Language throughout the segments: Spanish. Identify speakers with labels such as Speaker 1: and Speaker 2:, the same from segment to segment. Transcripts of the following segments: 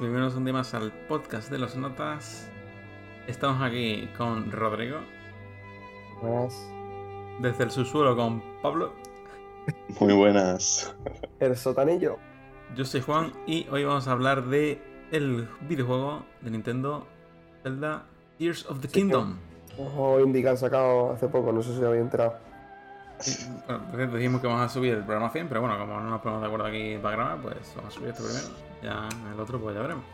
Speaker 1: Bienvenidos un día más al podcast de los notas. Estamos aquí con Rodrigo.
Speaker 2: Buenas.
Speaker 1: Desde el subsuelo con Pablo.
Speaker 3: Muy buenas.
Speaker 2: El sotanillo.
Speaker 1: Yo soy Juan y hoy vamos a hablar de el videojuego de Nintendo Zelda Tears of the Kingdom.
Speaker 2: Ojo indie que han sacado hace poco, no sé si lo había enterado.
Speaker 1: Bueno, dijimos que vamos a subir el programa 100, pero bueno, como no nos ponemos de acuerdo aquí para grabar, pues vamos a subir este primero. Ya el otro, pues ya veremos.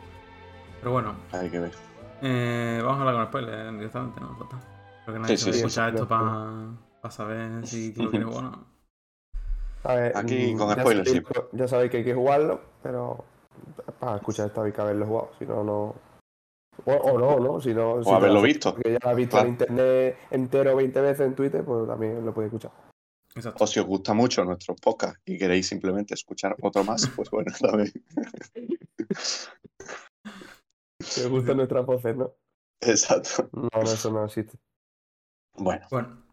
Speaker 1: Pero bueno,
Speaker 3: Hay que ver.
Speaker 1: eh, vamos a hablar con spoilers directamente, ¿no? Total. Creo que nadie
Speaker 3: Sí,
Speaker 1: se
Speaker 3: sí, sí.
Speaker 1: escucha esto para saber si tú lo quieres jugar o no.
Speaker 2: A ver,
Speaker 3: Aquí
Speaker 2: mm,
Speaker 3: con
Speaker 2: ya
Speaker 3: spoilers
Speaker 2: sabéis- Ya sabéis que hay que jugarlo, pero para escuchar esto hay que haberlo jugado, si no, no. O, o no, ¿no? Si no si
Speaker 3: O haberlo visto.
Speaker 2: Que ya lo has visto
Speaker 3: Claro.
Speaker 2: en internet entero 20 veces en Twitter, pues también lo podéis escuchar.
Speaker 1: Exacto.
Speaker 3: O si os gusta mucho nuestro podcast y queréis simplemente escuchar otro más, pues bueno, también.
Speaker 2: Si os gustan nuestras voces, ¿no?
Speaker 3: Exacto.
Speaker 2: No, no, eso no existe.
Speaker 3: Bueno,
Speaker 1: Bueno,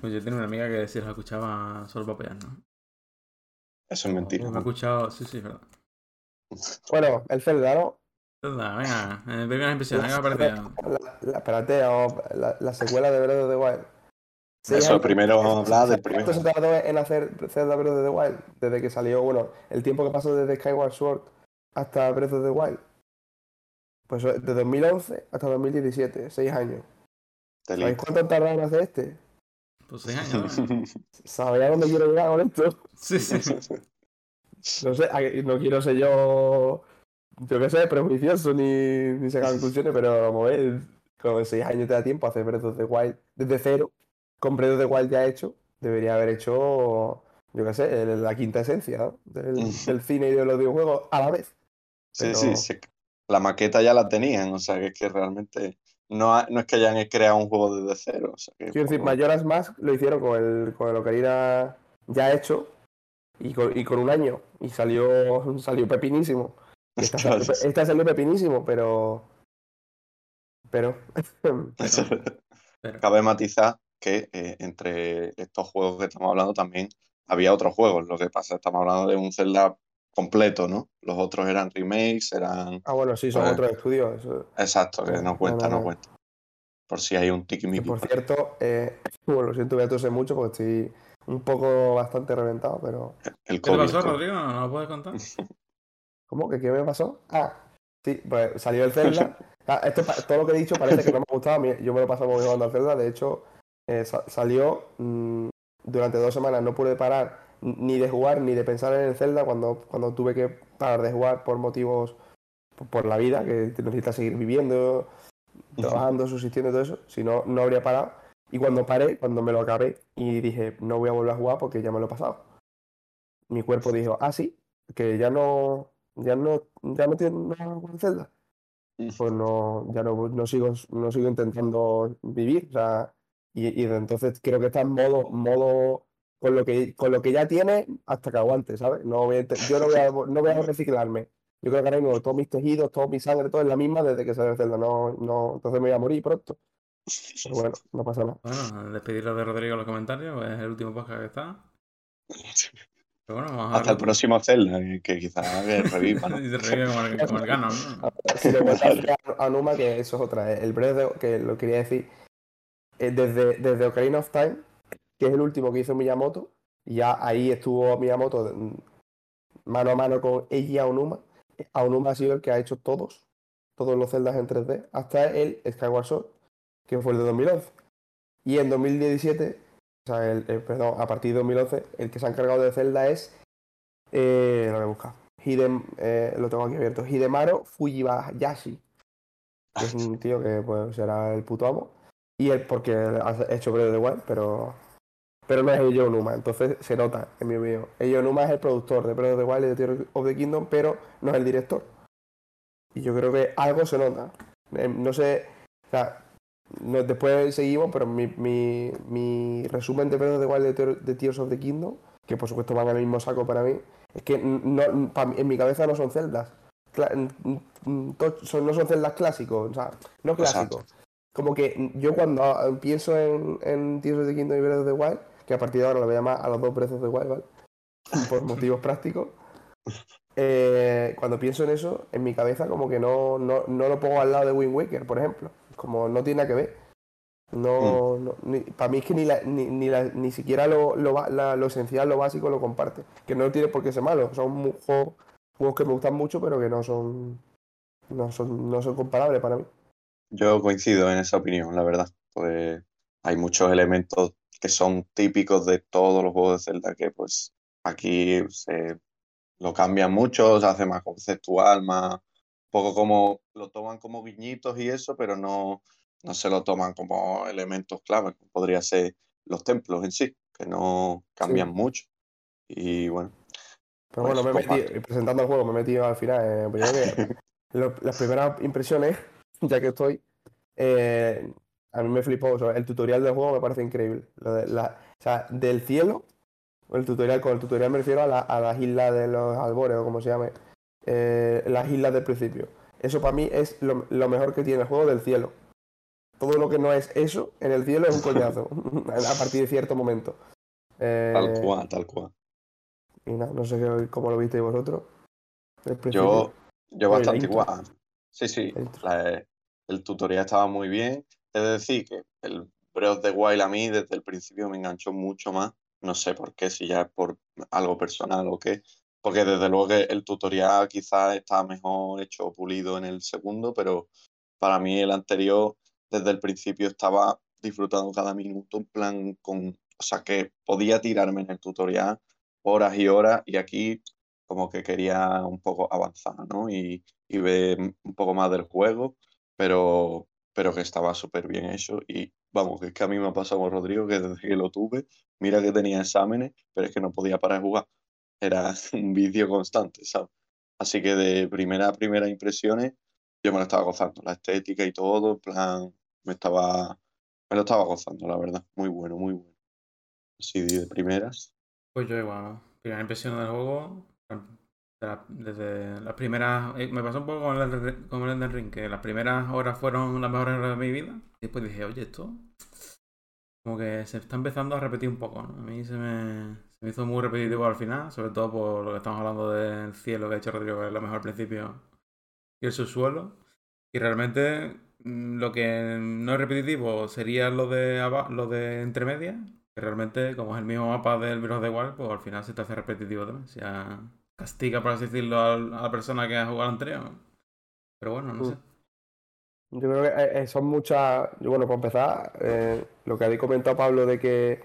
Speaker 1: pues yo tenía una amiga que si los escuchaba solo para apoyar, ¿no?
Speaker 3: eso es mentira.
Speaker 1: Me ha escuchado, sí, sí, es verdad.
Speaker 2: Bueno, el Zelda, ¿no?
Speaker 1: Zelda, venga, eh, primeras impresiones, ¿qué me ha parecido?
Speaker 2: La, la, espérate, la, la secuela de Breath of the Wild.
Speaker 3: Eso,
Speaker 2: años-
Speaker 3: primero vamos a hablar del
Speaker 2: ¿Cuánto
Speaker 3: primero.
Speaker 2: se tardó en hacer Zelda Breath of the Wild? Desde que salió, bueno, el tiempo que pasó desde Skyward Sword hasta Breath of the Wild. Pues de 2011 hasta 2017, seis años. ¿Sabéis cuánto tardaron en hacer este?
Speaker 1: Pues seis años, ¿no?
Speaker 2: ¿Sabéis a dónde quiero llegar con esto?
Speaker 1: Sí, sí.
Speaker 2: No sé, no quiero ser yo, yo qué sé, prejuicioso ni, ni sacar conclusiones, pero vamos a ver, con seis años te da tiempo a hacer Breath of the Wild desde cero, of the Wild ya hecho, debería haber hecho, yo qué sé, el- la quinta esencia ¿no? del, del cine y de los videojuegos a la vez.
Speaker 3: Sí,
Speaker 2: Pero-
Speaker 3: sí, sí. La maqueta ya la tenían, o sea que es que realmente no, ha- no es que hayan creado un juego desde cero. O sea que
Speaker 2: Quiero decir,
Speaker 3: como-
Speaker 2: Majora's Mask lo hicieron con el, con el Ocarina ya hecho y con, y con un año, y salió, salió pepinísimo. Esta salió pepinísimo, pero... Pero... pero-
Speaker 1: Pero,
Speaker 3: Cabe matizar que eh, entre estos juegos que estamos hablando también había otros juegos. Lo que pasa estamos hablando de un Zelda completo, ¿no? Los otros eran remakes, eran...
Speaker 2: Ah, bueno, sí, son
Speaker 3: Ah.
Speaker 2: otros estudios. eso-
Speaker 3: Exacto, que
Speaker 2: No,
Speaker 3: cuenta,
Speaker 2: no,
Speaker 3: no,
Speaker 2: no.
Speaker 3: cuenta. Por si hay un tiki
Speaker 2: por cierto, eh, bueno, lo siento, voy a toser mucho porque estoy un poco bastante reventado, pero...
Speaker 3: El
Speaker 1: ¿Qué te pasó. Rodrigo? ¿No lo puedes contar?
Speaker 2: ¿Cómo? ¿Que qué me pasó? Ah, sí, pues salió el Zelda. Ah, esto, pa- todo lo que he dicho parece que no me ha gustado. a mí- Yo me lo paso muy bien jugando al Zelda. De hecho, eh, sa- salió mm, durante dos semanas. No pude parar ni de jugar ni de pensar en el Zelda cuando, cuando tuve que parar de jugar por motivos por, la vida, que necesitas seguir viviendo, trabajando, subsistiendo y todo eso. Si no, no habría parado. Y cuando paré, cuando me lo acabé y dije, no voy a volver a jugar porque ya me lo he pasado. Mi cuerpo dijo, ah, sí, que ya no, ya no, ya no tiene nada con el Zelda. Pues no, ya no, no sigo, no sigo intentando vivir. O sea, y, entonces creo que está en modo, modo con lo que, con lo que ya tiene hasta que aguante, ¿sabes? No voy a yo no voy a, no voy a reciclarme. Yo creo que ahora mismo todos mis tejidos, toda mi sangre, todo es la misma desde que salió el Zelda. No, no, entonces me voy a morir pronto. Pero bueno, no pasa nada.
Speaker 1: Bueno, al despedirlo de Rodrigo en los comentarios, pues es el último podcast que está. Pero bueno, vamos a
Speaker 3: Hasta el próximo Zelda, que- que quizás reviva, ¿no?
Speaker 1: Y se revive como el, como el Ganon, ¿no?
Speaker 2: Si le a Numa, que eso es otra. eh, El Breath de- que lo quería decir, eh, desde, desde Ocarina of Time, que es el último que hizo Miyamoto, ya ahí estuvo Miyamoto mm, mano a mano con Eiji Aonuma. Aonuma ha sido el que ha hecho todos, todos los celdas en 3D, hasta el Skyward Sword, que fue el de 2011. Y en 2017, o sea, el, el- perdón, a partir de 2011, el que se ha encargado de Zelda es. Eh, lo voy a buscar. Hidem, eh, lo tengo aquí abierto. Hidemaro Fujibayashi. Que es un tío que pues, será el puto amo. Y él, porque ha hecho Breath of the Wild, pero. Pero no es Eiji Onuma, entonces se nota en mi opinión. Eiji Onuma es el productor de Breath of the Wild y de Tears of the Kingdom, pero no es el director. Y yo creo que algo se nota. Eh, No sé. O sea, no- después seguimos, pero mi, mi, mi resumen de Breath of the Wild de, Tear- de Tears of the Kingdom, que por supuesto van el mismo saco para mí, es que no, pa- en mi cabeza no son celdas. No son celdas clásicos, o sea, no clásicos. Como que yo cuando ah, pienso en, en Tears of the Kingdom y Breath of the Wild, que a partir de ahora lo voy a llamar a los dos Breath of the Wild, ¿vale? Por motivos prácticos. eh, cuando pienso en eso, en mi cabeza como que no, no, no lo pongo al lado de Wind Waker, por ejemplo. Como no tiene nada que ver. No, no ni- para mí es que ni, la- ni, ni, la- ni siquiera lo, lo, la- lo esencial, lo básico lo comparte. Que no tiene por qué ser malo. Son juegos, juegos que me gustan mucho, pero que no son, no son, no son comparables para mí.
Speaker 3: Yo coincido en esa opinión, la verdad. Pues hay muchos elementos que son típicos de todos los juegos de Zelda que pues aquí se lo cambian mucho, se hace más conceptual, más un poco como lo toman como guiñitos y eso, pero no, no se lo toman como elementos clave, como podría ser los templos en sí, que no cambian
Speaker 2: Sí.
Speaker 3: mucho. Y bueno,
Speaker 2: Pero
Speaker 3: Pues
Speaker 2: bueno, me he metido, presentando el juego, me he metido al final. eh, que las primeras impresiones, ya que estoy, eh, a mí me flipó. o sea, el tutorial del juego me parece increíble. Lo de la- o sea, del cielo, el tutorial, con el tutorial me refiero a, la- a las islas de los albores o como se llame, eh, las islas del principio. Eso para mí es lo, lo mejor que tiene el juego del cielo. Todo lo que no es eso en el cielo es un coñazo, a partir de cierto momento. Eh,
Speaker 3: tal cual, tal cual.
Speaker 2: y nada, no sé cómo lo visteis vosotros.
Speaker 3: Yo, yo bastante igual. Sí, sí,
Speaker 2: la-
Speaker 3: el tutorial estaba muy bien. Es decir, que el Breath of the Wild a mí desde el principio me enganchó mucho más. No sé por qué, si ya es por algo personal o qué. Porque desde luego que el tutorial quizás está mejor hecho o pulido en el segundo, pero para mí el anterior, desde el principio estaba disfrutando cada minuto, en plan con, o sea, que podía tirarme en el tutorial horas y horas y aquí como que quería un poco avanzar, ¿no? Y, y ver un poco más del juego, pero, pero que estaba súper bien hecho. Y vamos, que es que a mí me ha pasado con Rodrigo que desde que lo tuve, mira que tenía exámenes, pero es que no podía parar de jugar. Era un vídeo constante, ¿sabes? Así que de primera a primera impresiones, yo me lo estaba gozando, la estética y todo, en plan, me estaba, me lo estaba gozando, la verdad. Muy bueno, muy bueno. Así de primeras.
Speaker 1: Pues yo igual, ¿no? Primera impresión del juego, de desde las primeras... eh, Me pasó un poco con el, con Ring, que las primeras horas fueron las mejores horas de mi vida. Y después dije, oye, esto... Como que se está empezando a repetir un poco. A mí se me, se me hizo muy repetitivo al final, sobre todo por lo que estamos hablando del cielo que ha hecho Rodrigo, que es lo mejor al principio, y el subsuelo. Y realmente mm, lo que no es repetitivo sería lo de, lo de entre medias, que realmente, como es el mismo mapa del of the Wild, pues al final se te hace repetitivo también. O sea, castiga, por así decirlo, a la persona que ha jugado al anterior. Pero bueno, no
Speaker 2: Mm.
Speaker 1: sé.
Speaker 2: Yo creo que eh, eh, son muchas. Bueno, para empezar, eh, lo que habéis comentado, Pablo, de que,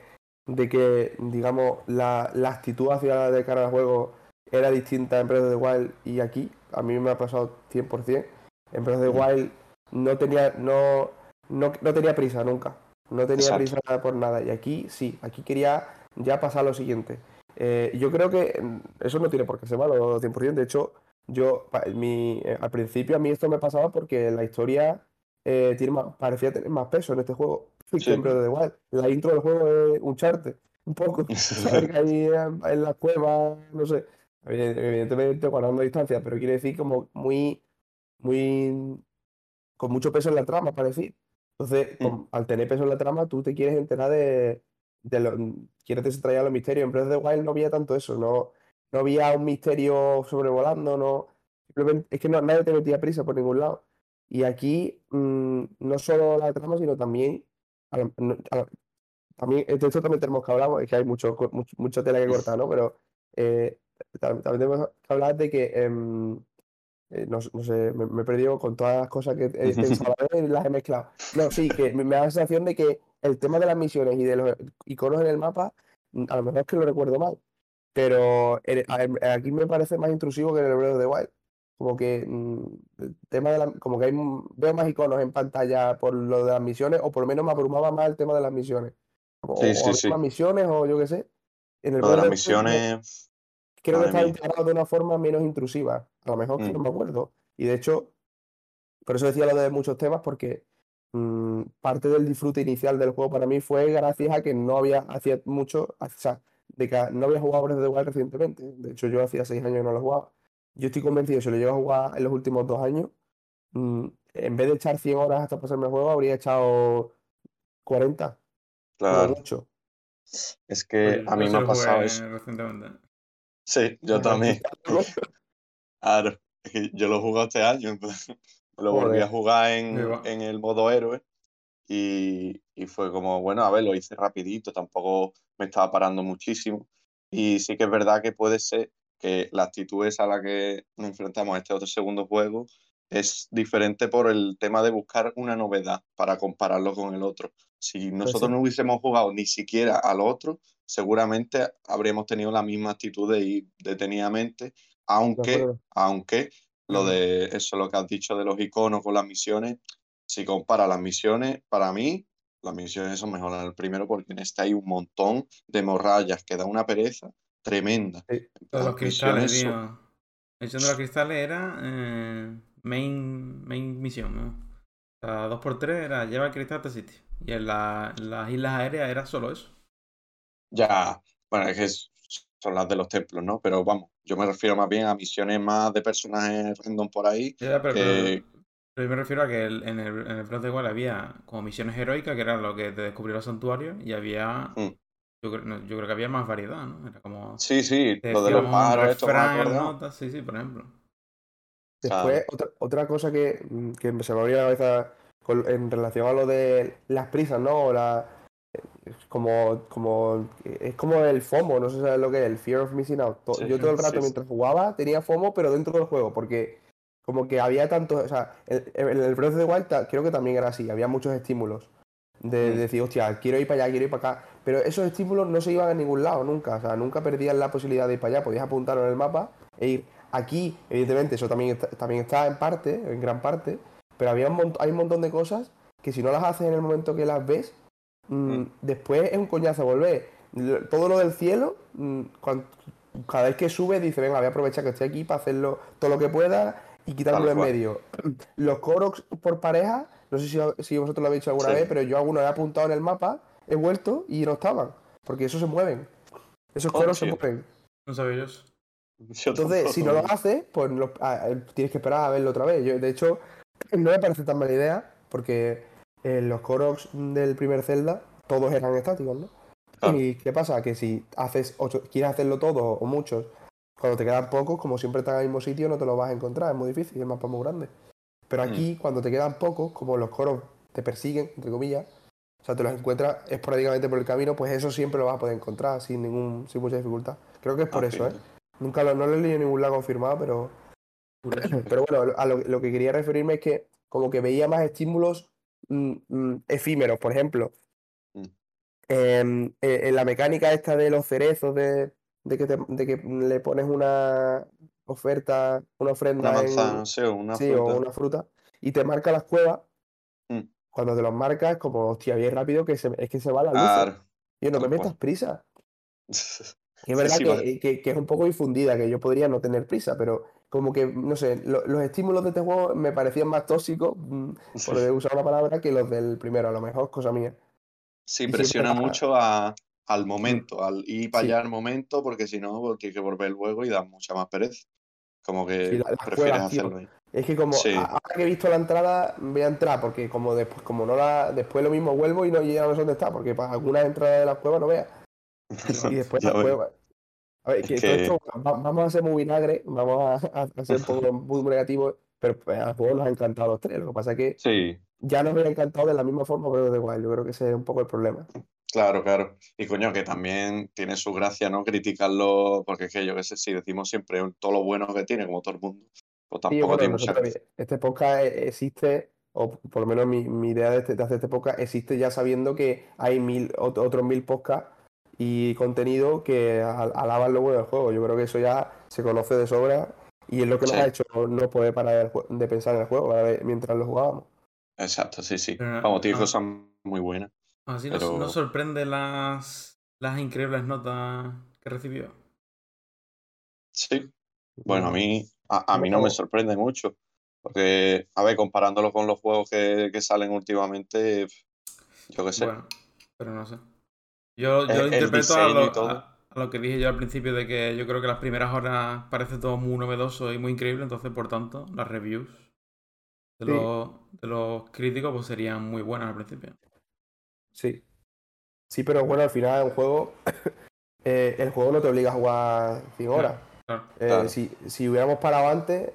Speaker 2: de que digamos, la, la actitud hacia de cara al juego era distinta en Breath of the Wild y aquí, a mí me ha pasado 100%. En Breath of the
Speaker 3: Mm.
Speaker 2: Wild no tenía, no, no, no tenía prisa nunca. No tenía
Speaker 3: Exacto.
Speaker 2: prisa por nada. Y aquí sí, aquí quería ya pasar lo siguiente. Eh, yo creo que mm, eso no tiene por qué ser malo, 100%. De hecho, yo, mi, eh, al principio a mí esto me pasaba porque la historia eh, tiene más- parecía tener más peso en este juego
Speaker 3: Sí.
Speaker 2: the Wild. La intro del juego es un charte, un poco. ahí en, en la cueva, no sé. Evident- Evidentemente guardando distancia, pero quiere decir como muy, muy, con mucho peso en la trama, para decir. Entonces, con- al tener peso en la trama, tú te quieres enterar de, de lo, quieres desentrañar los misterios. En Breath of the Wild no había tanto eso, no, no había un misterio sobrevolando, no, simplemente, es que no, nadie te metía prisa por ningún lado. Y aquí, mm, no solo la trama, sino también, a la- a la- también, de esto también tenemos que hablar, es que hay mucho, mucho, mucha tela que cortar, ¿no? Pero eh, tam- también tenemos que hablar de que, em, eh, no, no sé, me, me he perdido con todas las cosas que he pensado las he mezclado. No, sí, que me, me da la sensación de que el tema de las misiones y de los iconos en el mapa, mm, a lo mejor es que lo recuerdo mal, pero aquí me parece más intrusivo que en el Breath of the Wild. Como que mm, el tema de la, como que hay, m- veo más iconos en pantalla por lo de las misiones, o por lo menos me abrumaba más el tema de las misiones. O,
Speaker 3: Sí,
Speaker 2: o
Speaker 3: sí,
Speaker 2: más misiones, o yo qué sé. En el
Speaker 3: Lo de las misiones,
Speaker 2: creo que
Speaker 3: mía.
Speaker 2: integrado de una forma menos intrusiva. A lo mejor que no
Speaker 3: Mm.
Speaker 2: me acuerdo. Y de hecho, por eso decía lo de muchos temas, porque mm, parte del disfrute inicial del juego para mí fue gracias a que no había, hacía mucho, o sea, de que no había jugado Breath of the Wild recientemente. De hecho, yo hacía seis años que no lo jugaba. Yo estoy convencido, si lo llevo a jugar en los últimos dos años, mm, en vez de echar 100 horas hasta pasarme el juego, habría echado 40, como
Speaker 3: claro.
Speaker 2: mucho.
Speaker 3: Es que
Speaker 1: Pues
Speaker 3: a mí me ha pasado eso. Sí, yo
Speaker 2: Ajá,
Speaker 3: también.
Speaker 2: ¿no?
Speaker 3: Claro, yo lo he jugado este año, entonces lo volví a jugar en, en el modo héroe y, y, fue como, bueno, a ver, lo hice rapidito, tampoco me estaba parando muchísimo. Y sí que es verdad que puede ser que la actitud esa a la que nos enfrentamos a este otro segundo juego es diferente por el tema de buscar una novedad para compararlo con el otro. Si pues nosotros no hubiésemos jugado ni siquiera al otro, seguramente habríamos tenido la misma actitud de ir detenidamente, aunque, aunque lo de eso, lo que has dicho de los iconos con las misiones, si compara las misiones, para mí, las misiones son mejores en el primero porque en este hay un montón de morrallas que da una pereza tremenda.
Speaker 1: los cristales, tío. El de los cristales era eh, main, main misión, ¿no? O sea, 2x3 era lleva el cristal a este sitio. Y en, las islas aéreas era solo eso.
Speaker 3: Ya, bueno, es que son las de los templos, ¿no? Pero vamos, yo me refiero más bien a misiones más de personajes random por ahí.
Speaker 1: Ya, pero, yo me refiero a que en el, en el Breath of había como misiones heroicas, que era lo que te descubrió los santuarios, y había. Mm. Yo, creo, que había más variedad, ¿no? Era como.
Speaker 3: Sí, sí, lo de los pájaros,
Speaker 1: esto Sí, sí, por ejemplo.
Speaker 2: Después, otra, otra, cosa que, que, se me abrió la cabeza en relación a lo de las prisas, ¿no? la, como, como, es como el FOMO, no sé si sabes lo que es, el Fear of Missing Out. Yo todo el rato mientras jugaba tenía FOMO, pero dentro del juego, porque como que había tantos, o sea, en el, Breath of the Wild creo que también era así, había muchos estímulos. De, mm. decir, hostia, quiero ir para allá, quiero ir para acá. Pero esos estímulos no se iban a ningún lado nunca. O sea, nunca perdías la posibilidad de ir para allá. Podías apuntarlo en el mapa e ir. Aquí, evidentemente, eso también está, también está en parte, en gran parte. Pero había un hay un montón de cosas que si no las haces en el momento que las ves, mm, mm. después es un coñazo volver. Todo lo del cielo, cada vez que sube, dice, venga, voy a aprovechar que estoy aquí para hacerlo todo lo que pueda y quitarlo en medio. Los Koroks por pareja, no sé si, vosotros lo habéis hecho alguna vez, pero yo alguno he apuntado en el mapa, he vuelto y no estaban. Porque esos se mueven. Esos oh, Koroks se mueven.
Speaker 1: No sabía
Speaker 2: Entonces, si no lo haces, pues ah, eh, tienes que esperar a verlo otra vez. Yo, de hecho, no me parece tan mala idea, porque eh, los Koroks del primer Zelda, todos eran estáticos, ¿no? ¿Y qué pasa? Que si haces quieres hacerlo todo o muchos cuando te quedan pocos, como siempre están en el mismo sitio, no te lo vas a encontrar, es muy difícil, el mapa es muy grande. Pero aquí, mm. cuando te quedan pocos, como los coros te persiguen, entre comillas, o sea, te los encuentras esporádicamente por el camino, pues eso siempre lo vas a poder encontrar sin ningún sin mucha dificultad. Creo que es por ah, eso, ¿eh? Nunca lo, no lo he leído en ningún lado confirmado, pero... pero bueno, a lo, que quería referirme es que como que veía más estímulos mm, mm, efímeros, por ejemplo. Em, eh, en la mecánica esta de los cerezos de, de que, de que le pones una oferta, una ofrenda.
Speaker 3: Una manzana, sí, una fruta.
Speaker 2: o una fruta. Y te marca las cuevas. Mm. Cuando te los marcas, es como, hostia, bien rápido que es que se va la luz. Y no me metas prisa. es verdad que, que, es un poco infundida, que yo podría no tener prisa, pero como que, no sé, los estímulos de este juego me parecían más tóxicos, mm, por usar una palabra, que los del primero, a lo mejor, cosa mía.
Speaker 3: Sí, presiona mucho a, al momento, al ir para allá al momento, porque si no, porque hay que volver luego y da mucha más pereza. Como que prefieres hacerlo ahí.
Speaker 2: Es que como ahora que he visto la entrada, voy a entrar, porque como después, como no la, después lo mismo vuelvo y no llego a ver dónde está, porque para algunas entradas de la cueva no veas. Y después la cueva. A ver, que, Esto, vamos a hacer muy vinagre, vamos a, hacer un poco muy negativo, pero pues, a juego nos ha encantado los tres. Lo que pasa es que ya nos hubiera encantado de la misma forma, pero de igual. Yo creo que ese es un poco el problema.
Speaker 3: Claro, claro. Y coño, que también tiene su gracia, ¿no? Criticarlo, porque es que yo qué sé, si decimos siempre todo lo bueno que tiene, como todo el mundo, pues tampoco tiene mucha gracia.
Speaker 2: Este podcast e, existe, o por lo menos mi, idea de, este, de, hacer este podcast existe ya sabiendo que hay mil, otros mil podcasts y contenido que alaban lo bueno del juego. Yo creo que eso ya se conoce de sobra y es lo que nos ha hecho no poder parar de pensar en el juego mientras lo jugábamos.
Speaker 3: Exacto, sí, sí. Vamos, tiene cosas muy buenas.
Speaker 1: Así nos, sorprende las, las increíbles notas que recibió.
Speaker 3: Sí. Bueno, a mí, a, mí no me sorprende mucho. Porque, a ver, comparándolo con los juegos que, salen últimamente, yo qué sé. Bueno,
Speaker 1: pero no sé. Yo, yo interpreto a lo, a, lo, que dije yo al principio de que yo creo que las primeras horas parece todo muy novedoso y muy increíble, entonces por tanto las reviews de, los, de los críticos pues serían muy buenas al principio.
Speaker 2: Sí. Sí, pero bueno, al final un juego. Eh, el juego no te obliga a jugar 100 horas.
Speaker 1: Claro.
Speaker 2: Eh,
Speaker 3: Claro.
Speaker 2: si, si hubiéramos parado antes,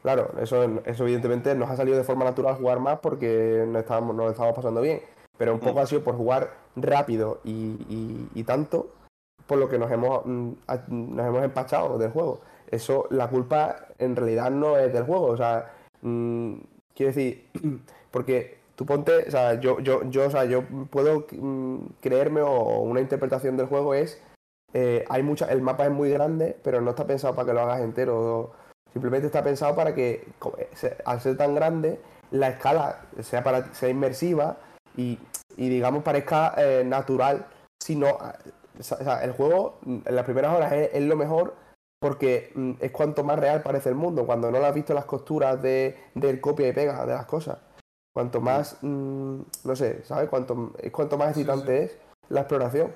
Speaker 2: claro, eso, eso evidentemente nos ha salido de forma natural jugar más porque no estábamos, nos lo estábamos pasando bien. Pero un poco ha sido por jugar rápido y, y- y tanto por lo que nos hemos, mm, nos hemos empachado del juego. Eso, la culpa en realidad no es del juego. O sea, mm, quiero decir, porque tú ponte, o sea, yo, yo, yo, o sea, yo puedo mm, creerme o una interpretación del juego es eh, hay mucha, el mapa es muy grande, pero no está pensado para que lo hagas entero. Simplemente está pensado para que, eh, al ser tan grande, la escala sea, para, sea inmersiva y, y, digamos, parezca eh, natural. Si no, o sea, el juego mm, en las primeras horas es, es lo mejor porque mm, es cuanto más real parece el mundo. Cuando no lo has visto las costuras de, del copia y pega de las cosas. Cuanto más, mm, no sé, ¿sabes? Cuanto, es cuanto más
Speaker 1: Sí,
Speaker 2: excitante es la exploración.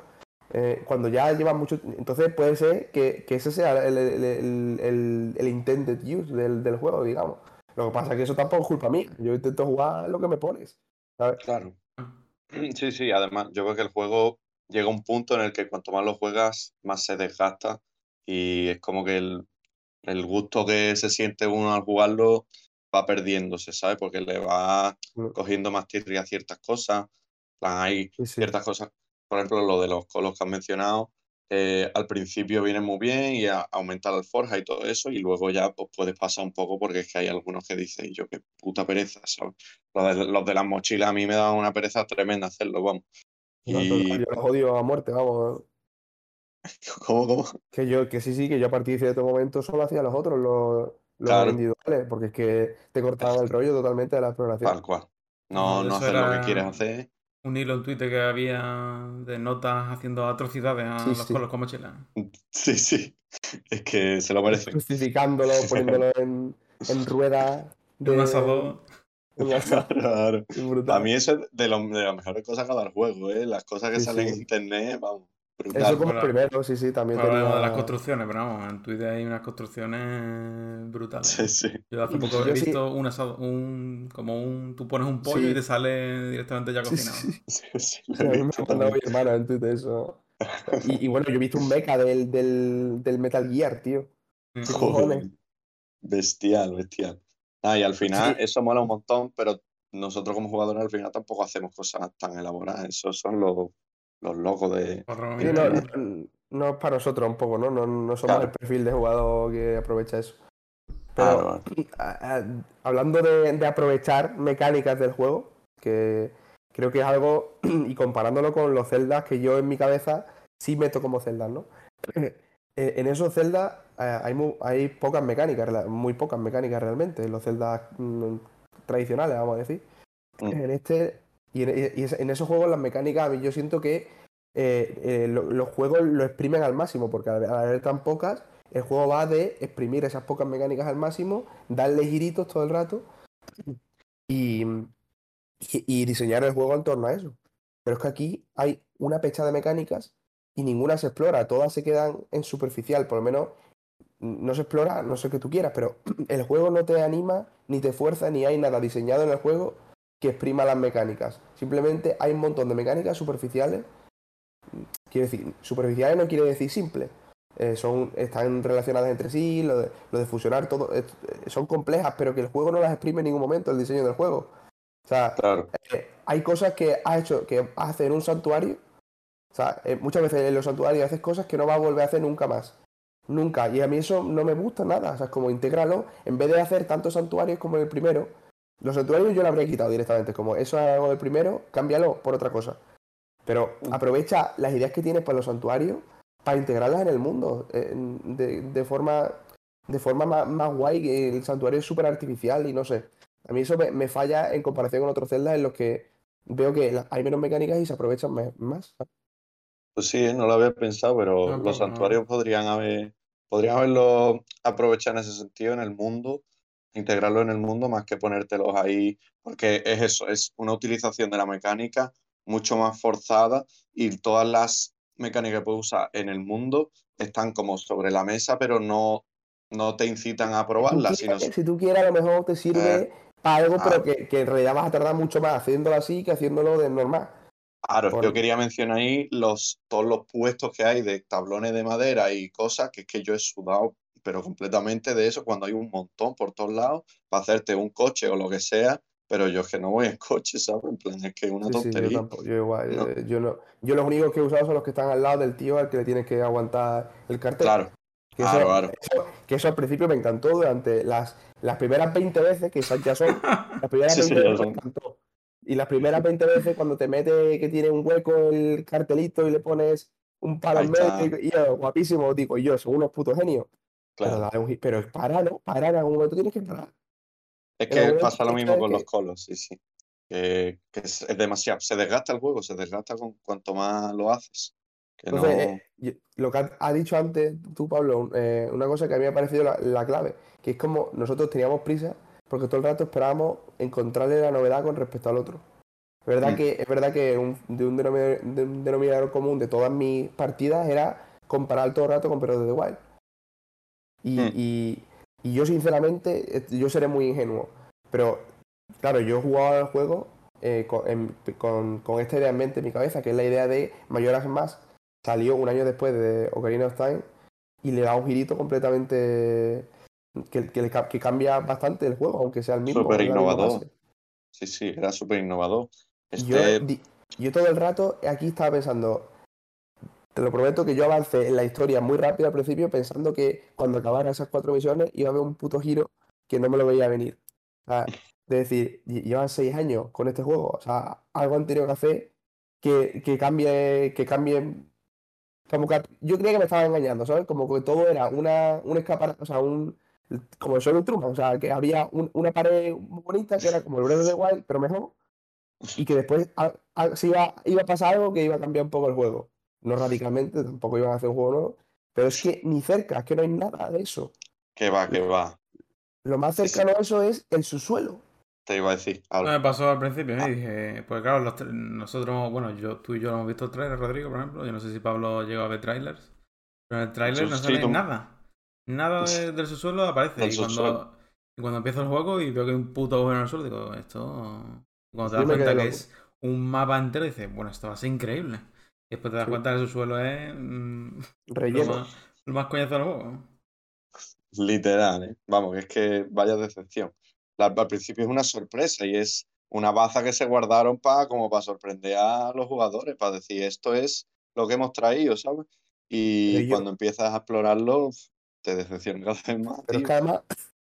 Speaker 2: Eh, cuando ya llevas mucho. Entonces puede ser que, que ese sea el, el, el, el- el intended use del, del juego, digamos. Lo que pasa es que eso tampoco es culpa mía. Yo intento jugar lo que me pones. ¿sabes?
Speaker 3: Claro. Sí, sí, además, yo creo que el juego llega a un punto en el que cuanto más lo juegas, más se desgasta y es como que el, el gusto que se siente uno al jugarlo va perdiéndose, ¿sabes? Porque le va
Speaker 2: Mm.
Speaker 3: cogiendo más tirria a ciertas cosas. Hay
Speaker 2: Sí, sí.
Speaker 3: ciertas cosas, por ejemplo, lo de los colos que has mencionado, eh, al principio vienen muy bien y a- aumenta la alforja y todo eso, y luego ya pues, puedes pasar un poco porque es que hay algunos que dicen, yo qué puta pereza, ¿sabes? Los de, los de las mochilas a mí me daban una pereza tremenda hacerlo, vamos. Y...
Speaker 2: Yo los odio a muerte, vamos.
Speaker 3: ¿Cómo, cómo?
Speaker 2: Que yo, que sí, sí, que yo a partir de cierto momento solo hacía los otros, los, los
Speaker 3: Claro.
Speaker 2: individuales, porque es que te cortaban el rollo totalmente de la exploración.
Speaker 3: Tal cual. No,
Speaker 1: No,
Speaker 3: hacer lo que quieres hacer.
Speaker 1: Un hilo en Twitter que había de notas haciendo atrocidades a
Speaker 2: Sí,
Speaker 1: los
Speaker 2: sí.
Speaker 1: colos con mochila.
Speaker 3: Sí, sí. Es que se lo merecen.
Speaker 2: Crucificándolo, poniéndolo en, en ruedas.
Speaker 1: De un asador.
Speaker 2: en un asador.
Speaker 3: Claro.
Speaker 2: Brutal.
Speaker 3: A mí eso es de, lo- de las mejores cosas que da el juego, ¿eh? Las cosas que
Speaker 2: Sí,
Speaker 3: salen
Speaker 2: sí.
Speaker 3: en internet, vamos, brutal.
Speaker 2: Eso como el
Speaker 1: Hola.
Speaker 2: primero, sí, sí, también tenía...
Speaker 1: de las construcciones, pero vamos, en Twitter hay unas construcciones brutales.
Speaker 3: Sí, sí.
Speaker 1: Yo hace poco he
Speaker 2: sí-
Speaker 1: visto un asado, un, como un, tú pones un pollo
Speaker 2: Sí.
Speaker 1: y te sale directamente ya
Speaker 2: Sí,
Speaker 1: cocinado.
Speaker 2: sí,
Speaker 3: Sí, sí, lo
Speaker 2: sí,
Speaker 3: he
Speaker 2: a mí me mandado mi hermana en Twitter eso. Y, y bueno, yo he visto un mecha del, del, del Metal Gear, tío.
Speaker 1: Sí.
Speaker 2: ¿Qué cojones?
Speaker 3: Bestial, bestial. Ah, y al final
Speaker 2: Sí.
Speaker 3: eso mola un montón, pero nosotros como jugadores al final tampoco hacemos cosas tan elaboradas. Esos son los, los locos de...
Speaker 2: Sí, no, no, no es para nosotros un poco, ¿no? No, no somos
Speaker 3: Claro.
Speaker 2: el perfil de jugador que aprovecha eso. Pero
Speaker 3: Claro,
Speaker 2: a- a- hablando de, de aprovechar mecánicas del juego, que creo que es algo, y comparándolo con los celdas que yo en mi cabeza sí meto como celdas, ¿no? En esos celdas eh, hay, hay pocas mecánicas, muy pocas mecánicas realmente, en los celdas mm, tradicionales, vamos a decir.
Speaker 3: Mm.
Speaker 2: En este, y en, esos juegos las mecánicas, yo siento que eh, eh, lo- los juegos lo exprimen al máximo, porque al, haber tan pocas, el juego va de exprimir esas pocas mecánicas al máximo, darle giritos todo el rato y, y- diseñar el juego en torno a eso. Pero es que aquí hay una pecha de mecánicas y ninguna se explora, todas se quedan en superficial, por lo menos no se explora, no sé qué tú quieras, pero el juego no te anima, ni te fuerza, ni hay nada diseñado en el juego que exprima las mecánicas. Simplemente hay un montón de mecánicas superficiales. Quiero decir, superficiales no quiere decir simple. Eh, son, están relacionadas entre sí, lo de, lo de fusionar todo, eh, son complejas, pero que el juego no las exprime en ningún momento, el diseño del juego. O sea,
Speaker 3: claro.
Speaker 2: eh, hay cosas que has hecho, que haces en un santuario. O sea, muchas veces en los santuarios haces cosas que no vas a volver a hacer nunca más. Nunca. Y a mí eso no me gusta nada. O sea, es como integrarlo. En vez de hacer tantos santuarios como en el primero, los santuarios yo lo habría quitado directamente. Como eso es algo del primero, cámbialo por otra cosa. Pero aprovecha las ideas que tienes para los santuarios para integrarlas en el mundo. eh, de, de forma, de forma más, más guay. que El santuario es súper artificial y no sé. A mí eso me, me falla en comparación con otros celdas en los que veo que la- hay menos mecánicas y se aprovechan me- más.
Speaker 3: Pues sí, no lo había pensado, pero los santuarios podrían haber, podrían haberlo aprovechado en ese sentido en el mundo, integrarlo en el mundo más que ponértelos ahí, porque es eso, es una utilización de la mecánica mucho más forzada y todas las mecánicas que puedes usar en el mundo están como sobre la mesa, pero no, no te incitan a
Speaker 2: Si
Speaker 3: probarlas, sino
Speaker 2: quieres, si tú quieres, a lo mejor te sirve para algo,
Speaker 3: ah.
Speaker 2: pero que, que en realidad vas a tardar mucho más haciéndolo así que haciéndolo de normal.
Speaker 3: Claro,
Speaker 2: Por-
Speaker 3: yo quería mencionar ahí los, todos los puestos que hay de tablones de madera y cosas que es que yo he sudado pero completamente de eso cuando hay un montón por todos lados para hacerte un coche o lo que sea, pero yo es que no voy en coche, ¿sabes? En plan, es que es una
Speaker 2: Sí, sí, yo
Speaker 3: tontería.
Speaker 2: tampoco, yo igual.
Speaker 3: No.
Speaker 2: eh, Yo, no, yo los únicos que he usado son los que están al lado del tío al que le tienes que aguantar el cartel.
Speaker 3: Claro,
Speaker 2: Que eso,
Speaker 3: claro, claro.
Speaker 2: eso- que eso al principio me encantó durante las, las primeras 20 veces, que esas ya son, las primeras
Speaker 3: Sí, sí,
Speaker 2: 20
Speaker 3: ya
Speaker 2: veces me encantó. Y las primeras 20 veces cuando te mete que tiene un hueco el cartelito y le pones un palo en medio, y yo, guapísimo, digo yo, son unos putos genios. Pero,
Speaker 3: Claro.
Speaker 2: dale un pero para, ¿no? Para, en algún momento tienes que parar.
Speaker 3: Es que pasa lo mismo con
Speaker 2: que-
Speaker 3: los colos, sí, sí. Que, que es, es demasiado. Se desgasta el juego, se desgasta con cuanto más lo haces. Que no.
Speaker 2: Entonces, eh, lo que ha- has dicho antes tú, Pablo, eh, una cosa que a mí me ha parecido la, la clave, que es como nosotros teníamos prisa porque todo el rato esperábamos encontrarle la novedad con respecto al otro. Es verdad
Speaker 3: Mm.
Speaker 2: que, es verdad que un, de un denominador, de un denominador común de todas mis partidas era comparar todo el rato con Breath of the Wild. Y,
Speaker 3: Mm.
Speaker 2: y- y yo sinceramente, eh, yo seré muy ingenuo, pero claro, yo he jugado al juego eh, con, en- con- con esta idea en mente en mi cabeza, que es la idea de mayoras más. Salió un año después de Ocarina of Time y le da un girito completamente que, que, cambia bastante el juego, aunque sea el mismo.
Speaker 3: Súper innovador. Sí, sí, era súper innovador.
Speaker 2: Yo,
Speaker 3: Este,
Speaker 2: yo todo el rato aquí estaba pensando, te lo prometo que yo avancé en la historia muy rápido al principio pensando que cuando acabara esas cuatro misiones iba a haber un puto giro que no me lo veía venir. O sea, de decir, lle- llevan seis años con este juego, o sea, algo han tenido que hacer que, que cambie, que cambie. Como que yo creía que me estaban engañando, ¿sabes? Como que todo era una, un escaparate, o sea, un. Como el Sonic Truman, o sea, que había un- una pared muy bonita que era como el Breath of the Wild, pero mejor y que después se iba, iba a pasar algo que iba a cambiar un poco el juego. No radicalmente, tampoco iban a hacer un juego nuevo, pero es que ni cerca, es que no hay nada de eso.
Speaker 3: que va, que va.
Speaker 2: Lo más
Speaker 3: Sí, sí.
Speaker 2: cercano a eso es el subsuelo.
Speaker 3: Te iba a decir algo.
Speaker 1: Me pasó al principio, ¿eh? y dije, pues claro, los nosotros, bueno, yo, tú y yo hemos visto el trailer, Rodrigo, por ejemplo. Yo no sé si Pablo llegó a ver trailers. Pero en el trailer no sale nada. Nada de- del subsuelo aparece. Y cuando, y cuando empiezo el juego y veo que hay un puto agujero en el suelo, digo, esto. Cuando te das cuenta que
Speaker 2: loco.
Speaker 1: es un mapa entero, dices, bueno, esto va a ser increíble. Y después te das
Speaker 2: Sí.
Speaker 1: cuenta que el subsuelo es. mm, lo,
Speaker 2: Relleno.
Speaker 1: más, lo más coñazo del juego.
Speaker 3: Literal, ¿eh? Vamos, que es que vaya decepción. La- al principio es una sorpresa y es una baza que se guardaron para como para sorprender a los jugadores, para decir esto es lo que hemos traído, ¿sabes? Y
Speaker 2: Pero yo-
Speaker 3: cuando empiezas a explorarlo, te decepciona cada vez más,
Speaker 2: Pero es que además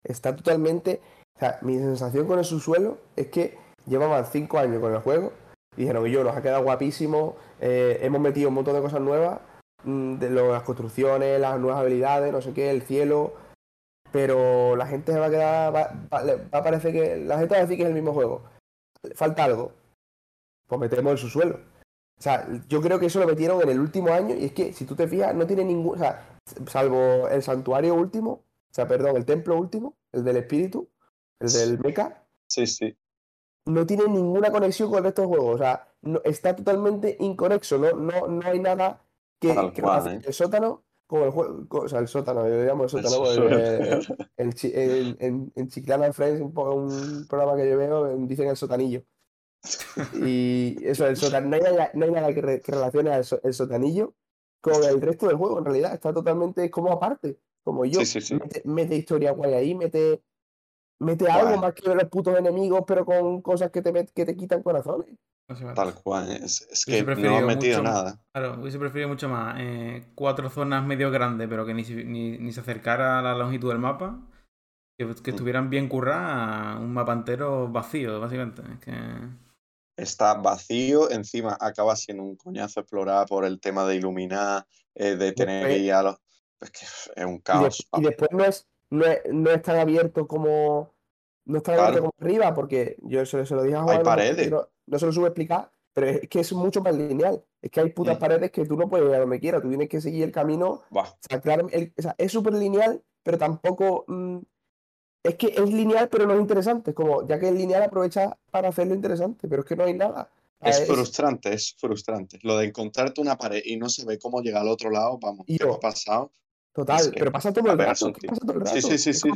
Speaker 2: está totalmente. O sea, mi sensación con el subsuelo es que llevaban cinco años con el juego. Y dijeron, yo, nos ha quedado guapísimo. Eh, hemos metido un montón de cosas nuevas. mm, De las construcciones, las nuevas habilidades, no sé qué, el cielo. Pero la gente se va a quedar. Va, va a parecer que. La gente va a decir que es el mismo juego. Falta algo. Pues metemos el subsuelo. O sea, yo creo que eso lo metieron en el último año. Y es que, si tú te fijas, no tiene ningún. O sea, salvo el santuario último, o sea, perdón, el templo último, el del espíritu, el del mecha,
Speaker 3: Sí, sí.
Speaker 2: no tiene ninguna conexión con el resto del juego. O sea, no, está totalmente inconexo. No, no, no hay nada que, que
Speaker 3: cual, ¿eh?
Speaker 2: el sótano con el juego. o sea, el sótano, yo le llamo el sótano. el en, en Chiclana Friends, un, programa que yo veo, eh, dicen el sotanillo. Y eso, el sótano, no hay nada, no hay nada que, re- que relacione so- el sotanillo con el resto del juego, en realidad. Está totalmente como aparte. Como yo.
Speaker 3: Sí, sí, sí.
Speaker 2: Mete, mete historia guay ahí, mete, mete algo más que los putos enemigos, pero con cosas que te, met- que te quitan corazones.
Speaker 3: Tal cual. Es, que no han metido
Speaker 1: mucho-
Speaker 3: nada.
Speaker 1: Claro, hubiese preferido mucho más eh, cuatro zonas medio grandes, pero que ni, ni, ni se acercara a la longitud del mapa. Que, que
Speaker 3: Mm.
Speaker 1: estuvieran bien curradas a un mapa entero vacío, básicamente. Es que...
Speaker 3: Está vacío, encima acaba siendo un coñazo explorar por el tema de iluminar, eh, de tener que ir a los... Es que es un
Speaker 2: Y,
Speaker 3: caos.
Speaker 2: de- y después no es, no es, no es tan abierto como. No es tan
Speaker 3: Claro.
Speaker 2: abierto como arriba, porque yo se, se lo dije a Juan.
Speaker 3: Hay paredes.
Speaker 2: No, se lo supe explicar, pero es que es mucho más lineal. Es que hay putas
Speaker 3: Mm.
Speaker 2: paredes que tú no puedes ir a donde quieras, tú tienes que seguir el camino claro, el- o sea, es súper lineal, pero tampoco. mm, es que es lineal, pero no es interesante. Es como, ya que es lineal, aprovecha para hacerlo interesante, pero es que no hay nada.
Speaker 3: Es frustrante, es frustrante. Lo de encontrarte una pared y no se ve cómo llega al otro lado, vamos,
Speaker 2: Y
Speaker 3: ¿qué me
Speaker 2: yo-
Speaker 3: ha pasado?
Speaker 2: Total,
Speaker 3: es que
Speaker 2: pero pasa todo
Speaker 3: a
Speaker 2: el rato. pasa todo el
Speaker 3: Sí,
Speaker 2: rato.
Speaker 3: sí, sí.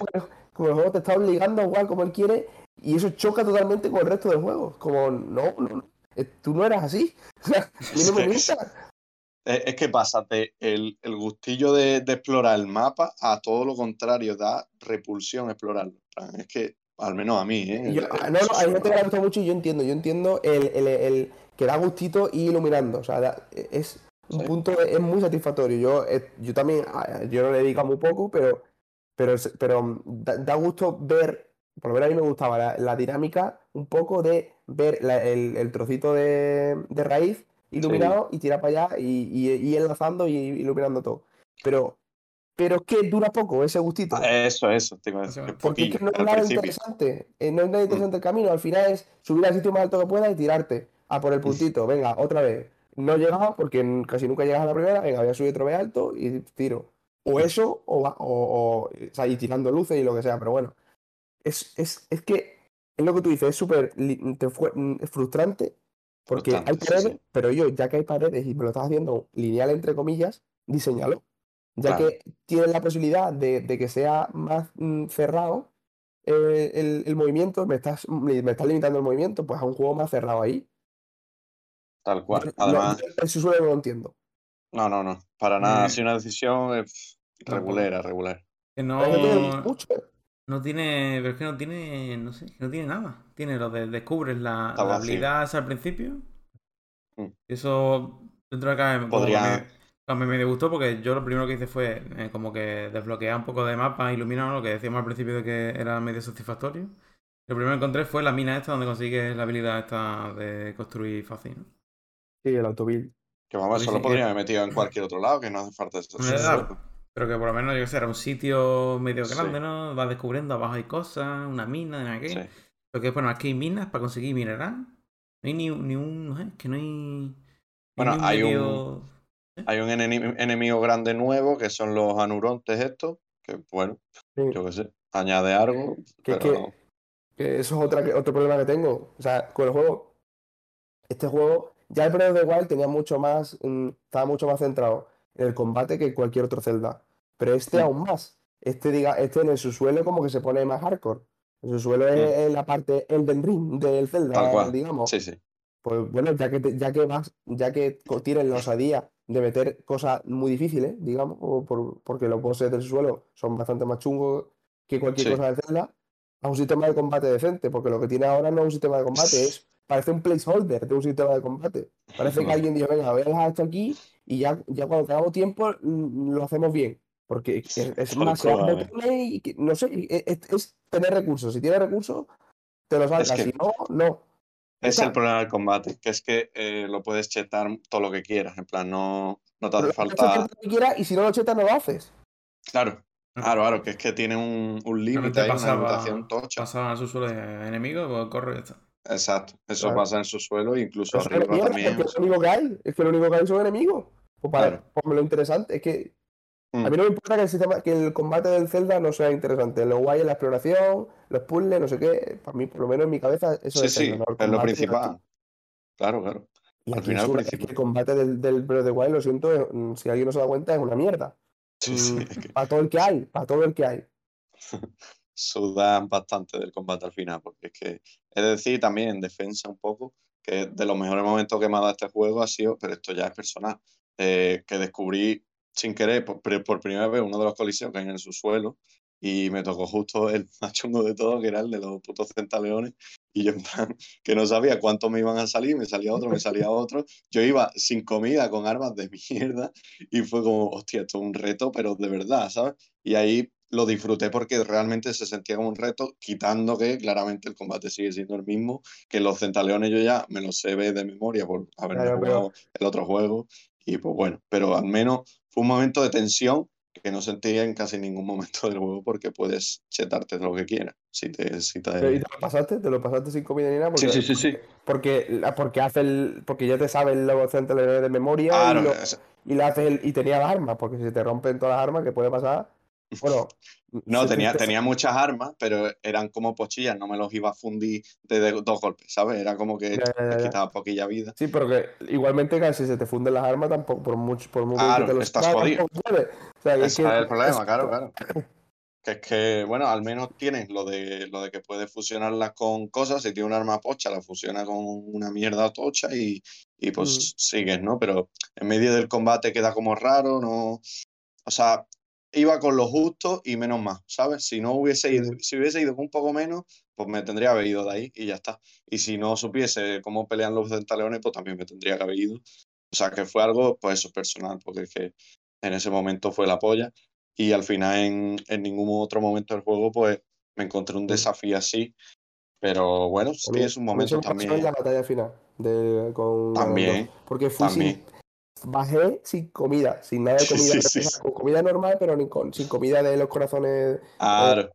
Speaker 2: Como, el juego te está obligando a jugar como él quiere y eso choca totalmente con el resto del juego. Como, no, no, no, eh, tú no eras así. A mí no me
Speaker 3: Es que-. Es, pásate el, el gustillo de, de explorar el mapa a todo lo contrario, da repulsión explorarlo. Es que, al menos a mí, ¿eh?
Speaker 2: Yo- ah, no, no, hay gente que le gusta mucho y yo entiendo, yo entiendo el, el- el que da gustito y iluminando. O sea, da- es un
Speaker 3: Sí.
Speaker 2: punto, es muy satisfactorio. Yo, eh, yo también, ah, yo no le dedico muy poco, pero, pero, pero mm, da, da gusto ver, por lo menos a mí me gustaba la, la dinámica un poco de ver la- el, el trocito de, de raíz iluminado y tirar para allá y, y, y enlazando y iluminando todo. Pero, pero es que dura poco ese gustito.
Speaker 3: Ah, Eso, eso, te a
Speaker 1: Eso,
Speaker 3: que
Speaker 2: Porque es que no es nada
Speaker 3: principio,
Speaker 2: interesante. eh, no es nada interesante el camino. Al final es subir al sitio más alto que puedas y tirarte a por el puntito. Venga, otra vez. No llegaba porque casi nunca llegas a la primera. Venga, voy a subir otra vez alto y tiro. O eso, o, va- o, o, o sea, y tirando luces y lo que sea. Pero bueno, es, es, es que es lo que tú dices, es súper mm, frustrante porque hay
Speaker 3: sí,
Speaker 2: paredes,
Speaker 3: sí.
Speaker 2: pero yo, ya que hay paredes y me lo estás haciendo lineal entre comillas, diseñalo. Ya
Speaker 3: Claro.
Speaker 2: que tienes la posibilidad de, de que sea más mm, cerrado eh, el, el movimiento, me estás, me estás limitando el movimiento, pues a un juego más cerrado ahí.
Speaker 3: Tal cual.
Speaker 2: no-
Speaker 3: Además,
Speaker 2: el suelo no lo entiendo.
Speaker 3: no, no, no. Para nada.
Speaker 1: Eh,
Speaker 3: Ha sido una decisión eh, regulera, regular.
Speaker 1: Que no, no tiene. Pero es que no tiene. No sé, no tiene nada. Tiene lo de descubres la, la habilidad al principio.
Speaker 3: Mm.
Speaker 1: Eso dentro de acá
Speaker 3: Podría-
Speaker 1: que me, como me gustó porque yo lo primero que hice fue eh, como que desbloquear un poco de mapa, iluminar lo que decíamos al principio de que era medio satisfactorio. Lo primero que encontré fue la mina esta donde consigues la habilidad esta de construir fácil. ¿no?
Speaker 2: Sí, el autobuild.
Speaker 3: Que vamos, eso lo podría
Speaker 1: que-
Speaker 3: haber metido en cualquier otro lado, que no hace falta eso.
Speaker 1: Pero que por lo menos, yo qué sé, era un sitio medio
Speaker 3: Sí.
Speaker 1: grande, ¿no? Vas descubriendo, abajo hay cosas, una mina, no qué.
Speaker 3: Sí.
Speaker 1: Porque, bueno, aquí hay minas para conseguir mineral. No hay ni, un- ni un. No sé, que no hay. ni
Speaker 3: Bueno,
Speaker 1: un
Speaker 3: hay un-
Speaker 1: medio-
Speaker 3: Hay un enemi- enemigo grande nuevo que son los anurontes estos, que bueno,
Speaker 2: Sí.
Speaker 3: yo qué sé, añade algo,
Speaker 2: Que
Speaker 3: pero
Speaker 2: que, que eso es otra, que- otro problema que tengo. O sea, con el juego, este juego, ya el Breath of the Wild tenía mucho más, mm, estaba mucho más centrado en el combate que cualquier otro Zelda. Pero este aún más. Este, diga, este en el subsuelo como que se pone más hardcore. El subsuelo es
Speaker 3: Mm.
Speaker 2: en la parte Elden Ring del Zelda,
Speaker 3: tal cual.
Speaker 2: digamos.
Speaker 3: Sí, sí.
Speaker 2: Pues bueno, ya que, te- ya que vas, ya que tienes la osadía de meter cosas muy difíciles, digamos, o por- porque los bosses del suelo son bastante más chungos que cualquier
Speaker 3: Sí.
Speaker 2: cosa de Zelda, a un sistema de combate decente, porque lo que tiene ahora no es un sistema de combate, es, parece un placeholder de un sistema de combate. Parece que alguien dijo, venga, voy a dejar esto aquí y ya, ya cuando tengamos tiempo mm, lo hacemos bien. Porque es, es más, botones y que- no sé, es, es- es tener recursos. Si tienes recursos, te los salgas.
Speaker 3: que-
Speaker 2: Si no, no.
Speaker 3: Es el problema del combate, que es que eh, lo puedes chetar todo lo que quieras, en plan, no, no te hace
Speaker 2: Lo
Speaker 3: falta...
Speaker 2: lo que quieras y si no lo chetas, no lo haces.
Speaker 3: Claro, claro, claro, que es que tiene un, un límite una limitación tocha.
Speaker 1: pasaba al subsuelo de enemigo, pues corre y ya está.
Speaker 3: Exacto, eso
Speaker 2: Claro.
Speaker 3: pasa en su suelo e incluso
Speaker 2: Pero
Speaker 3: arriba
Speaker 2: enemigos,
Speaker 3: también.
Speaker 2: es lo único que hay. Es que lo único que hay son enemigos. Pues, para,
Speaker 3: Claro.
Speaker 2: pues lo interesante es que
Speaker 3: Mm.
Speaker 2: a mí no me importa que el sistema, que el combate del Zelda no sea interesante. Lo guay es la exploración, los puzzles, no sé qué. Para mí, por lo menos en mi cabeza, eso
Speaker 3: Sí,
Speaker 2: es
Speaker 3: sí, es lo principal. Claro, claro.
Speaker 2: Y
Speaker 3: Al final
Speaker 2: es que el combate del, del Breath of the Wild, lo siento, mm, si alguien no se da cuenta, es una mierda.
Speaker 3: Sí, sí,
Speaker 2: Mm,
Speaker 3: es que
Speaker 2: Para todo el que hay, para todo el que hay.
Speaker 3: sudan bastante del combate al final, porque es que, es decir, también en defensa un poco, que de los mejores momentos que me ha dado este juego ha sido, pero esto ya es personal, eh, que descubrí sin querer por, por primera vez uno de los coliseos que hay en el subsuelo y me tocó justo el más chungo de todo, que era el de los putos centaleones, y yo en plan, que no sabía cuántos me iban a salir, me salía otro, me salía otro, yo iba sin comida, con armas de mierda, y fue como, hostia, esto es un reto, pero de verdad, ¿sabes? Y ahí lo disfruté porque realmente se sentía como un reto, quitando que claramente el combate sigue siendo el mismo, que los centaleones yo ya me los sé de memoria por haberme
Speaker 2: Claro, pero-
Speaker 3: jugado el otro juego, y pues bueno, pero al menos fue un momento de tensión que no sentía en casi ningún momento del juego porque puedes chetarte lo que quieras. Si te, si te-
Speaker 2: Pero, ¿y te lo pasaste? ¿Te lo pasaste sin comida ni nada? Porque,
Speaker 3: Sí, sí, sí, sí.
Speaker 2: Porque, porque, hace el, porque ya te sabes los centeliones de memoria
Speaker 3: Claro,
Speaker 2: y, lo-
Speaker 3: es-
Speaker 2: y le haces el- y tenía las armas, porque si te rompen todas las armas, que puede pasar? Bueno,
Speaker 3: No, tenía,
Speaker 2: te-
Speaker 3: tenía muchas armas, pero eran como pochillas, no me los iba a fundir de, de dos golpes, ¿sabes? Era como que
Speaker 2: Ya, ya,
Speaker 3: les
Speaker 2: ya.
Speaker 3: quitaba poquilla vida.
Speaker 2: Sí, pero que igualmente casi se te funden las armas, tampoco, por mucho, por mucho
Speaker 3: Claro,
Speaker 2: que te los
Speaker 3: estás jodido.
Speaker 2: O sea, que es que-
Speaker 3: es el problema, claro, claro. Que es que, bueno, al menos tienes lo de, lo de que puedes fusionarlas con cosas. Si tiene un arma pocha, la fusiona con una mierda tocha y, y pues
Speaker 2: Mm.
Speaker 3: sigues, ¿no? Pero en medio del combate queda como raro, ¿no? O sea, iba con lo justo y menos más, ¿sabes? Si no hubiese ido, si hubiese ido con un poco menos, pues me tendría que haber ido de ahí y ya está. Y si no supiese cómo pelean los centaleones, pues también me tendría que haber ido. O sea, que fue algo, pues eso, personal, porque es que en ese momento fue la polla. Y al final, en, en ningún otro momento del juego, pues me encontré un desafío así. Pero bueno,
Speaker 2: eso
Speaker 3: momentos
Speaker 2: me pasó
Speaker 3: también.
Speaker 2: en la batalla final de, con
Speaker 3: También,
Speaker 2: porque fui
Speaker 3: También.
Speaker 2: sin, bajé sin comida, sin nada de comida,
Speaker 3: sí,
Speaker 2: o
Speaker 3: sí,
Speaker 2: sea,
Speaker 3: sí.
Speaker 2: con comida normal, pero ni con- sin comida de los corazones.
Speaker 3: Claro.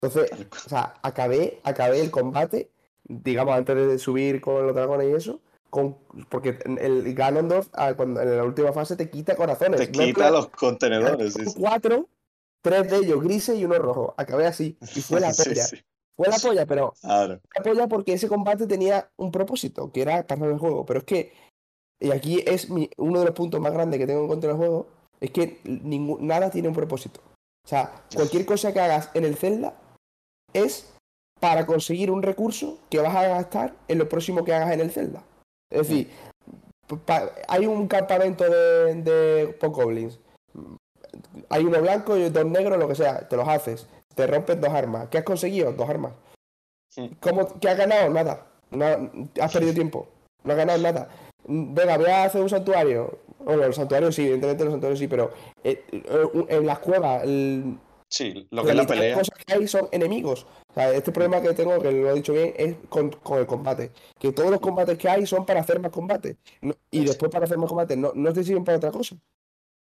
Speaker 2: Entonces, o sea, acabé, acabé el combate, digamos, antes de subir con los dragones y eso, con, porque el Ganondorf ah, cuando, en la última fase te quita corazones.
Speaker 3: Te quita
Speaker 2: plan,
Speaker 3: los contenedores.
Speaker 2: Cuatro, tres de ellos grises y uno rojo. Acabé así, y fue la polla.
Speaker 3: sí.
Speaker 2: Fue la polla, pero
Speaker 3: Claro.
Speaker 2: apoya porque ese combate tenía un propósito, que era pasar el juego. Pero es que, y aquí es mi- uno de los puntos más grandes que tengo en contra del juego, es que ningún, nada tiene un propósito. O sea, cualquier cosa que hagas en el Zelda es para conseguir un recurso que vas a gastar en lo próximo que hagas en el Zelda. Es decir, hay un campamento de, de Pogoblins. Hay uno blanco y dos negros, lo que sea, te los haces. Te rompes dos armas. ¿Qué has conseguido? Dos armas.
Speaker 3: Sí.
Speaker 2: ¿Cómo, ¿Qué has ganado? Nada. No, has perdido tiempo. No has ganado nada. Venga, voy a hacer un santuario. Bueno, los santuarios sí, evidentemente los santuarios sí, pero eh, eh, en las cuevas, el-
Speaker 3: Sí, lo que es la pelea.
Speaker 2: cosas que hay son enemigos. O sea, este problema que tengo, que lo he dicho bien, es con, con el combate. Que todos los combates que hay son para hacer más combate. No- y después para hacer más combate, no, no te sirven para otra cosa.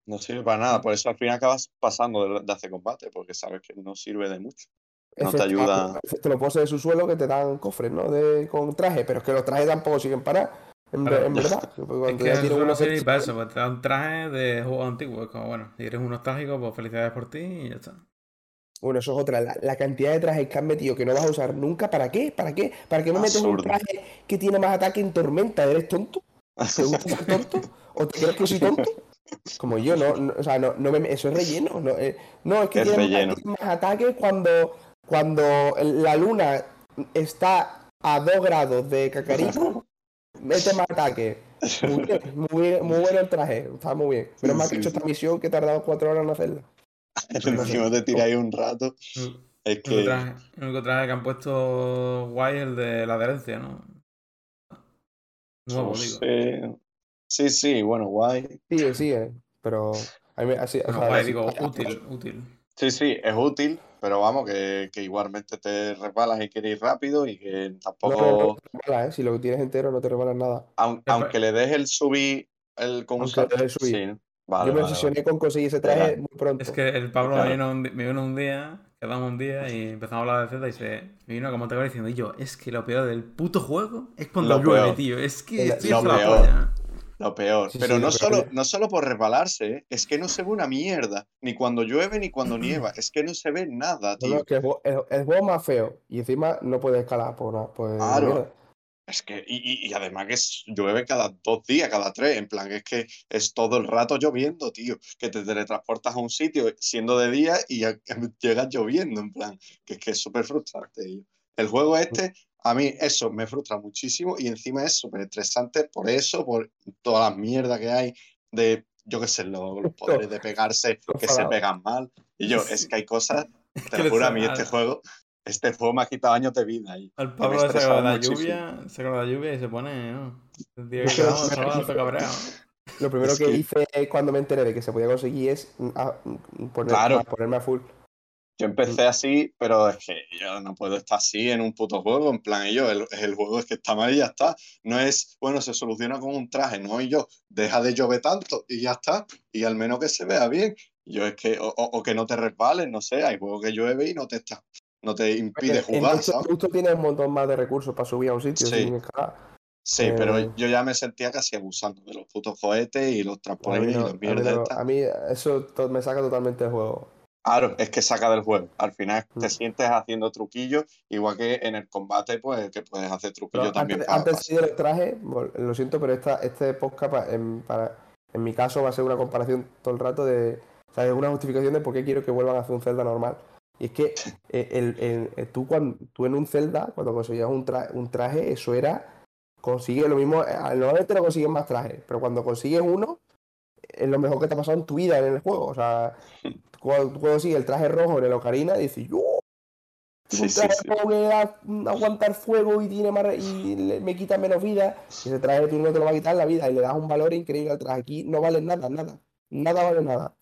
Speaker 3: No sirve para nada. Por eso al final acabas pasando de, hacer combate, porque sabes que no sirve de mucho. No te ayuda.
Speaker 2: Te lo pones de su suelo que te dan cofres, ¿no? De, con traje, pero es que los trajes tampoco siguen para. En,
Speaker 1: Claro.
Speaker 2: en verdad.
Speaker 1: Es
Speaker 2: cuando
Speaker 1: que
Speaker 2: ya
Speaker 1: eso
Speaker 2: tienes
Speaker 1: no
Speaker 2: unos
Speaker 1: sirve para
Speaker 2: hechizos-
Speaker 1: eso, pues te dan traje de juego antiguo. Es como, bueno, si eres un nostálgico, pues felicidades por ti y ya está.
Speaker 2: Bueno, eso es otra. La, la cantidad de trajes que han metido que no vas a usar nunca. ¿Para qué? ¿Para qué? ¿Para qué me metes un traje que tiene más ataque en tormenta? ¿Eres tonto? ¿Te gusta ser tonto? ¿O te crees que soy tonto? Como yo, no, no, o sea, no, no me- eso es relleno. No, eh, no, es que
Speaker 3: Es
Speaker 2: tiene, más- tiene más ataque cuando, cuando la luna está a 2 grados de Kakariko. Mete más ataque. Muy bien, muy, bien- muy bueno el traje. Está muy bien. Pero
Speaker 3: Sí,
Speaker 2: más
Speaker 3: sí,
Speaker 2: que hecho
Speaker 3: sí.
Speaker 2: esta misión que he tardado 4 horas en hacerla.
Speaker 3: Encima te tiráis un rato.
Speaker 1: El
Speaker 3: Es
Speaker 1: único
Speaker 3: que.
Speaker 1: traje, el único traje que han puesto guay es el de la adherencia, ¿no? Nuevo,
Speaker 3: no
Speaker 1: digo.
Speaker 3: sé. Sí, sí, bueno, guay.
Speaker 2: Sigue, sigue. Pero a mí me- así, o sea,
Speaker 1: guay,
Speaker 2: así-
Speaker 1: digo, útil, útil.
Speaker 3: Sí, sí, es útil, pero vamos, que, que igualmente te resbalas y quieres ir rápido y que tampoco.
Speaker 2: no, no te resbalas, ¿eh? Si lo tienes entero no te rebalas nada.
Speaker 3: aun- aunque le des el subir el con un
Speaker 2: Aunque des el subir.
Speaker 3: Sí. Vale,
Speaker 2: Yo me
Speaker 3: vale,
Speaker 2: obsesioné
Speaker 3: vale.
Speaker 2: con conseguir ese traje muy pronto.
Speaker 1: Es que el Pablo
Speaker 3: Claro.
Speaker 1: me, vino un, me vino un día, quedamos un día y empezamos a hablar de Zelda y se me vino como te acabo diciendo, y yo, es que lo peor del puto juego es cuando
Speaker 3: Lo
Speaker 1: llueve,
Speaker 3: peor.
Speaker 1: tío. Es que
Speaker 2: Lo
Speaker 1: estoy
Speaker 3: Lo
Speaker 1: la polla.
Speaker 3: Lo peor.
Speaker 2: Sí,
Speaker 3: Pero
Speaker 2: sí,
Speaker 3: no,
Speaker 2: peor
Speaker 3: solo, no solo por resbalarse, ¿eh? es que no se ve una mierda. Ni cuando llueve ni cuando nieva. Es que no se ve nada,
Speaker 2: No, no,
Speaker 3: tío.
Speaker 2: es que el, juego- el- el juego más feo. Y encima no puedes escalar por. Pues,
Speaker 3: Claro. Es que, y, además que es- llueve cada dos días, cada tres, en plan, es que es todo el rato lloviendo, tío, que te teletransportas a un sitio siendo de día y llegas lloviendo, en plan, que es que es súper frustrante. tío. El juego este, a mí eso me frustra muchísimo y encima es súper estresante por eso, por toda la mierda que hay de, yo qué sé, lo- los poderes de pegarse
Speaker 2: Lo
Speaker 3: que se pegan mal. Y yo, es que hay cosas, te
Speaker 1: que
Speaker 3: lo juro, a mí este juego, este juego me ha quitado años de vida. Y,
Speaker 1: Al Pablo le saca
Speaker 3: estresaba
Speaker 1: la
Speaker 3: muchísimo.
Speaker 1: lluvia, saca la lluvia y se pone, ¿no? El día que cabreado.
Speaker 2: Lo primero
Speaker 3: Es
Speaker 2: que,
Speaker 3: que-
Speaker 2: hice cuando me enteré de que se podía conseguir es mm, a- mm, poner-
Speaker 3: Claro.
Speaker 2: a ponerme a full.
Speaker 3: Yo empecé así, pero es que yo no puedo estar así en un puto juego. En plan, yo, el, el juego es que está mal y ya está. No es, bueno, se soluciona con un traje, no, y yo, deja de llover tanto y ya está. Y al menos que se vea bien. Yo es que, o, o- que no te resbales, no sé, hay juegos que llueve y no te está, no te impide jugar, ¿sabes?
Speaker 2: justo tienes un montón más de recursos para subir a un sitio
Speaker 3: Sí.
Speaker 2: sin escalar.
Speaker 3: Sí, pero
Speaker 2: eh,
Speaker 3: yo ya me sentía casi abusando de los putos cohetes y los trampolines y
Speaker 2: no- mí
Speaker 3: mierdas
Speaker 2: no- a mí eso me saca totalmente del juego.
Speaker 3: Claro, es que saca del juego. Al final te
Speaker 2: Mm.
Speaker 3: sientes haciendo truquillos, igual que en el combate, pues que puedes hacer
Speaker 2: Pero
Speaker 3: truquillos también
Speaker 2: antes,
Speaker 3: para,
Speaker 2: antes
Speaker 3: para-
Speaker 2: sí del traje, lo siento, pero esta, este podcast en, para, en mi caso va a ser una comparación todo el rato de. O sea, es una justificación de por qué quiero que vuelvan a hacer un Zelda normal. Y es que eh, el, el- el- tú, cuando, tú en un Zelda, cuando conseguías un, tra- un traje, eso era. Consigues lo mismo. eh, Normalmente no consigues más trajes, pero cuando consigues uno, es lo mejor que te ha pasado en tu vida en el juego. O sea, cuando tú consigues el traje rojo en el Ocarina, dices, yo. Tengo
Speaker 3: Sí,
Speaker 2: un
Speaker 3: sí,
Speaker 2: traje
Speaker 3: sí.
Speaker 2: rojo que da- aguantar fuego y tiene más y le- me quita menos vida. Y ese traje tú no te lo va a quitar la vida y le das un valor increíble al traje. Aquí no vale nada, nada. Nada vale nada.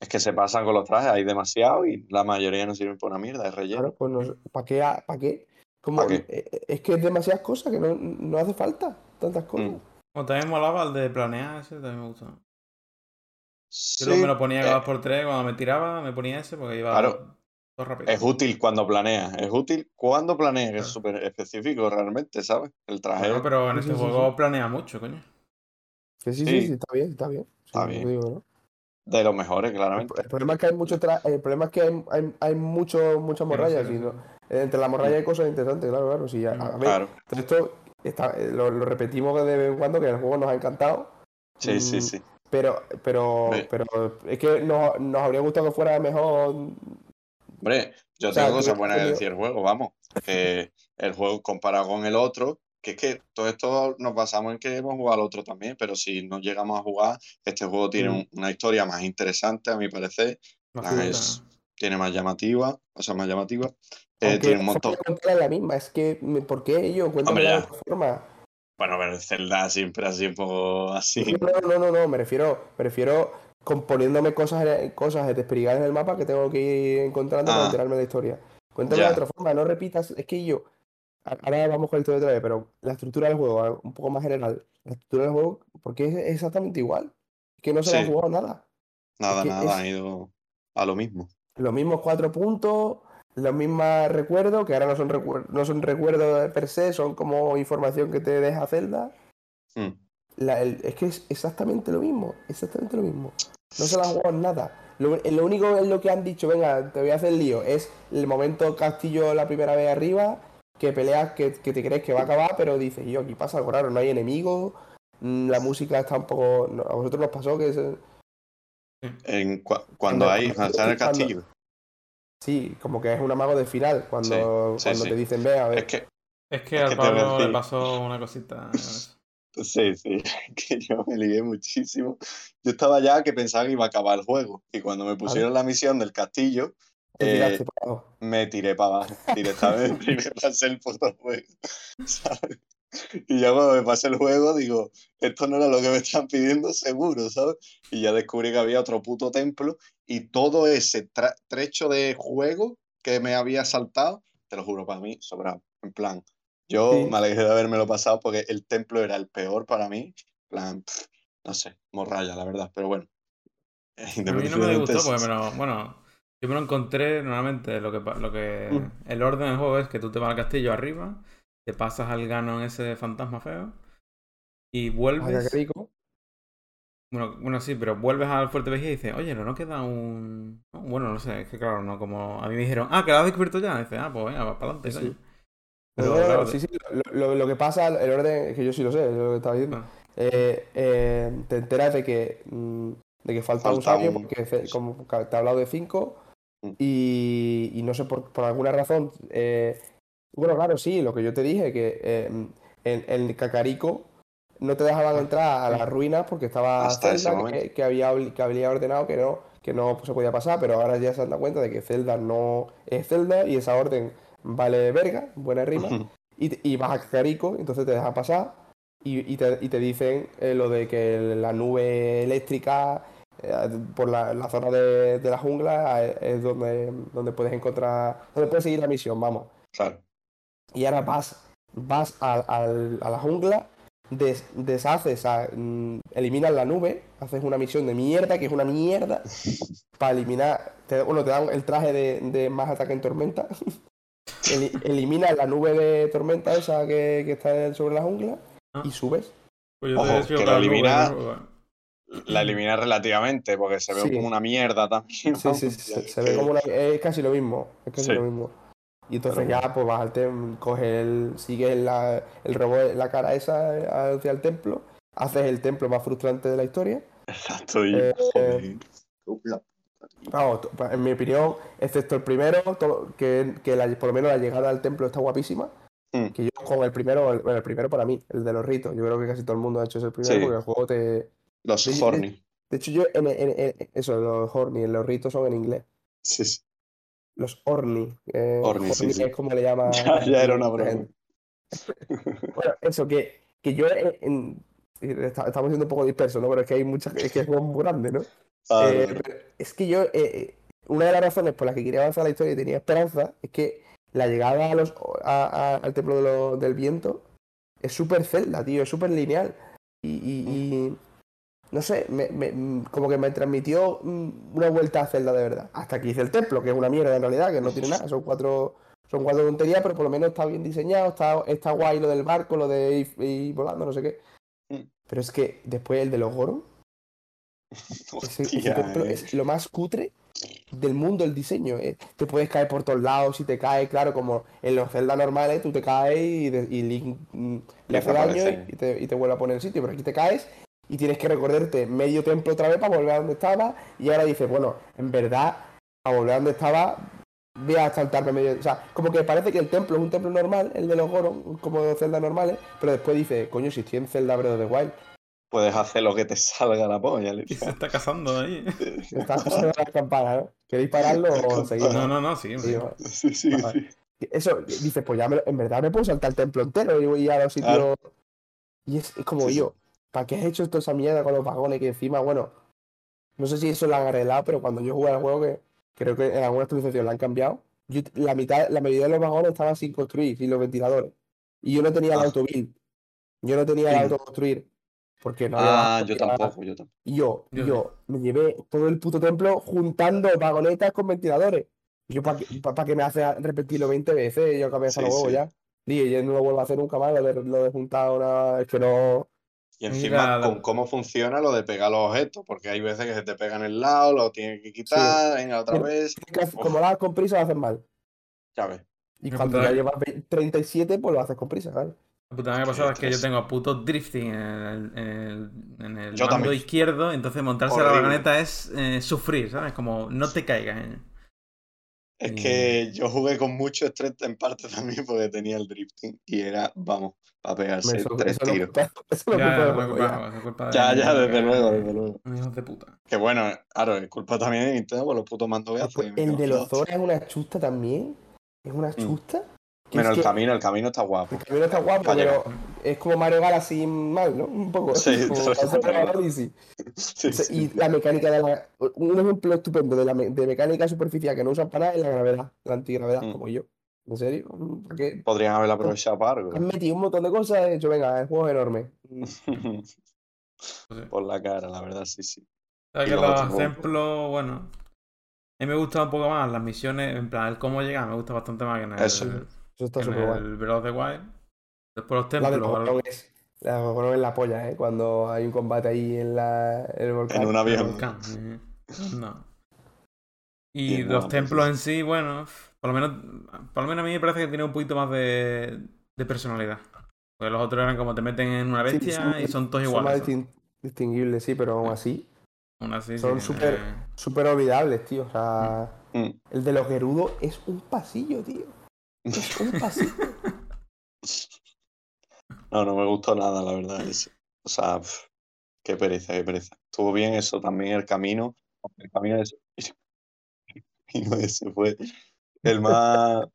Speaker 3: Es que se pasan con los trajes, hay demasiado y la mayoría no sirven para una mierda, es relleno.
Speaker 2: Claro, pues no, ¿para qué? ¿Para qué? Como,
Speaker 3: ¿Pa qué?
Speaker 2: eh, Es que es demasiadas cosas que no, no hace falta tantas cosas.
Speaker 3: Mm.
Speaker 1: Como también molaba el de planear, ese también me gustaba. Yo
Speaker 3: Sí,
Speaker 1: me lo ponía
Speaker 3: eh,
Speaker 1: cada dos por tres, cuando me tiraba, me ponía ese porque iba
Speaker 3: Claro.
Speaker 1: todo rápido.
Speaker 3: es útil cuando planeas, es útil cuando planeas, que es
Speaker 1: Claro.
Speaker 3: súper específico realmente, ¿sabes? El traje
Speaker 1: Claro, pero en
Speaker 2: Sí,
Speaker 1: este
Speaker 2: sí, sí,
Speaker 1: juego planea mucho, coño.
Speaker 2: Sí, sí,
Speaker 3: Sí.
Speaker 2: sí, está bien, está bien.
Speaker 3: Está
Speaker 2: lo
Speaker 3: bien.
Speaker 2: digo, ¿no?
Speaker 3: de los mejores, claramente.
Speaker 2: el problema es que hay mucho tra- el problema es que hay, hay, hay mucho, muchas morrallas.
Speaker 1: no
Speaker 2: y no- entre las morrallas hay cosas interesantes, claro, claro. Sí, a, a ver,
Speaker 3: Claro,
Speaker 2: todo esto está- eh, lo, lo repetimos de vez en cuando, que el juego nos ha encantado.
Speaker 3: sí, sí,
Speaker 2: Mm,
Speaker 3: sí.
Speaker 2: Pero, pero, pero es que nos, nos habría gustado que fuera mejor.
Speaker 3: Hombre, yo
Speaker 2: O sea,
Speaker 3: tengo cosas buenas que decir del juego, vamos. Que el juego comparado con el otro, que es que todo esto nos basamos en que hemos jugado al otro también, pero si no llegamos a jugar, este juego tiene
Speaker 2: Mm.
Speaker 3: un- una historia más interesante, a mi parecer.
Speaker 1: Más
Speaker 3: es- tiene más llamativa, cosas más llamativas. Eh, tiene un montón.
Speaker 2: es la misma. Es que, ¿por qué ellos cuentan de forma?
Speaker 3: Bueno, pero el Zelda siempre así un poco así.
Speaker 2: No, no, no, no, me refiero, me refiero componiéndome cosas, en- cosas desperigadas en el mapa que tengo que ir encontrando para
Speaker 3: Ah.
Speaker 2: enterarme de la historia. Cuéntame
Speaker 3: Ya.
Speaker 2: de otra forma, no repitas, es que yo, ahora vamos con la historia otra vez, pero la estructura del juego, un poco más general, la estructura del juego, porque es exactamente igual, es que no se le ha
Speaker 3: Sí.
Speaker 2: jugado nada.
Speaker 3: Nada, nada,
Speaker 2: es-
Speaker 3: ha ido a lo mismo.
Speaker 2: Los mismos cuatro puntos, los mismos recuerdos, que ahora no son, recuer- no son recuerdos per se, son como información que te deja Zelda.
Speaker 3: Mm.
Speaker 2: La- el- es que es exactamente lo mismo, exactamente lo mismo. No se la han jugado en nada. Lo, lo único en lo que han dicho, venga, te voy a hacer lío, es el momento castillo la primera vez arriba, que peleas, que, que te crees que va a acabar, pero dices, yo, aquí pasa algo raro, no hay enemigos, mm, la música está un poco... no, a vosotros nos pasó que... se-
Speaker 3: En cua- cuando hay, está en el castillo.
Speaker 2: Sí, como que es un amago de final, cuando,
Speaker 3: Sí, sí,
Speaker 2: cuando
Speaker 3: sí.
Speaker 2: te dicen, ve, a ver...
Speaker 3: Es que,
Speaker 1: Es que
Speaker 3: Es
Speaker 1: al Pablo le pasó una cosita.
Speaker 3: sí, sí, que yo me ligué muchísimo. Yo estaba ya que pensaba que iba a acabar el juego. Y cuando me pusieron la misión del castillo, eh,
Speaker 2: tiraste para abajo.
Speaker 3: me tiré para abajo. Directamente y me pasé el puto juego. ¿sabes? Y ya cuando me pasé el juego, digo, esto no era lo que me están pidiendo seguro, ¿sabes? Y ya descubrí que había otro puto templo y todo ese trecho de juego que me había saltado, te lo juro, para mí, sobrado. En plan, yo
Speaker 2: Sí.
Speaker 3: me alegré de haberme lo pasado porque el templo era el peor para mí. En plan, pff, no sé, morralla, la verdad, pero bueno.
Speaker 1: A mí no me gustó porque me lo. Bueno, yo me lo encontré normalmente. Lo que, lo que
Speaker 2: Mm.
Speaker 1: El orden del juego es que tú te vas al castillo arriba, te pasas al Ganon ese fantasma feo y
Speaker 2: Ay,
Speaker 1: vuelves.
Speaker 2: qué rico.
Speaker 1: Bueno, bueno, sí, pero vuelves al Fuerte Vejiga y dices, oye, no, no queda un. no, Bueno, no sé, es que claro, no como. A mí me dijeron, ah, que lo has descubierto ya. Y dices, ah, pues venga, para adelante,
Speaker 2: Sí.
Speaker 1: Pero, claro,
Speaker 2: sí, sí, lo, lo- lo que pasa, el orden, es que yo sí lo sé, es lo que estaba diciendo.
Speaker 1: Ah.
Speaker 2: Eh, eh, te enteras de que, mm, de que falta, un sabio,
Speaker 3: un-
Speaker 2: porque como te he hablado de cinco,
Speaker 3: Mm.
Speaker 2: y, y no sé por, por alguna razón. eh, bueno, claro, sí, lo que yo te dije, que eh, en, en Cacarico no te dejaban entrar a las ruinas porque estaba
Speaker 3: Hasta
Speaker 2: Zelda, que, que había, que había ordenado que no, que no se podía pasar, pero ahora ya se han dado cuenta de que Zelda no es Zelda y esa orden vale verga, buena rima y, y vas a Cacarico, entonces te dejan pasar y, y te, y te dicen eh, lo de que la nube eléctrica eh, por la, la zona de, de la jungla eh, es donde, donde puedes encontrar, donde puedes seguir la misión, vamos.
Speaker 3: Claro.
Speaker 2: Y ahora vas, vas al- al- a la jungla, des- deshaces, a- mm, eliminas la nube, haces una misión de mierda, que es una mierda, para eliminar, te, bueno, te dan el traje de, de más ataque en tormenta. Eli- eliminas la nube de tormenta esa que, que está sobre la jungla
Speaker 1: Ah.
Speaker 2: y subes.
Speaker 1: Pues yo
Speaker 3: Ojo, que
Speaker 1: nube,
Speaker 3: elimina-. La eliminé relativamente porque se ve
Speaker 2: Sí.
Speaker 3: como una mierda también.
Speaker 2: Sí, sí, sí, se, ve como una, es casi lo mismo, es casi
Speaker 3: Sí.
Speaker 2: lo mismo. Y entonces
Speaker 3: Pero
Speaker 2: ya pues vas al templo, coges el, sigues la, el robot, la cara esa hacia el templo, haces el templo más frustrante de la historia.
Speaker 3: Exacto, y
Speaker 2: Eh,
Speaker 3: joder.
Speaker 2: Vamos, to- en mi opinión, excepto el primero, todo- que, que la- por lo menos la llegada al templo está guapísima.
Speaker 3: Mm.
Speaker 2: Que yo con el primero, el, bueno, el primero para mí, el de los ritos, yo creo que casi todo el mundo ha hecho ese primero
Speaker 3: Sí.
Speaker 2: porque el juego te.
Speaker 3: Los horny.
Speaker 2: De hecho, yo en, en- en- eso, los horny, los ritos son en inglés.
Speaker 3: Sí, sí.
Speaker 2: Los orni. eh,
Speaker 3: Orni, sí,
Speaker 2: es como le llama.
Speaker 3: Ya, ya era una broma.
Speaker 2: Bueno, eso, que, que yo en, en- está- estamos siendo un poco dispersos, ¿no? Pero es que hay muchas, es que es muy grande, ¿no?
Speaker 3: Ah,
Speaker 2: Eh,
Speaker 3: no,
Speaker 2: es que yo, eh, eh, una de las razones por las que quería avanzar la historia y tenía esperanza es que la llegada a los, a- a- al templo de lo- del viento es súper celda, tío, es súper lineal. Y, y- y, no sé, me- me- como que me transmitió mm, una vuelta a Zelda de verdad. Hasta que hice el templo, que es una mierda en realidad, que no tiene nada, son cuatro, son cuatro tonterías, pero por lo menos está bien diseñado, está, está guay lo del barco, lo de ir, ir volando, no sé qué.
Speaker 3: Mm.
Speaker 2: Pero es que después el de los Goron, templo
Speaker 3: eh.
Speaker 2: es lo más cutre del mundo el diseño. eh. Te puedes caer por todos lados y te caes, claro, como en los Zelda normales, tú te caes y, de- y Link mm, le hace daño y te, y te vuelve a poner en sitio. Pero aquí te caes y tienes que recorrerte medio templo otra vez para volver a donde estaba. Y ahora dices, bueno, en verdad, a volver a donde estaba, voy a saltarme medio. O sea, como que parece que el templo es un templo normal, el de los Goron, como de Zelda normales, pero después dice, coño, si estoy en Zelda Breath of the Wild.
Speaker 3: Puedes hacer lo que te salga la polla,
Speaker 1: Y se está casando ahí.
Speaker 2: Está pasando las campanas, ¿no? ¿Queréis pararlo o seguimos?
Speaker 1: No, no, no, sí.
Speaker 2: Sí.
Speaker 3: Sí, sí.
Speaker 2: Eso, dices, pues ya me lo- en verdad me puedo saltar el templo entero y voy a los sitios.
Speaker 3: Claro.
Speaker 2: Y es, es como
Speaker 3: Sí, sí.
Speaker 2: yo, ¿para qué has hecho toda esa mierda con los vagones? Que encima, bueno, no sé si eso lo han arreglado, pero cuando yo jugué al juego, que creo que en alguna actualización lo han cambiado, yo- la mitad, la mayoría de los vagones estaban sin construir, sin los ventiladores. Y yo no tenía el
Speaker 3: Ah.
Speaker 2: autobuild. Yo no tenía el
Speaker 3: Sí.
Speaker 2: autoconstruir. Porque no había
Speaker 3: Ah, yo tampoco, yo tampoco.
Speaker 2: y yo,
Speaker 1: Yo
Speaker 2: yo me llevé todo el puto templo juntando vagonetas con ventiladores. Y yo, ¿para qué, pa- pa' qué me hace repetirlo 20 veces? Yo acabé de
Speaker 3: Sí,
Speaker 2: los huevos
Speaker 3: sí.
Speaker 2: ya. Dije, yo no lo vuelvo a hacer nunca más, lo de, lo de juntar una. Es que no.
Speaker 3: Y encima
Speaker 1: la-
Speaker 3: con cómo funciona lo de pegar los objetos, porque hay veces que se te pegan en el lado, lo tienes que quitar, venga otra vez. Uf.
Speaker 2: como lo haces con prisa, lo haces mal.
Speaker 3: Ya ves.
Speaker 2: Y cuando ya llevas ve- 37, pues lo haces con prisa, ¿sabes?
Speaker 1: La puta que pasada es que yo tengo puto drifting en el, en el, en el
Speaker 3: Yo
Speaker 1: mando
Speaker 3: también.
Speaker 1: izquierdo, entonces montarse la
Speaker 3: Horrible.
Speaker 1: vagoneta es eh, sufrir, ¿sabes? Como no te caigas. ¿eh?
Speaker 3: Es
Speaker 1: Y-
Speaker 3: que yo jugué con mucho estrés en parte también porque tenía el drifting y era, vamos, a pegarse
Speaker 2: Eso,
Speaker 3: tres
Speaker 2: eso
Speaker 3: tiros.
Speaker 2: culpa- eso
Speaker 1: Ya,
Speaker 2: culpa
Speaker 1: de-
Speaker 3: Ya, ya, desde
Speaker 1: que-
Speaker 3: luego, desde luego.
Speaker 1: Hijos de puta.
Speaker 3: Que bueno, claro, es culpa también de Nintendo por los putos mandos que
Speaker 2: Después,
Speaker 3: hacen. me
Speaker 2: el de los Zora es una chusta también. Es una chusta.
Speaker 3: Menos el
Speaker 2: que-
Speaker 3: camino, el camino está guapo.
Speaker 2: El camino está guapo, pero es como Mario Galaxy mal, ¿no? Un poco.
Speaker 3: Sí,
Speaker 2: como.
Speaker 3: Sí,
Speaker 2: Y la mecánica de la. Un ejemplo estupendo de, la me- de mecánica superficial que no usan para nada es la gravedad, la antigravedad,
Speaker 3: Mm.
Speaker 2: como yo. ¿En serio? ¿Para qué?
Speaker 3: Podrían haberla aprovechado para algo.
Speaker 2: Han metido un montón de cosas, he dicho, venga, el juego es enorme.
Speaker 3: Por la cara, la verdad, sí, sí.
Speaker 1: ¿Sabes
Speaker 3: Y
Speaker 1: que
Speaker 3: los
Speaker 1: ejemplos, bueno. A mí me gusta un poco más las misiones, en plan, el cómo llegar, me gusta bastante más que en el,
Speaker 3: Eso.
Speaker 2: Está súper guay.
Speaker 1: el Breath of the Wild. Después los templos.
Speaker 2: La de Gorgon es la polla, ¿eh? Cuando hay un combate ahí en, la, en el volcán.
Speaker 3: En un avión.
Speaker 1: volcán, eh. No.
Speaker 3: Y
Speaker 1: los
Speaker 3: una
Speaker 1: templos en sí, bueno, por lo menos, por lo menos a mí me parece que tiene un poquito más de, de personalidad. Porque los otros eran como te meten en una
Speaker 2: Sí,
Speaker 1: bestia
Speaker 2: son-
Speaker 1: y son todos
Speaker 2: Son más
Speaker 1: iguales.
Speaker 2: distin- distinguibles, sí, pero aún así,
Speaker 1: Aún así,
Speaker 2: son
Speaker 1: sí,
Speaker 2: súper-
Speaker 1: eh,
Speaker 2: súper olvidables, tío. O sea,
Speaker 3: Mm.
Speaker 2: el de los Gerudos es un pasillo, tío. Es.
Speaker 3: No, no me gustó nada, la verdad. ese. O sea, qué pereza, qué pereza. Estuvo bien eso también, el camino. El camino ese, el camino ese fue el más,